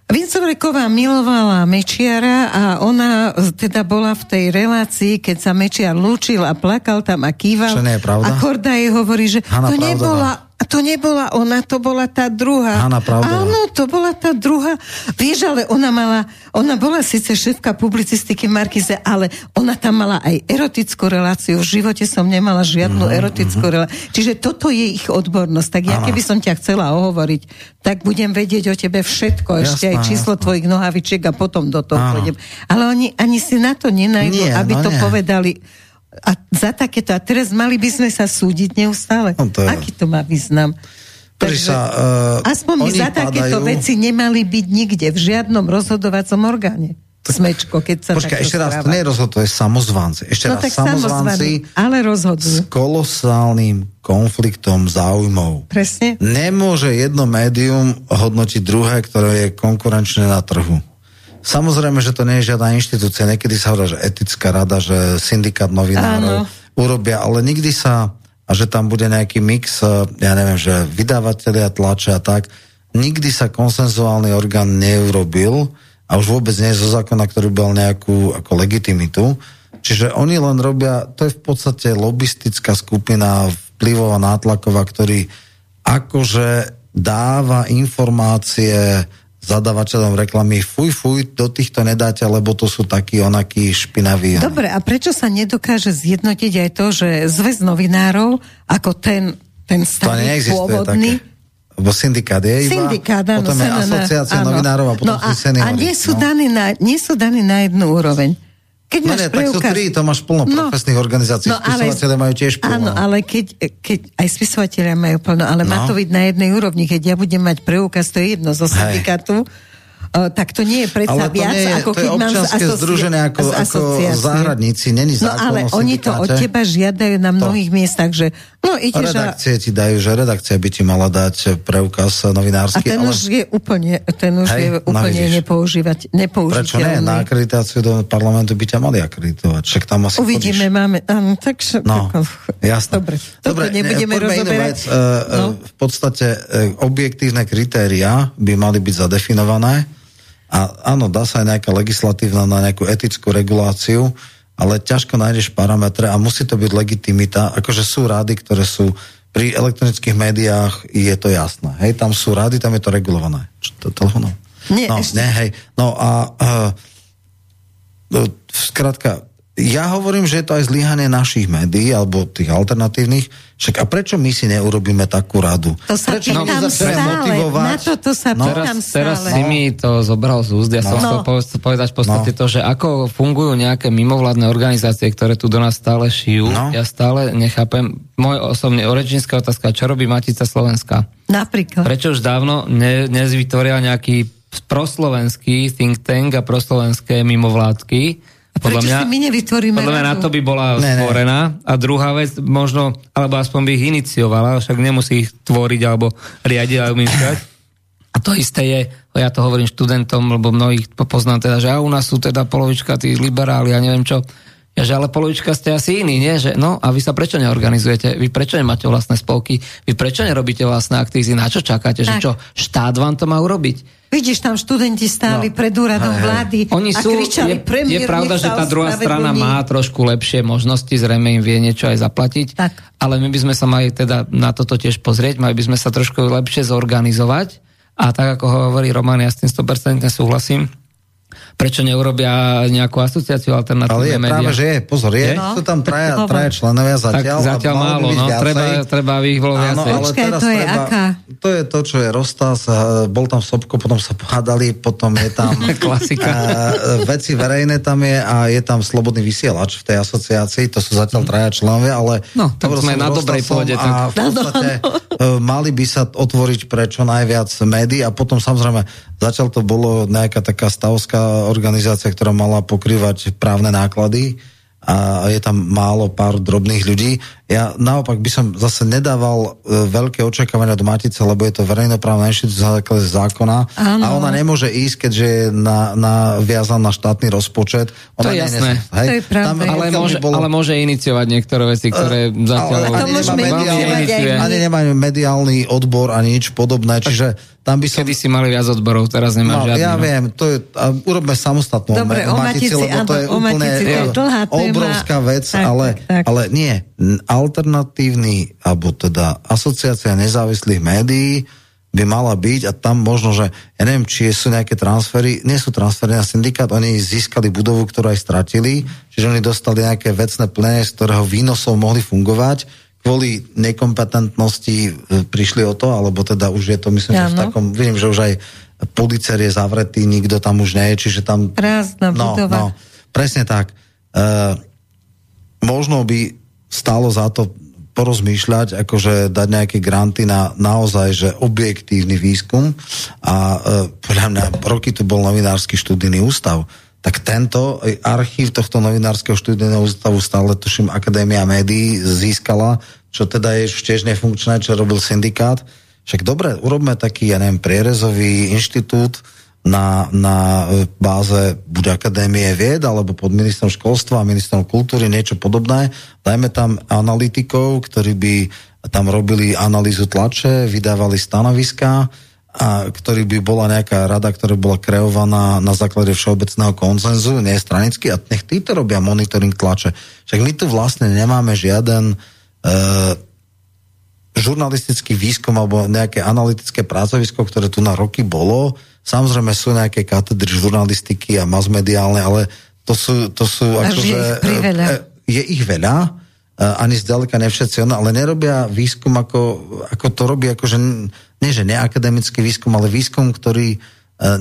Vincovreková milovala Mečiara a ona teda bola v tej relácii, keď sa Mečiar lúčil a plakal tam a kýval. Čo nie je pravda? A Korda jej hovorí, že Hanna to nebola a to nebola ona, to bola tá druhá. Hanna Pravdová. Áno, to bola tá druhá. Vieš, ale ona mala, ona bola síce šéfka publicistiky Markize, ale ona tam mala aj erotickú reláciu. V živote som nemala žiadnu mm-hmm. erotickú reláciu. Čiže toto je ich odbornosť. Tak ja keby som ťa chcela ohovoriť, tak budem vedieť o tebe všetko, Jasná, ešte aj číslo jasná. tvojich nohavičiek a potom do toho pôjdem. Ale oni ani si na to nenajdu, Nie, aby no to nie. povedali a za takéto, a teraz mali by sme sa súdiť neustále. No to je... Aký to má význam? Takže, sa, uh, aspoň my za padajú... takéto veci nemali byť nikde, v žiadnom rozhodovacom orgáne. Smečko, keď sa Počkaj, ešte raz, to nie je rozhod, to je samozvanci. Ešte no, raz, samozvanci ale rozhodujú. s kolosálnym konfliktom záujmov. Presne. Nemôže jedno médium hodnotiť druhé, ktoré je konkurenčné na trhu. Samozrejme, že to nie je žiadna inštitúcia. Niekedy sa hovorí, že etická rada, že syndikát novinárov Áno. urobia, ale nikdy sa, a že tam bude nejaký mix, e, ja neviem, že vydavatelia tlače a tak, nikdy sa konsenzuálny orgán neurobil a už vôbec nie je zo zákona, ktorý bol nejakú ako legitimitu. Čiže oni len robia, to je v podstate lobistická skupina vplyvová nátlaková, ktorý akože dáva informácie zadavateľom reklamy, fuj, fuj, do týchto nedáte, lebo to sú takí onakí špinaví. Dobre, a prečo sa nedokáže zjednotiť aj to, že zväz novinárov, ako ten, ten starý, pôvodný, také. Lebo syndikát je iba, syndikát, áno, potom je asociácia áno. novinárov a potom no sú a, a nie sú, no. daní na, nie sú daní na jednu úroveň. Keď no máš nie, preukaz... tak sú tri, to máš plno no, profesných organizácií, no, spisovateľe majú tiež plno. Áno, ale keď, keď aj spisovateľe majú plno, ale no. má to byť na jednej úrovni, keď ja budem mať preukaz, to je jedno zo syndikátu, Uh, tak to nie je predsa viac, nie je, ako to keď mám z asoci- združené ako, ako záhradníci, není No ale oni to od teba žiadajú na mnohých to. miestach, že No, ideš redakcie a... ti dajú, že redakcia by ti mala dať preukaz novinársky. A ten ale... už je úplne, ten už Hej, je no úplne no nepoužívať, nepoužiteľný. Prečo nie? Na akreditáciu do parlamentu by ťa mali akreditovať. Však tam asi Uvidíme, chodíš. máme, áno, takže... No, jasné. Dobre, dobre, nebudeme rozoberať. Vec, e, e, no. V podstate e, objektívne kritéria by mali byť zadefinované a áno, dá sa aj nejaká legislatívna na nejakú etickú reguláciu, ale ťažko nájdeš parametre a musí to byť legitimita. Akože sú rády, ktoré sú pri elektronických médiách, je to jasné. Hej, tam sú rády, tam je to regulované. Čo to telefónom? Nie, no, ešte. nie, hej. No a uh, no, skrátka, ja hovorím, že je to aj zlyhanie našich médií, alebo tých alternatívnych. Však a prečo my si neurobíme takú radu? To sa prečo pýtam stále. Motivovať? Na to, to sa no. pýtam teraz, stále. Teraz si mi to zobral z úst. Ja no. som chcel no. povedať v podstate no. to, že ako fungujú nejaké mimovládne organizácie, ktoré tu do nás stále šijú. No. Ja stále nechápem. Môj osobný oričinská otázka, čo robí Matica Slovenska? Napríklad. Prečo už dávno ne, nezvytvoria nejaký proslovenský think tank a proslovenské mimovládky, a podľa mňa, si my nevytvoríme Podľa mňa na to by bola ne, stvorená. Ne. A druhá vec, možno, alebo aspoň by ich iniciovala, však nemusí ich tvoriť alebo riadiť alebo myšľať. A to isté je, ja to hovorím študentom, lebo mnohých poznám teda, že a u nás sú teda polovička tí liberáli a neviem čo. Ja, že ale polovička ste asi iní, nie? Že, no a vy sa prečo neorganizujete? Vy prečo nemáte vlastné spolky? Vy prečo nerobíte vlastné aktízy? Na čo čakáte? Že čo, štát vám to má urobiť? Vidíš, tam študenti stáli no. pred úradom hej, vlády Oni a sú, kričali, je, premiér, je pravda, že tá druhá strana má trošku lepšie možnosti, zrejme im vie niečo aj zaplatiť, tak. ale my by sme sa mali teda na toto tiež pozrieť, mali by sme sa trošku lepšie zorganizovať a tak ako hovorí Roman, ja s tým 100% súhlasím, prečo neurobia nejakú asociáciu alternatívne Ale je média. práve, že je, pozor, je, no. sú tam traja, traja členovia zatiaľ. Tak zatiaľ málo, no, treba, treba ich bolo viacej. Áno, ale Počkej, teraz to je treba, aká? To je to, čo je Rostas, bol tam Sobko, potom sa pohádali, potom je tam Klasika. A, veci verejné tam je a je tam slobodný vysielač v tej asociácii, to sú zatiaľ traja členovia, ale no, tak sme na dobrej pôde. A v podstate no, no. mali by sa otvoriť pre čo najviac médií a potom samozrejme zatiaľ to bolo nejaká taká stavská organizácia, ktorá mala pokrývať právne náklady a je tam málo pár drobných ľudí. Ja naopak by som zase nedával e, veľké očakávania do Matice, lebo je to verejnoprávna inštitúcia základe zákona ano. a ona nemôže ísť, keďže je na, na, viazaná na štátny rozpočet. Ona to je jasné. Nes, hej? To je Tam, ale, môže, bolo... ale môže iniciovať niektoré veci, ktoré uh, zatiaľ... Ale ani, nemá mediálny, ani nemá mediálny odbor a nič podobné, čiže tam by som... Kedy si mali viac odborov, teraz nemám no, žiadny. Ja no. viem, to je, a urobme samostatnú Dobre, o Matici, lebo to je úplne to je dlhá obrovská vec, tak, ale, tak. ale nie. Alternatívny, alebo teda asociácia nezávislých médií by mala byť a tam možno, že ja neviem, či sú nejaké transfery, nie sú transfery na syndikát, oni získali budovu, ktorú aj stratili, čiže oni dostali nejaké vecné plnenie, z ktorého výnosov mohli fungovať, kvôli nekompetentnosti e, prišli o to, alebo teda už je to, myslím, ja, že v takom, viem, že už aj policer je zavretý, nikto tam už nie je, čiže tam... Prázdna no, budova. No, presne tak. E, možno by stálo za to porozmýšľať, akože dať nejaké granty na naozaj, že objektívny výskum a e, podľa mňa roky tu bol novinársky študijný ústav, tak tento archív tohto novinárskeho študijného ústavu stále, tuším, Akadémia médií získala, čo teda je tiež nefunkčné, čo robil syndikát. Však dobre, urobme taký, ja neviem, prierezový inštitút na, na báze buď Akadémie vied, alebo pod ministrom školstva a ministrom kultúry, niečo podobné. Dajme tam analytikov, ktorí by tam robili analýzu tlače, vydávali stanoviská, a ktorý by bola nejaká rada, ktorá bola kreovaná na základe všeobecného koncenzu, nie stranicky, a nech títo robia monitoring tlače. Však my tu vlastne nemáme žiaden e, žurnalistický výskum alebo nejaké analytické pracovisko, ktoré tu na roky bolo. Samozrejme sú nejaké katedry žurnalistiky a masmediálne, ale to sú, to sú akože... Je, e, je ich veľa ani zďaleka nevšetci, ale nerobia výskum ako, ako to robí, akože nie že neakademický výskum, ale výskum, ktorý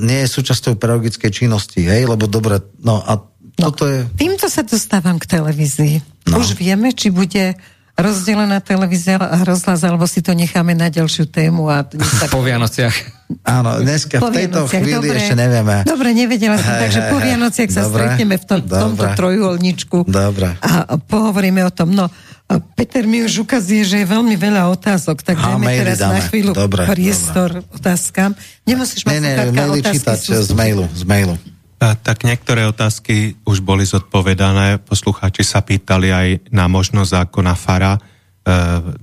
nie je súčasťou pedagogickej činnosti, hej, lebo dobre, no a no, toto je... Týmto sa dostávam k televízii. No. Už vieme, či bude rozdelená televízia a rozhlas, alebo si to necháme na ďalšiu tému. A sa... Po Vianociach. Áno, dneska po v tejto Vianociach, chvíli dobre, ešte nevieme. Dobre, nevedela som, takže hey, po Vianociach sa dobre, stretneme v tom, tomto trojuholničku dobre. a pohovoríme o tom. No, A Peter mi už ukazuje, že je veľmi veľa otázok, tak Á, dajme teraz dáme. na chvíľu Dobre, priestor otázkam. Nemusíš mať maily otázky čítať z mailu, z mailu. Tak niektoré otázky už boli zodpovedané. Poslucháči sa pýtali aj na možnosť zákona FARA. E,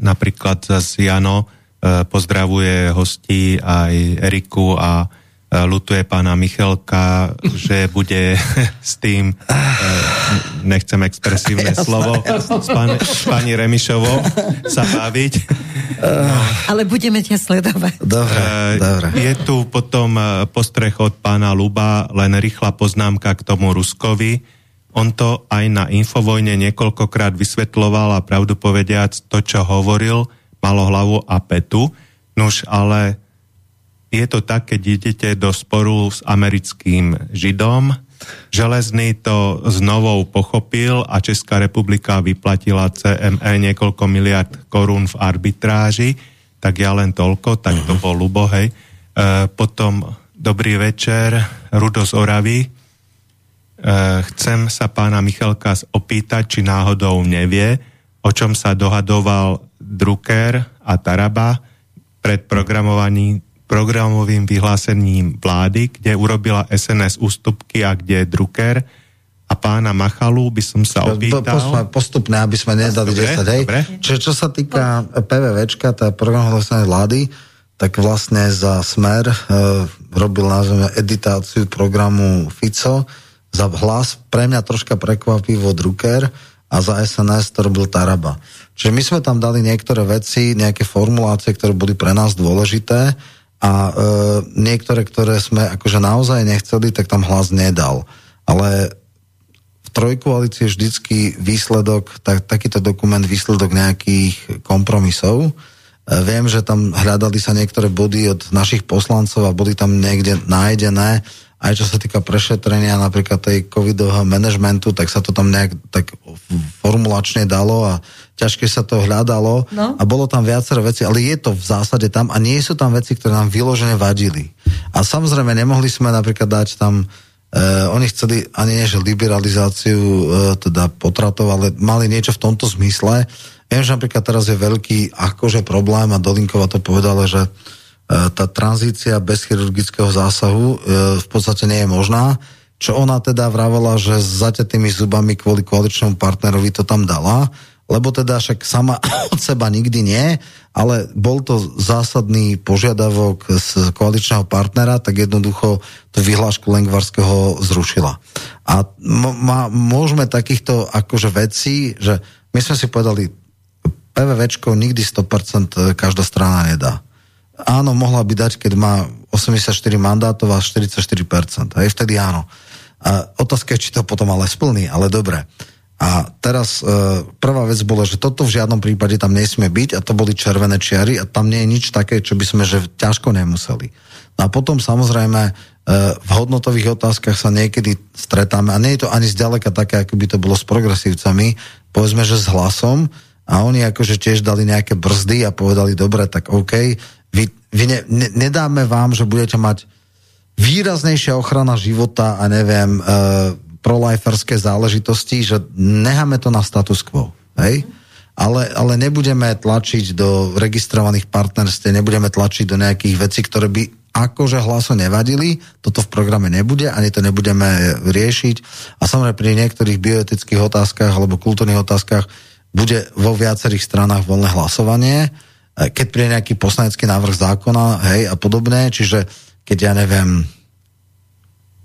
napríklad z Jano e, pozdravuje hostí aj Eriku a lutuje pána Michalka, že bude s tým, e, nechcem expresívne slovo, s, pán, s pani Remišovou sa baviť. Ale budeme ťa sledovať. Dobre, E, dobre. Je tu potom postreh od pána Luba, len rýchla poznámka k tomu Ruskovi. On to aj na Infovojne niekoľkokrát vysvetloval a pravdu povediac to, čo hovoril, malo hlavu a petu. Nuž, ale je to tak, keď idete do sporu s americkým Židom. Železný to znovu pochopil a Česká republika vyplatila CME niekoľko miliard korún v arbitráži, tak ja len toľko, tak to bol Lubo. E, potom dobrý večer, Rudo z Oravy. E, chcem sa pána Michalka opýtať, či náhodou nevie, o čom sa dohadoval Drucker a Taraba pred programovaním programovým vyhlásením vlády, kde urobila SNS ústupky a kde Drucker a pána Machalu by som sa opýtal. Postupne, postupne, aby sme nedali Dobre, 10, hej. dobre. Čiže čo sa týka PVVčka, tá program hlasovania vlády, tak vlastne za Smer e, robil nazveme editáciu programu Fico, za hlas pre mňa troška prekvapivo Drucker a za SNS to robil Taraba. Čiže my sme tam dali niektoré veci, nejaké formulácie, ktoré boli pre nás dôležité a e, niektoré, ktoré sme akože naozaj nechceli, tak tam hlas nedal. Ale v trojkoalícii je vždycky výsledok, tak, takýto dokument výsledok nejakých kompromisov. E, Viem, že tam hľadali sa niektoré body od našich poslancov a boli tam niekde nájdené, aj čo sa týka prešetrenia napríklad tej covidového manažmentu, tak sa to tam nejak tak formulačne dalo a ťažké sa to hľadalo No. a bolo tam viacero veci, ale je to v zásade tam a nie sú tam veci, ktoré nám vyložene vadili. A samozrejme nemohli sme napríklad dať tam Uh, oni chceli ani nie, že liberalizáciu uh, teda potratov, ale mali niečo v tomto zmysle. Viem, že napríklad teraz je veľký akože problém a Dolinkova to povedala, že uh, tá tranzícia bez chirurgického zásahu uh, v podstate nie je možná. Čo ona teda vravala, že s zaťatými zubami kvôli koaličnému partnerovi to tam dala, lebo teda však sama od seba nikdy nie, ale bol to zásadný požiadavok z koaličného partnera, tak jednoducho tú vyhlášku Lengvarského zrušila. A môžeme takýchto akože vecí, že my sme si povedali, PVVčko nikdy 100% každá strana nedá. Áno, mohla by dať, keď má 84 mandátov a 44%. Aj vtedy áno. A otázka je, či to potom ale splní, ale dobre. A teraz e, prvá vec bola, že toto v žiadnom prípade tam nesmie byť a to boli červené čiary a tam nie je nič také, čo by sme že ťažko nemuseli. No a potom samozrejme e, v hodnotových otázkach sa niekedy stretáme a nie je to ani zďaleka také, ako by to bolo s progresívcami, povedzme, že s hlasom a oni akože tiež dali nejaké brzdy a povedali, dobre, tak OK, vy, vy ne, ne, nedáme vám, že budete mať výraznejšia ochrana života a neviem, e, proliferské záležitosti, že necháme to na status quo. Hej? Ale, ale nebudeme tlačiť do registrovaných partnerstiev, nebudeme tlačiť do nejakých vecí, ktoré by akože hlaso nevadili, toto v programe nebude, ani to nebudeme riešiť. A samozrejme pri niektorých bioetických otázkach alebo kultúrnych otázkach bude vo viacerých stranách voľné hlasovanie, keď príde nejaký poslanecký návrh zákona, hej, a podobné, čiže keď ja neviem,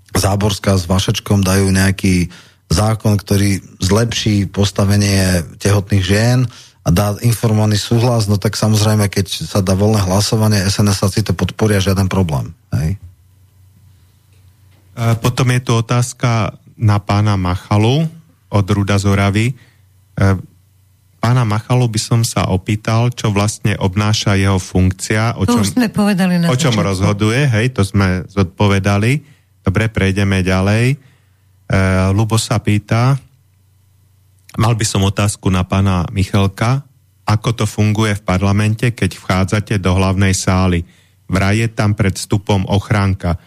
Záborská s Vašečkom dajú nejaký zákon, ktorý zlepší postavenie tehotných žien a dá informovaný súhlas, no tak samozrejme, keď sa dá voľné hlasovanie, SNS si to podporia, žiaden problém. Hej? E, Potom je tu otázka na pána Machalu od Ruda Zoravy. Pána Machalu by som sa opýtal, čo vlastne obnáša jeho funkcia, o To čom, sme povedali na o čom začiatku. rozhoduje, hej, to sme zodpovedali. Dobre, prejdeme ďalej. E, Lubo sa pýta, mal by som otázku na pána Michalka, ako to funguje v parlamente, keď vchádzate do hlavnej sály. Vraj je tam pred vstupom ochránka.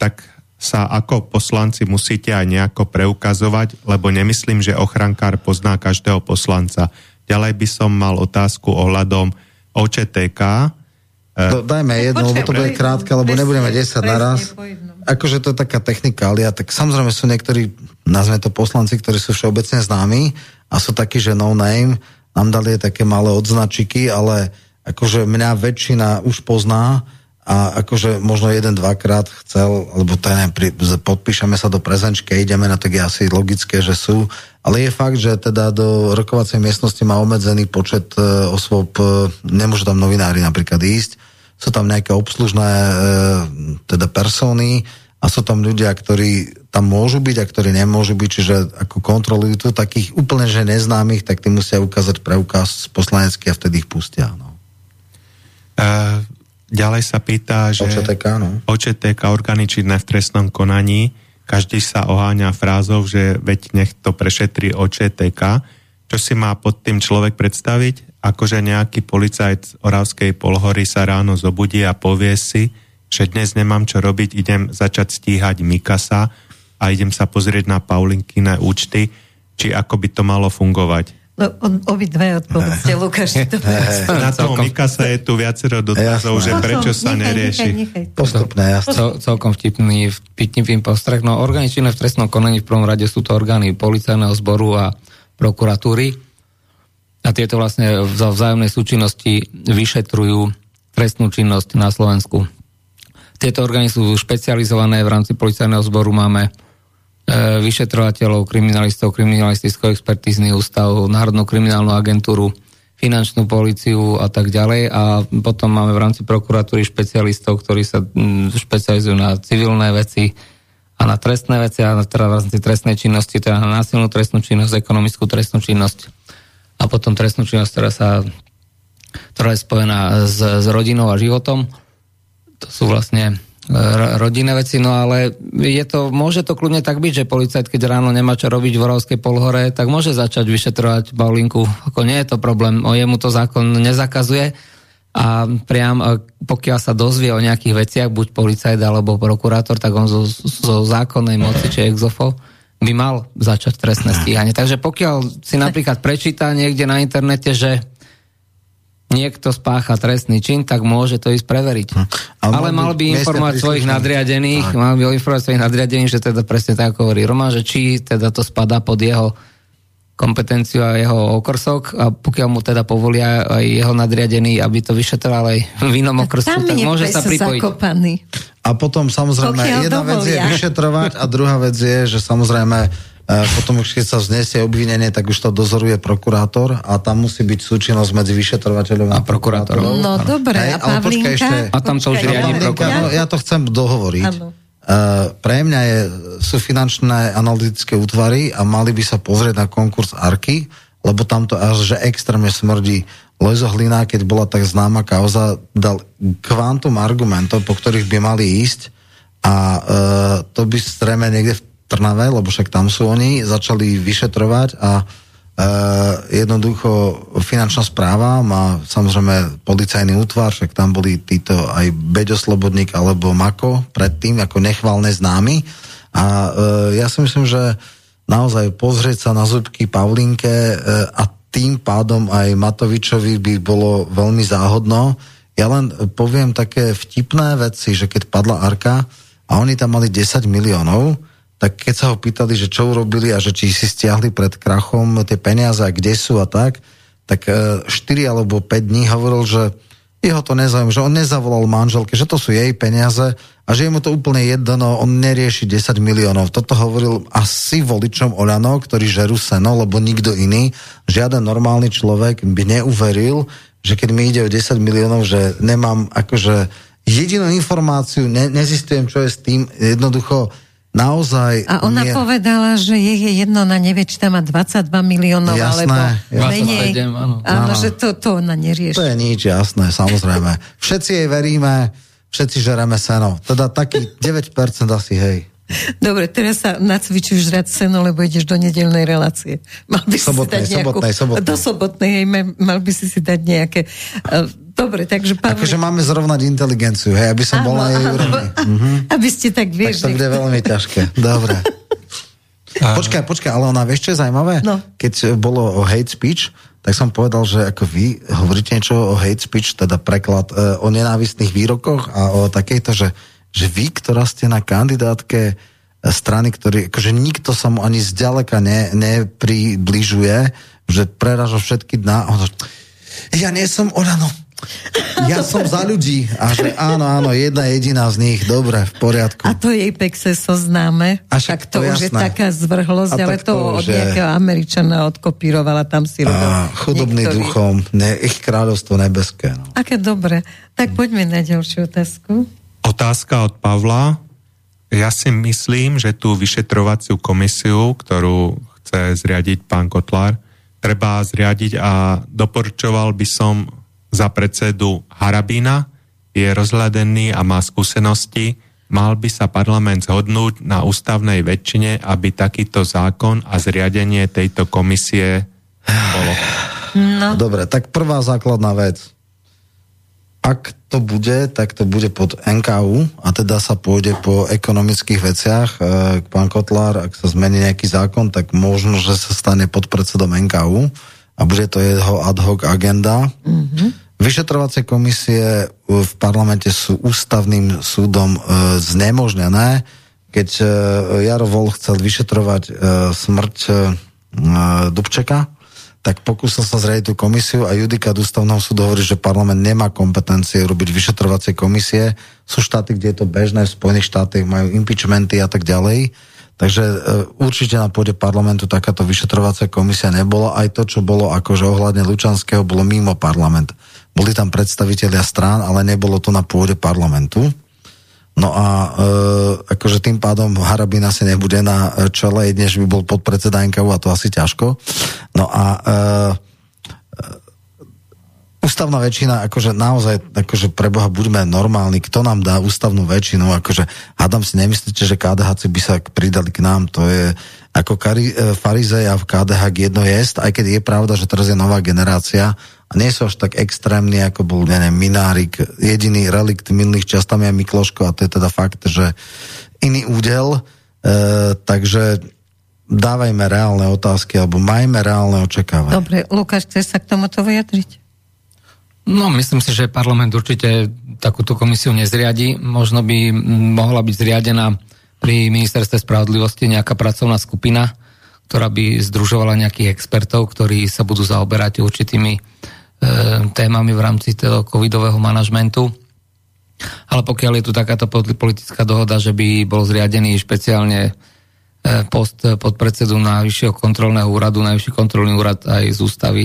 Tak sa ako poslanci musíte aj nejako preukazovať, lebo nemyslím, že ochrankár pozná každého poslanca. Ďalej by som mal otázku ohľadom OČTK. Do, dajme jednu, lebo to bude krátke, lebo nebudeme 10 naraz. Akože to je taká technikália, tak samozrejme sú niektorí, nazveme to poslanci, ktorí sú všeobecne známi a sú takí, že no name, nám dali také malé odznačiky, ale akože mňa väčšina už pozná a akože možno jeden, dvakrát chcel, alebo to neviem, pri, podpíšeme sa do prezenčky, ideme na to, je asi logické, že sú, ale je fakt, že teda do rokovacej miestnosti má obmedzený počet e, osôb, e, nemôžu tam novinári napríklad ísť, sú tam nejaké obslužné e, teda persóny a sú tam ľudia, ktorí tam môžu byť a ktorí nemôžu byť, čiže ako kontrolujú to takých úplne že neznámych, tak tí musia ukázať preukaz poslanecký a vtedy ich pustia. No. Uh Ďalej sa pýta, že OČTK, no. OČTK orgány činné v trestnom konaní, každý sa oháňa frázov, že veď nech to prešetrí OČTK. Čo si má pod tým človek predstaviť? Akože nejaký policajt z Oravskej polhory sa ráno zobudí a povie si, že dnes nemám čo robiť, idem začať stíhať Mikasa a idem sa pozrieť na Paulinkine účty, či ako by to malo fungovať. No, obi dve odpovedzte, Lukáš. To Na toho Mikasa je tu viacero dotazov, že prečo sa nerieši. Postupne, jasne. Cel, celkom vtipný, vtipný postreh. No, orgány činné v trestnom konaní v prvom rade sú to orgány policajného zboru a prokuratúry. A tieto vlastne za vzájomnej súčinnosti vyšetrujú trestnú činnosť na Slovensku. Tieto orgány sú špecializované v rámci policajného zboru. Máme vyšetrovateľov, kriminalistov, kriminalisticko-expertízny ústav, Národnú kriminálnu agentúru, finančnú policiu a tak ďalej. A potom máme v rámci prokuratúry špecialistov, ktorí sa špecializujú na civilné veci a na trestné veci a teda v rámci trestnej činnosti, teda na násilnú trestnú činnosť, ekonomickú trestnú činnosť a potom trestnú činnosť, ktorá sa ktorá je spojená s, s rodinou a životom. To sú vlastne rodinné veci, no ale je to, môže to kľudne tak byť, že policajt, keď ráno nemá čo robiť v Vorovskej polhore, tak môže začať vyšetrovať Paulinku. Ako nie je to problém, o jemu to zákon nezakazuje a priam, pokiaľ sa dozvie o nejakých veciach, buď policajt alebo prokurátor, tak on zo, zo zákonnej moci, či exofo, by mal začať trestné stíhanie. Takže pokiaľ si napríklad prečíta niekde na internete, že niekto spácha trestný čin, tak môže to ísť preveriť. Hm. Ale, Ale mal by informovať svojich nadriadených, tak. mal by informovať svojich nadriadených, že teda presne tak hovorí Roman, že či teda to spadá pod jeho kompetenciu a jeho okrsok a pokiaľ mu teda povolia aj jeho nadriadený, aby to vyšetroval aj v inom okrsu, tak môže sa pripojiť. Zakopaný. A potom samozrejme pokiaľ jedna dovolia. vec je vyšetrovať a druhá vec je, že samozrejme potom už keď sa vznesie obvinenie, tak už to dozoruje prokurátor a tam musí byť súčinnosť medzi vyšetrovateľom a, a prokurátorom. No dobre, a Pavlinka? Ešte, a tam to už riadi prokurátor. Ja to chcem dohovoriť. Uh, pre mňa je, sú finančné analytické útvary a mali by sa pozrieť na konkurs ARKY, lebo tam to až že extrémne smrdí. Lojzo Hlina, keď bola tak známa kauza, dal kvantum argumentov, po ktorých by mali ísť a uh, to by streme niekde v Trnave, lebo však tam sú oni, začali vyšetrovať a e, jednoducho finančná správa má samozrejme policajný útvar, však tam boli títo aj Beďo alebo Mako predtým ako nechvalné známy a e, ja si myslím, že naozaj pozrieť sa na zubky Pavlinke e, a tým pádom aj Matovičovi by bolo veľmi záhodno. Ja len poviem také vtipné veci, že keď padla Arka a oni tam mali 10 miliónov, tak keď sa ho pýtali, že čo urobili a že či si stiahli pred krachom tie peniaze a kde sú a tak, tak 4 e, alebo 5 dní hovoril, že jeho to nezaujíma, že on nezavolal manželke, že to sú jej peniaze a že je mu to úplne jedno, on nerieši 10 miliónov. Toto hovoril asi voličom Oľano, ktorí žerú seno, lebo nikto iný, žiaden normálny človek by neuveril, že keď mi ide o 10 miliónov, že nemám akože jedinú informáciu, ne, nezistujem, čo je s tým, jednoducho naozaj... A ona nie... povedala, že jej je jedno, ona nevie, či tam má 22 miliónov, jasné, alebo jasné. menej. 27, áno. áno, že to, to ona nerieši. To je nič, jasné, samozrejme. Všetci jej veríme, všetci žereme seno. Teda taký 9% asi, hej. Dobre, teraz sa nacvičuješ žrať seno, lebo ideš do nedelnej relácie. Mal by sobotnej, si dať nejakú, sobotnej, sobotnej. Do sobotnej, hej, mal by si si dať nejaké... Uh, Dobre, takže Pavel... Akože máme zrovnať inteligenciu, hej, aby som bol na jej úrovni. Mhm. Aby ste tak vieš. Tak to bude veľmi ťažké. Dobre. počkaj, počkaj, ale ona, vieš, čo je zaujímavé? No. Keď bolo o hate speech, tak som povedal, že ako vy hovoríte niečo o hate speech, teda preklad e, o nenávistných výrokoch a o takejto, že, že vy, ktorá ste na kandidátke e, strany, ktorý, akože nikto sa mu ani zďaleka ne, nepribližuje, že preraža všetky dna. Ja nie som Olano. Ja som za ľudí. A že áno, áno, jedna jediná z nich. Dobre, v poriadku. A to jej pekse so známe. A však to, to už jasné. je taká zvrhlosť, a ale to, to od že... nejakého Američana odkopírovala tam si A chudobný niektorý. duchom, ne, ich kráľovstvo nebeské. No. Aké dobre. Tak poďme na ďalšiu otázku. Otázka od Pavla. Ja si myslím, že tú vyšetrovaciu komisiu, ktorú chce zriadiť pán Kotlár, treba zriadiť a doporučoval by som za predsedu Harabína, je rozhľadený a má skúsenosti, mal by sa parlament zhodnúť na ústavnej väčšine, aby takýto zákon a zriadenie tejto komisie bolo. No. Dobre, tak prvá základná vec. Ak to bude, tak to bude pod NKU a teda sa pôjde po ekonomických veciach. E, pán Kotlár, ak sa zmení nejaký zákon, tak možno, že sa stane pod predsedom NKU a bude to jeho ad hoc agenda. Mm-hmm Vyšetrovacie komisie v parlamente sú ústavným súdom e, znemožnené. Keď e, Jaro Vol chcel vyšetrovať smrť Dubčeka, tak pokúsil sa zriadiť tú komisiu a judikát ústavného súdu hovorí, že parlament nemá kompetencie robiť vyšetrovacie komisie. Sú štáty, kde je to bežné, v Spojených štátoch majú impeachmenty a tak ďalej. Takže e, určite na pôde parlamentu takáto vyšetrovacia komisia nebola. Aj to, čo bolo akože ohľadne Lučanského, bolo mimo parlament. Boli tam predstavitelia strán, ale nebolo to na pôde parlamentu. No a e, akože tým pádom Harabin asi nebude na čele, že by bol podpredseda NKU a to asi ťažko. No a e, ústavná väčšina, akože naozaj, akože pre Boha buďme normálni, kto nám dá ústavnú väčšinu, akože hádam si nemyslíte, že KDH by sa pridali k nám, to je ako kari, e, farizej a v KDH jedno jest, aj keď je pravda, že teraz je nová generácia a nie sú až tak extrémni, ako bol, neviem, Minárik, jediný relikt minulých čas, tam je Mikloško a to je teda fakt, že iný údel, e, takže dávajme reálne otázky alebo majme reálne očakávania. Dobre, Lukáš, chceš sa k tomuto vyjadriť? No, myslím si, že parlament určite takúto komisiu nezriadi. Možno by mohla byť zriadená pri ministerstve spravodlivosti nejaká pracovná skupina, ktorá by združovala nejakých expertov, ktorí sa budú zaoberať určitými témami v rámci toho covidového manažmentu. Ale pokiaľ je tu takáto politická dohoda, že by bol zriadený špeciálne e, post podpredsedu Najvyššieho kontrolného úradu, Najvyšší kontrolný úrad aj z ústavy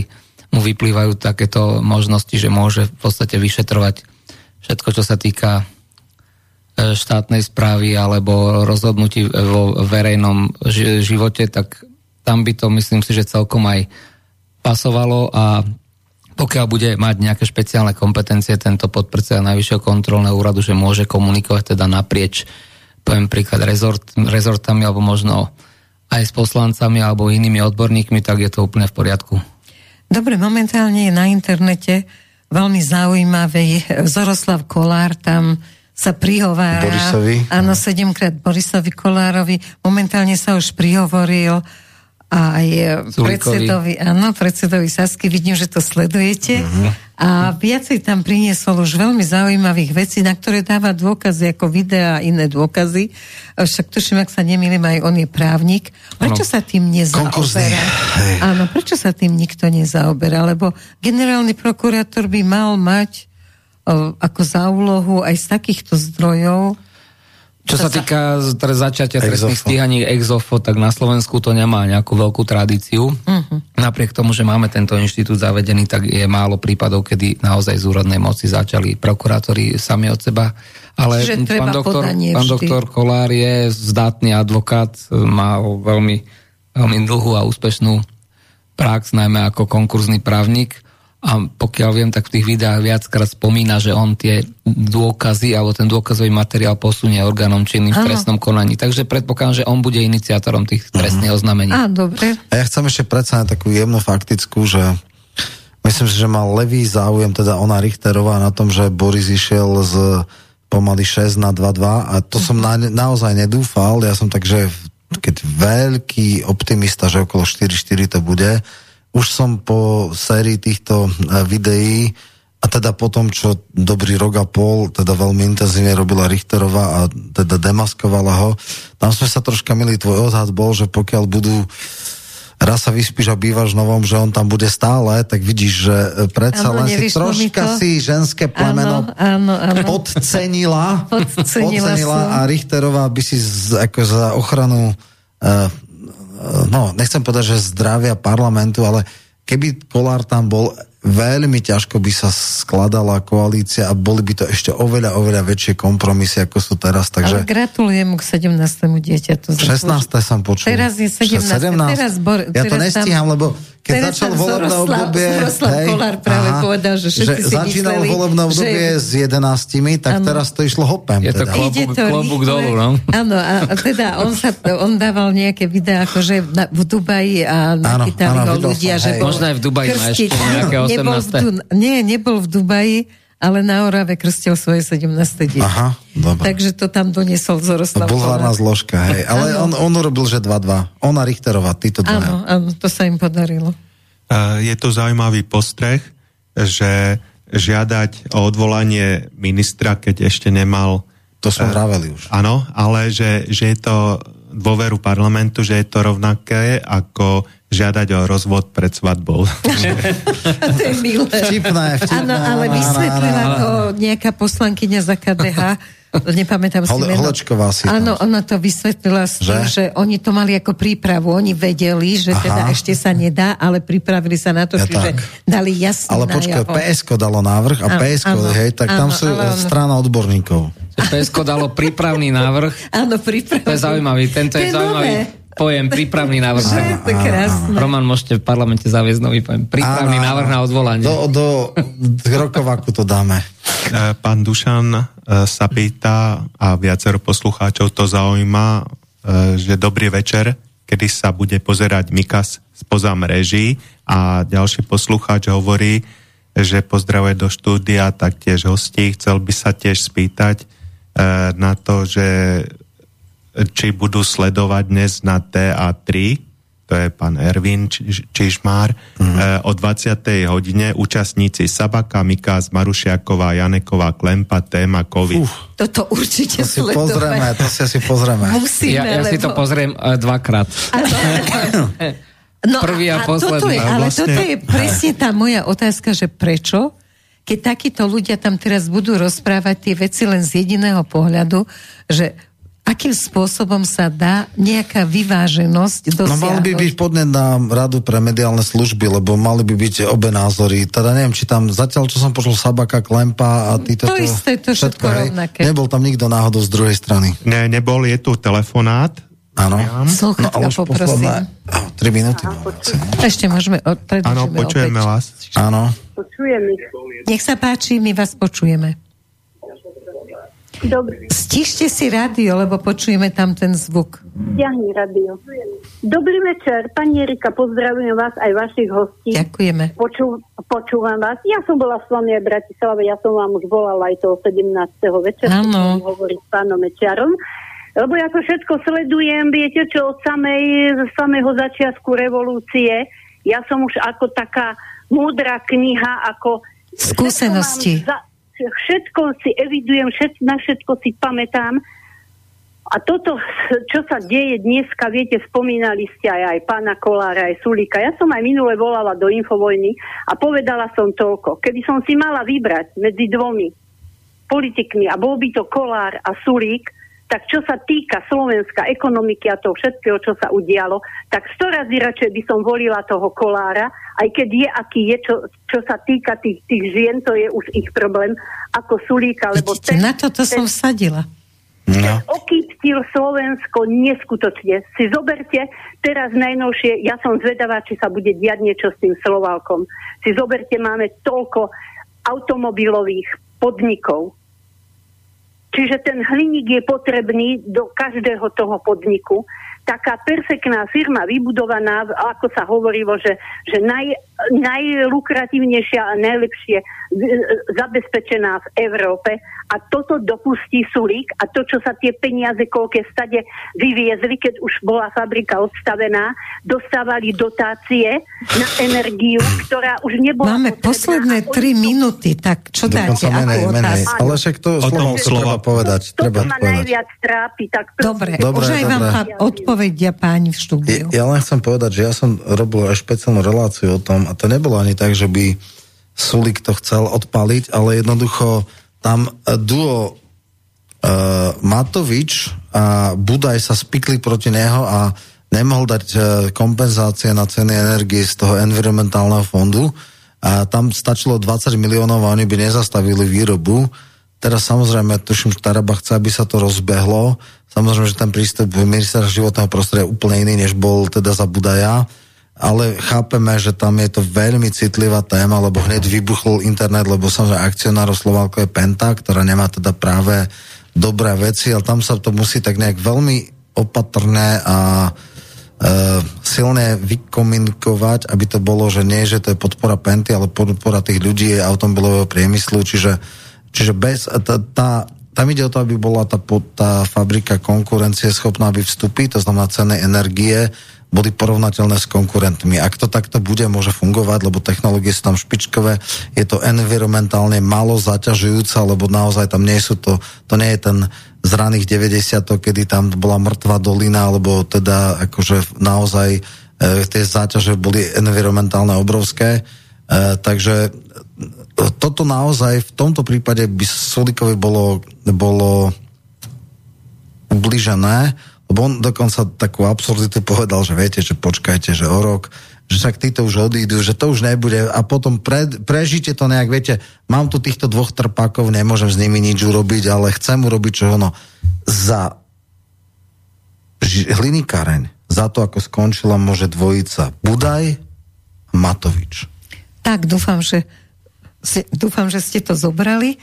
mu vyplývajú takéto možnosti, že môže v podstate vyšetrovať všetko, čo sa týka e, štátnej správy alebo rozhodnutí vo verejnom živote, tak tam by to myslím si, že celkom aj pasovalo a pokiaľ bude mať nejaké špeciálne kompetencie tento podpredseda Najvyššieho kontrolného úradu, že môže komunikovať teda naprieč, poviem príklad, rezort, rezortami alebo možno aj s poslancami alebo inými odborníkmi, tak je to úplne v poriadku. Dobre, momentálne je na internete veľmi zaujímavý Zoroslav Kolár, tam sa prihovára. Borisovi. Áno, sedemkrát Borisovi Kolárovi. Momentálne sa už prihovoril aj predsedovi, áno, predsedovi Sasky, vidím, že to sledujete. Uh-huh. A viacej tam priniesol už veľmi zaujímavých vecí, na ktoré dáva dôkazy ako videá a iné dôkazy. Však tuším, ak sa nemýlim, aj on je právnik. Prečo ano. sa tým nezaoberá? Áno, prečo sa tým nikto nezaoberá? Lebo generálny prokurátor by mal mať o, ako za úlohu aj z takýchto zdrojov čo sa týka začatia trestných stíhaní exofo, tak na Slovensku to nemá nejakú veľkú tradíciu. Uh-huh. Napriek tomu, že máme tento inštitút zavedený, tak je málo prípadov, kedy naozaj z úrodnej moci začali prokurátori sami od seba. Ale pán doktor, pán doktor Kolár je zdatný advokát, má veľmi, veľmi dlhú a úspešnú prax, najmä ako konkurzný právnik a pokiaľ viem, tak v tých videách viackrát spomína, že on tie dôkazy alebo ten dôkazový materiál posunie orgánom činným v trestnom konaní. Takže predpokladám, že on bude iniciátorom tých trestných oznamení. Á, dobre. A ja chcem ešte predsa takú jemnú faktickú, že myslím si, že mal levý záujem, teda ona Richterová na tom, že Boris išiel z pomaly 6 na 2-2 a to som na, naozaj nedúfal. Ja som takže keď veľký optimista, že okolo 4-4 to bude, už som po sérii týchto e, videí a teda po tom, čo dobrý rok a pol, teda veľmi intenzívne robila Richterová a teda demaskovala ho, tam sme sa troška milí, tvoj odhad bol, že pokiaľ budú raz sa vyspíš a bývaš novom, že on tam bude stále, tak vidíš, že e, predsa ano, len si troška si ženské plemeno ano, ano, ano. podcenila, podcenila, podcenila a Richterová by si z, ako za ochranu uh, no, nechcem povedať, že zdravia parlamentu, ale keby Kolár tam bol, veľmi ťažko by sa skladala koalícia a boli by to ešte oveľa, oveľa väčšie kompromisy, ako sú teraz. Takže... Ale gratulujem k 17. dieťaťu. 16. som počul. Teraz je 17. 17. Teraz bor, ja to nestíham, tam... lebo keď Teraz začal volebné obdobie... hej, Kolár práve aha, povedal, že všetci že si začínalo mysleli, volebné obdobie že... s 11, tak ano. teraz to išlo hopem. Je to teda. klobúk, to klobúk dolu, no? Áno, a teda on, sa, on dával nejaké videá, akože na, v Dubaji a nachytali ho ľudia, som, že... Možno aj v Dubaji má ešte nejaké 18. Nebol v, nie, nebol v Dubaji, ale na Orave krstil svoje 17. dieťa. Aha, dobre. Takže to tam doniesol Zoroslav. Bulvárna zložka, hej. Ale on, on urobil, že 2-2. Ona Richterová, títo dva. Áno, áno, to sa im podarilo. Je to zaujímavý postreh, že žiadať o odvolanie ministra, keď ešte nemal... To sme vraveli už. Áno, ale že, že je to dôveru parlamentu, že je to rovnaké ako žiadať o rozvod pred svadbou. to je milé. Vtipné, vtipné. Áno, ale vysvetlila to nejaká poslankyňa za KDH, nepamätám si Hole, Holečková si Áno, ona to vysvetlila s tým, že? že oni to mali ako prípravu. Oni vedeli, že Aha. teda ešte sa nedá, ale pripravili sa na to, ja čiže tak. dali jasný Ale počkaj, PSK dalo návrh a PSK, hej, tak áno, tam sú áno, strana odborníkov. PSK dalo prípravný návrh. Áno, prípravný. To je zaujímavý, tento je, je zaujímavý. Nové pojem prípravný návrh. Že je to krásne. Roman, môžete v parlamente zaviesť nový pojem. Prípravný áno, návrh na odvolanie. Do, do, rokovaku to dáme. E, pán Dušan e, sa pýta a viacero poslucháčov to zaujíma, e, že dobrý večer, kedy sa bude pozerať Mikas spoza mreží a ďalší poslucháč hovorí, že pozdravuje do štúdia taktiež hostí. Chcel by sa tiež spýtať na to, že či budú sledovať dnes na TA3, to je pán Ervin Čižmár, mm-hmm. o 20. hodine účastníci Sabaka, Mikás, Marušiaková, Janeková, Klempa, téma COVID. Uf, toto určite to si sledovať. pozrieme, to si asi pozrieme. Musíme, ja, ja lebo... si to pozriem uh, dvakrát. no Prvý a, a posledný. Toto je, ale vlastne... toto je presne tá moja otázka, že prečo keď takíto ľudia tam teraz budú rozprávať tie veci len z jediného pohľadu, že akým spôsobom sa dá nejaká vyváženosť dosiahnuť? No mal by byť podnet na radu pre mediálne služby, lebo mali by byť obe názory. Teda neviem, či tam zatiaľ, čo som počul Sabaka, Klempa a títo... To isté, to všetko, všetko rovnaké. Nebol tam nikto náhodou z druhej strany. Ne, nebol, je tu telefonát. Áno. Sluchatka, no, poprosím. Oh, 3 minúty. Ešte môžeme... Áno, počujeme opäť. vás. Áno. Počujeme. Nech sa páči, my vás počujeme. Dobre. Stište si rádio, lebo počujeme tam ten zvuk. Stiahni rádio. Dobrý večer, pani Erika, pozdravujem vás aj vašich hostí. Ďakujeme. Poču, počúvam vás. Ja som bola s vami aj v Bratislave, ja som vám už volala aj toho 17. večera, Áno. hovoriť s pánom Mečiarom. Lebo ja to všetko sledujem, viete čo, od samej, samého začiatku revolúcie. Ja som už ako taká múdra kniha, ako... Skúsenosti. Za, všetko si evidujem, všet, na všetko si pamätám. A toto, čo sa deje dneska, viete, spomínali ste aj, aj pána Kolára, aj Sulíka. Ja som aj minule volala do Infovojny a povedala som toľko. Keby som si mala vybrať medzi dvomi politikmi a bol by to Kolár a Sulík, tak čo sa týka Slovenska, ekonomiky a toho všetkého, čo sa udialo, tak sto razy radšej by som volila toho kolára, aj keď je, aký je, čo, čo sa týka tých, tých žien, to je už ich problém, ako Sulíka, lebo Vidíte, ten, na toto ten, som vsadila. No. Okýptil Slovensko neskutočne. Si zoberte teraz najnovšie, ja som zvedavá, či sa bude diať niečo s tým Slovalkom. Si zoberte, máme toľko automobilových podnikov, Čiže ten hliník je potrebný do každého toho podniku. Taká perfektná firma vybudovaná, ako sa hovorilo, že, že naj, najlukratívnejšia a najlepšie zabezpečená v Európe a toto dopustí Sulík a to, čo sa tie peniaze, koľké stade vyviezli, keď už bola fabrika odstavená, dostávali dotácie na energiu, ktorá už nebola Máme potrebná. posledné tri to- minúty, tak čo dáte? Dokonca menej, Akú menej. otázku? Ale však to O tom Slovensko slova. treba povedať. Toto Treba ma povedať. najviac trápi. Tak prosím. Dobre, Dobre, už aj vám dobre. pán odpovedia páni v štúdiu. Ja, ja len chcem povedať, že ja som robil aj špeciálnu reláciu o tom a to nebolo ani tak, že by Sulik to chcel odpaliť, ale jednoducho tam eh, duo uh, Matovič a Budaj sa spikli proti neho a nemohol dať uh, kompenzácie na ceny energie z toho environmentálneho fondu a tam stačilo 20 miliónov a oni by nezastavili výrobu. Teraz samozrejme, tuším, že Taraba chce, aby sa to rozbehlo. Samozrejme, že ten prístup ministra životného prostredia je úplne iný, než bol teda za Budaja. Ale chápeme, že tam je to veľmi citlivá téma, lebo hneď vybuchol internet, lebo samozrejme akcionárov Slovalko je Penta, ktorá nemá teda práve dobré veci, ale tam sa to musí tak nejak veľmi opatrné a e, silne vykomunikovať, aby to bolo, že nie, že to je podpora Penty, ale podpora tých ľudí automobilového priemyslu, čiže, čiže bez, tá, tá, tam ide o to, aby bola tá, tá fabrika konkurencie schopná, aby vstupy, to znamená ceny energie, boli porovnateľné s konkurentmi. Ak to takto bude, môže fungovať, lebo technológie sú tam špičkové, je to environmentálne málo zaťažujúce, lebo naozaj tam nie sú to, to nie je ten z raných 90 kedy tam bola mŕtva dolina, alebo teda akože naozaj e, tie záťaže boli environmentálne obrovské. E, takže e, toto naozaj v tomto prípade by Sulikovi bolo, bolo ubližené, lebo on dokonca takú absurditu povedal, že viete, že počkajte, že o rok, že však títo už odídu, že to už nebude a potom pre, prežite to nejak, viete, mám tu týchto dvoch trpákov, nemôžem s nimi nič urobiť, ale chcem urobiť čo ono. Za hlinikáreň, za to, ako skončila, môže dvojica Budaj a Matovič. Tak, dúfam, že, dúfam, že ste to zobrali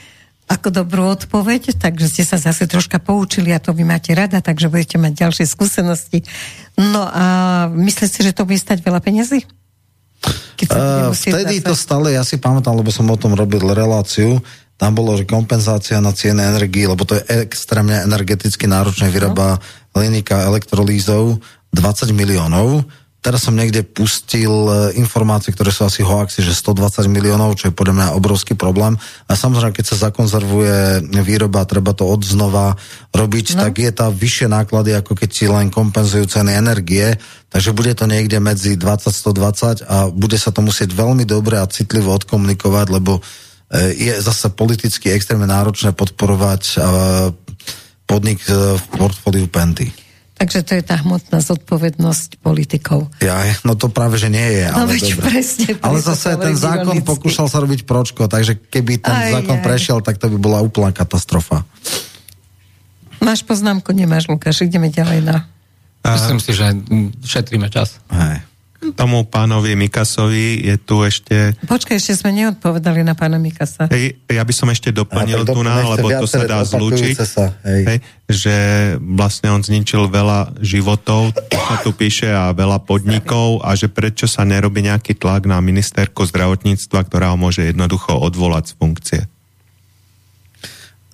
ako dobrú odpoveď, takže ste sa zase troška poučili a to vy máte rada, takže budete mať ďalšie skúsenosti. No a myslíte si, že to bude stať veľa peniazy? Uh, musieť vtedy to stále, ja si pamätám, lebo som o tom robil reláciu, tam bolo, že kompenzácia na cieny energii, lebo to je extrémne energeticky náročné, vyrába hliníka elektrolízov 20 miliónov. Teraz som niekde pustil e, informácie, ktoré sú asi hoaxy, že 120 miliónov, čo je podľa mňa obrovský problém. A samozrejme, keď sa zakonzervuje výroba, treba to odznova robiť, no. tak je tá vyššie náklady, ako keď si len kompenzujú ceny energie. Takže bude to niekde medzi 20-120 a bude sa to musieť veľmi dobre a citlivo odkomunikovať, lebo e, je zase politicky extrémne náročné podporovať e, podnik v portfóliu Penty. Takže to je tá hmotná zodpovednosť politikov. Ja, no to práve, že nie je. No ale veď dobre. presne, Ale zase ten zákon ironicky. pokúšal sa robiť pročko, takže keby ten Aj, zákon aj. prešiel, tak to by bola úplná katastrofa. Máš poznámku, nemáš, Lukáš, ideme ďalej na... Myslím si, že šetríme čas. Hej. Tomu pánovi Mikasovi je tu ešte... Počkaj, ešte sme neodpovedali na pána Mikasa. Hej, ja by som ešte doplnil tu na, lebo to sa dá zlúčiť, sa, hej. hej, že vlastne on zničil veľa životov, to sa tu píše, a veľa podnikov a že prečo sa nerobí nejaký tlak na ministerku zdravotníctva, ktorá ho môže jednoducho odvolať z funkcie.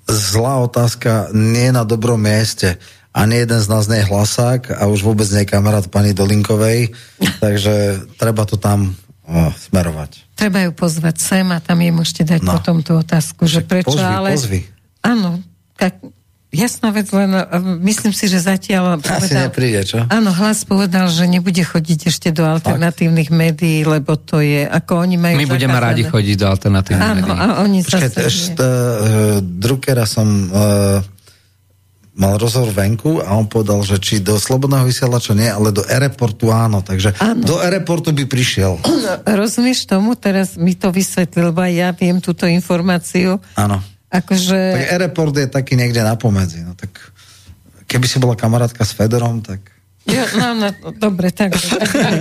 Zlá otázka, nie na dobrom mieste. Ani jeden z nás nie je hlasák a už vôbec nie je kamarát pani Dolinkovej, takže treba to tam o, smerovať. Treba ju pozvať sem a tam jej môžete dať No. potom tú otázku, že Však prečo, pozvi, ale... pozvi. Áno, tak jasná vec, len uh, myslím si, že zatiaľ Asi nepríde, čo? Áno, hlas povedal, že nebude chodiť ešte do alternatívnych médií, lebo to je, ako oni majú My budeme zakázané. radi chodiť do alternatívnych Áno, médií. a oni Počkaj, zase... ešte uh, Druckera som uh, mal rozhovor venku a on povedal, že či do Slobodného vysielača nie, ale do aeroportu áno, takže Áno. do aeroportu by prišiel. Rozumieš tomu? Teraz mi to vysvetlil, lebo ja viem túto informáciu. Áno. Akože... Tak aeroport je taký niekde na pomedzi. No tak keby si bola kamarátka s Fedorom, tak... Ja, no, no, dobre, tak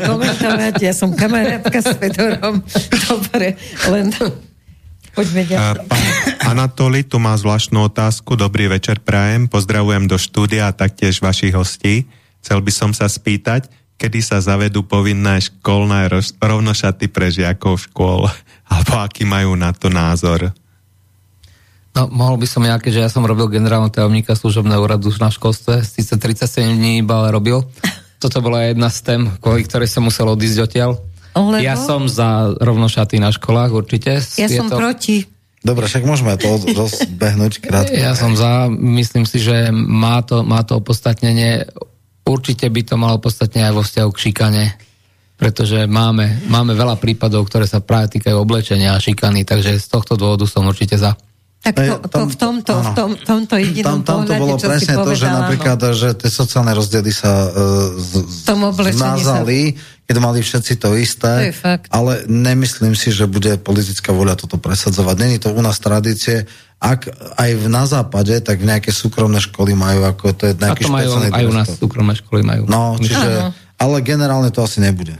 komentovať. Ja som kamarátka s Fedorom. Dobre, len poďme ďalej. Pán Anatoli tu má zvláštnu otázku. Dobrý večer, Prajem. Pozdravujem do štúdia a taktiež vašich hostí. Chcel by som sa spýtať, kedy sa zavedú povinné školné rovnošaty pre žiakov škôl, alebo aký majú na to názor. No, mohol by som nejaké, že ja som robil generálneho tajomníka služobného úradu na školstve, síce 37 dní iba ale robil. Toto bola jedna z tém, kvôli ktorej som musel odísť odtiaľ. Lebo... Ja som za rovnošaty na školách určite. Ja Je som to... proti. Dobre, však môžeme to rozbehnúť krátko. Ja som za, myslím si, že má to, má to opodstatnenie. Určite by to malo opodstatne aj vo vzťahu k šikane pretože máme, máme veľa prípadov, ktoré sa práve týkajú oblečenia a šikany, takže z tohto dôvodu som určite za. Tak to, to v tomto, v tom, tomto jedinom tam, tam to bolo presne to, že napríklad, no. že tie sociálne rozdiely sa uh, zmazali, sa... keď mali všetci to isté, to je fakt. ale nemyslím si, že bude politická voľa toto presadzovať. Není to u nás tradície. Ak aj v, na západe, tak nejaké súkromné školy majú, ako to je nejaký A to majú, aj u nás súkromné školy majú. No, čiže, ale generálne to asi nebude.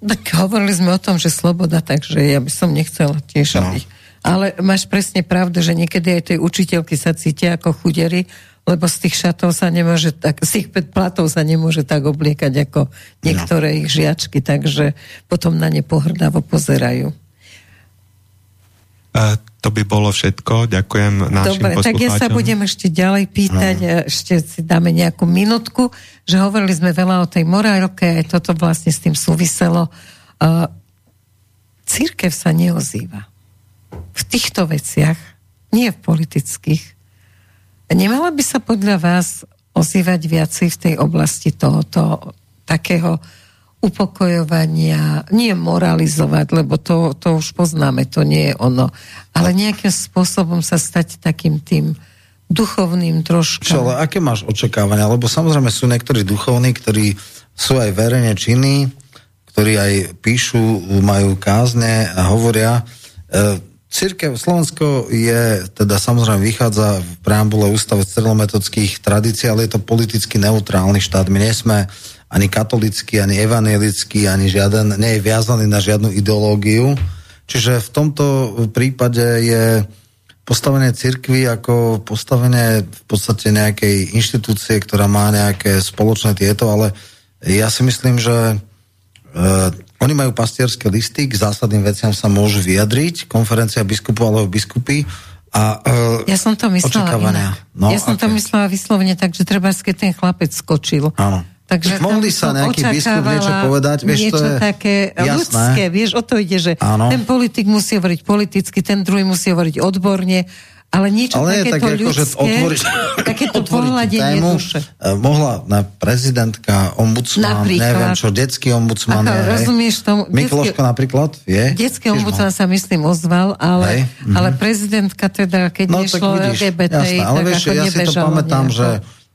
Tak hovorili sme o tom, že sloboda, takže ja by som nechcela tiež, no. aby ale máš presne pravdu, že niekedy aj tej učiteľky sa cítia ako chudery, lebo z tých šatov sa nemôže tak, z tých platov sa nemôže tak obliekať ako niektoré no. ich žiačky, takže potom na ne pohrdavo pozerajú. A to by bolo všetko. Ďakujem našim Dobre, tak ja sa budem ešte ďalej pýtať, no. ešte si dáme nejakú minutku, že hovorili sme veľa o tej morálke, aj toto vlastne s tým súviselo. Uh, církev sa neozýva v týchto veciach, nie v politických. Nemala by sa podľa vás ozývať viacej v tej oblasti tohoto takého upokojovania, nie moralizovať, lebo to, to už poznáme, to nie je ono, ale nejakým spôsobom sa stať takým tým duchovným trošku. Čo, ale aké máš očakávania? Lebo samozrejme sú niektorí duchovní, ktorí sú aj verejne činní, ktorí aj píšu, majú kázne a hovoria. E, Církev Slovensko je, teda samozrejme vychádza v preambule ústave stredometodských tradícií, ale je to politicky neutrálny štát. My nie sme ani katolický, ani evangelický, ani žiaden, nie je viazaný na žiadnu ideológiu. Čiže v tomto prípade je postavenie cirkvy ako postavenie v podstate nejakej inštitúcie, ktorá má nejaké spoločné tieto, ale ja si myslím, že e, oni majú pastierské listy, k zásadným veciam sa môžu vyjadriť, konferencia biskupov alebo biskupy a uh, Ja som to myslela inak. No, ja som okay. to myslela vyslovene tak, že treba, keď ten chlapec skočil. Áno. Takže Mohli sa nejaký biskup niečo povedať, vieš, niečo to je také jasné. ľudské, vieš, o to ide, že Áno. ten politik musí hovoriť politicky, ten druhý musí hovoriť odborne ale niečo Ale takéto tak, ľudské, ako, otvoriť, takéto pohľadenie tému, duše. Mohla na prezidentka, ombudsman, napríklad. neviem čo, detský ombudsman. Ako, rozumieš tomu? Mikloško napríklad je? Detský ombudsman sa myslím ozval, ale, mhm. ale prezidentka teda, keď no, nešlo vidíš, LGBT, jasné, ale tak vieš, ako ja si to pamätám, nejako. že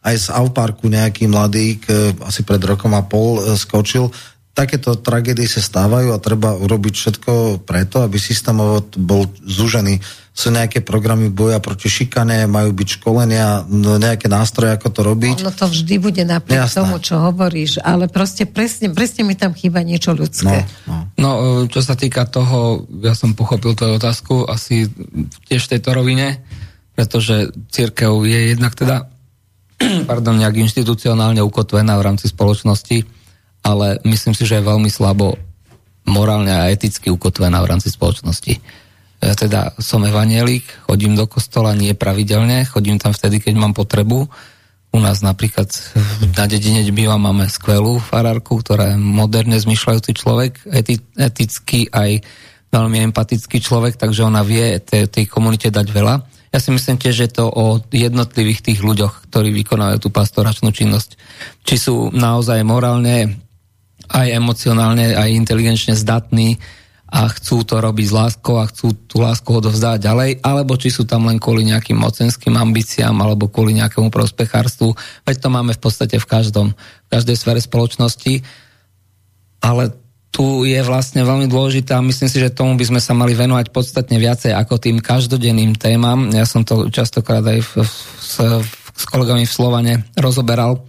aj z Auparku nejaký mladík asi pred rokom a pol eh, skočil, takéto tragédie sa stávajú a treba urobiť všetko preto, aby systémovo bol zúžený sú nejaké programy boja proti šikane, majú byť školenia, nejaké nástroje, ako to robiť. No to vždy bude napriek Jasné. tomu, čo hovoríš, ale proste presne, presne mi tam chýba niečo ľudské. No, no. no, čo sa týka toho, ja som pochopil tú otázku asi tiež v tejto rovine, pretože církev je jednak teda pardon, nejak inštitucionálne ukotvená v rámci spoločnosti, ale myslím si, že je veľmi slabo morálne a eticky ukotvená v rámci spoločnosti ja teda som evanielik, chodím do kostola nie pravidelne, chodím tam vtedy, keď mám potrebu. U nás napríklad na dedine býva máme skvelú farárku, ktorá je moderne zmyšľajúci človek, eti, etický aj veľmi empatický človek, takže ona vie tej, tej komunite dať veľa. Ja si myslím tiež, že to o jednotlivých tých ľuďoch, ktorí vykonávajú tú pastoračnú činnosť. Či sú naozaj morálne, aj emocionálne, aj inteligenčne zdatní, a chcú to robiť s láskou a chcú tú lásku odovzdať ďalej, alebo či sú tam len kvôli nejakým mocenským ambíciám alebo kvôli nejakému prospechárstvu. Veď to máme v podstate v každom, v každej sfere spoločnosti. Ale tu je vlastne veľmi dôležité a myslím si, že tomu by sme sa mali venovať podstatne viacej ako tým každodenným témam. Ja som to častokrát aj v, v, s, s kolegami v Slovane rozoberal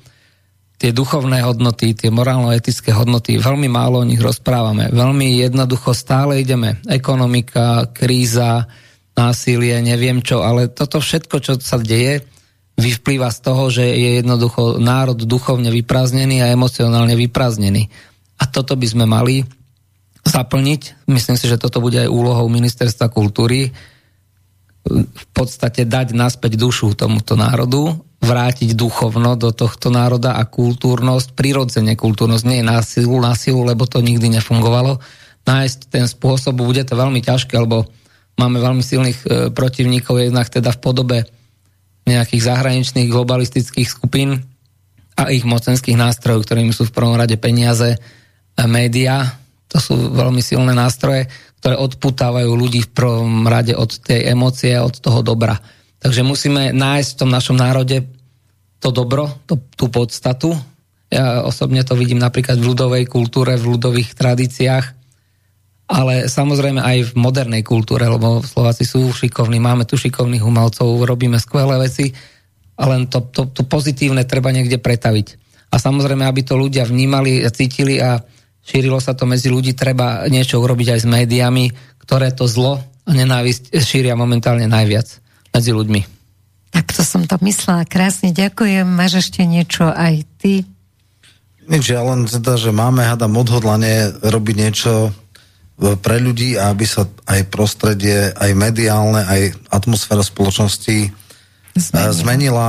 tie duchovné hodnoty, tie morálno-etické hodnoty, veľmi málo o nich rozprávame. Veľmi jednoducho stále ideme. Ekonomika, kríza, násilie, neviem čo, ale toto všetko, čo sa deje, vyplýva z toho, že je jednoducho národ duchovne vyprázdnený a emocionálne vyprázdnený. A toto by sme mali zaplniť. Myslím si, že toto bude aj úlohou ministerstva kultúry v podstate dať naspäť dušu tomuto národu, vrátiť duchovno do tohto národa a kultúrnosť, prirodzene kultúrnosť, nie na silu, na silu, lebo to nikdy nefungovalo. Nájsť ten spôsob, bude to veľmi ťažké, lebo máme veľmi silných e, protivníkov, jednak teda v podobe nejakých zahraničných globalistických skupín a ich mocenských nástrojov, ktorými sú v prvom rade peniaze, média, to sú veľmi silné nástroje, ktoré odputávajú ľudí v prvom rade od tej emócie, od toho dobra. Takže musíme nájsť v tom našom národe to dobro, to, tú podstatu. Ja osobne to vidím napríklad v ľudovej kultúre, v ľudových tradíciách, ale samozrejme aj v modernej kultúre, lebo Slováci sú šikovní, máme tu šikovných umelcov, robíme skvelé veci, ale to, to, to pozitívne treba niekde pretaviť. A samozrejme, aby to ľudia vnímali a cítili a šírilo sa to medzi ľudí, treba niečo urobiť aj s médiami, ktoré to zlo a nenávisť šíria momentálne najviac medzi ľuďmi. Tak to som to myslela krásne. Ďakujem. Máš ešte niečo aj ty? Nič, ja len teda, že máme, hádam, odhodlanie robiť niečo e, pre ľudí a aby sa aj prostredie, aj mediálne, aj atmosféra spoločnosti e, zmenila. zmenila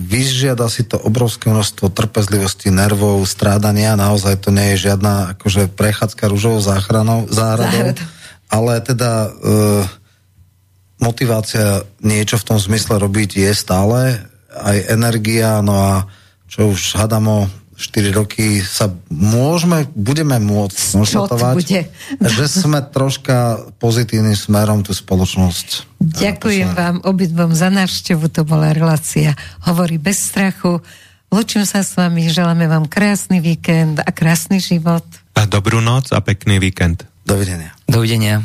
vyžiada si to obrovské množstvo trpezlivosti, nervov, strádania, naozaj to nie je žiadna akože prechádzka rúžovou záchranou, záhradou, ale teda e, motivácia niečo v tom zmysle robiť je stále, aj energia, no a čo už hadamo 4 roky sa môžeme, budeme môcť konštatovať, že sme troška pozitívnym smerom tú spoločnosť. Ďakujem vám obidvom za návštevu, to bola relácia Hovorí bez strachu. Lučím sa s vami, želáme vám krásny víkend a krásny život. A dobrú noc a pekný víkend. Dovidenia. Dovidenia.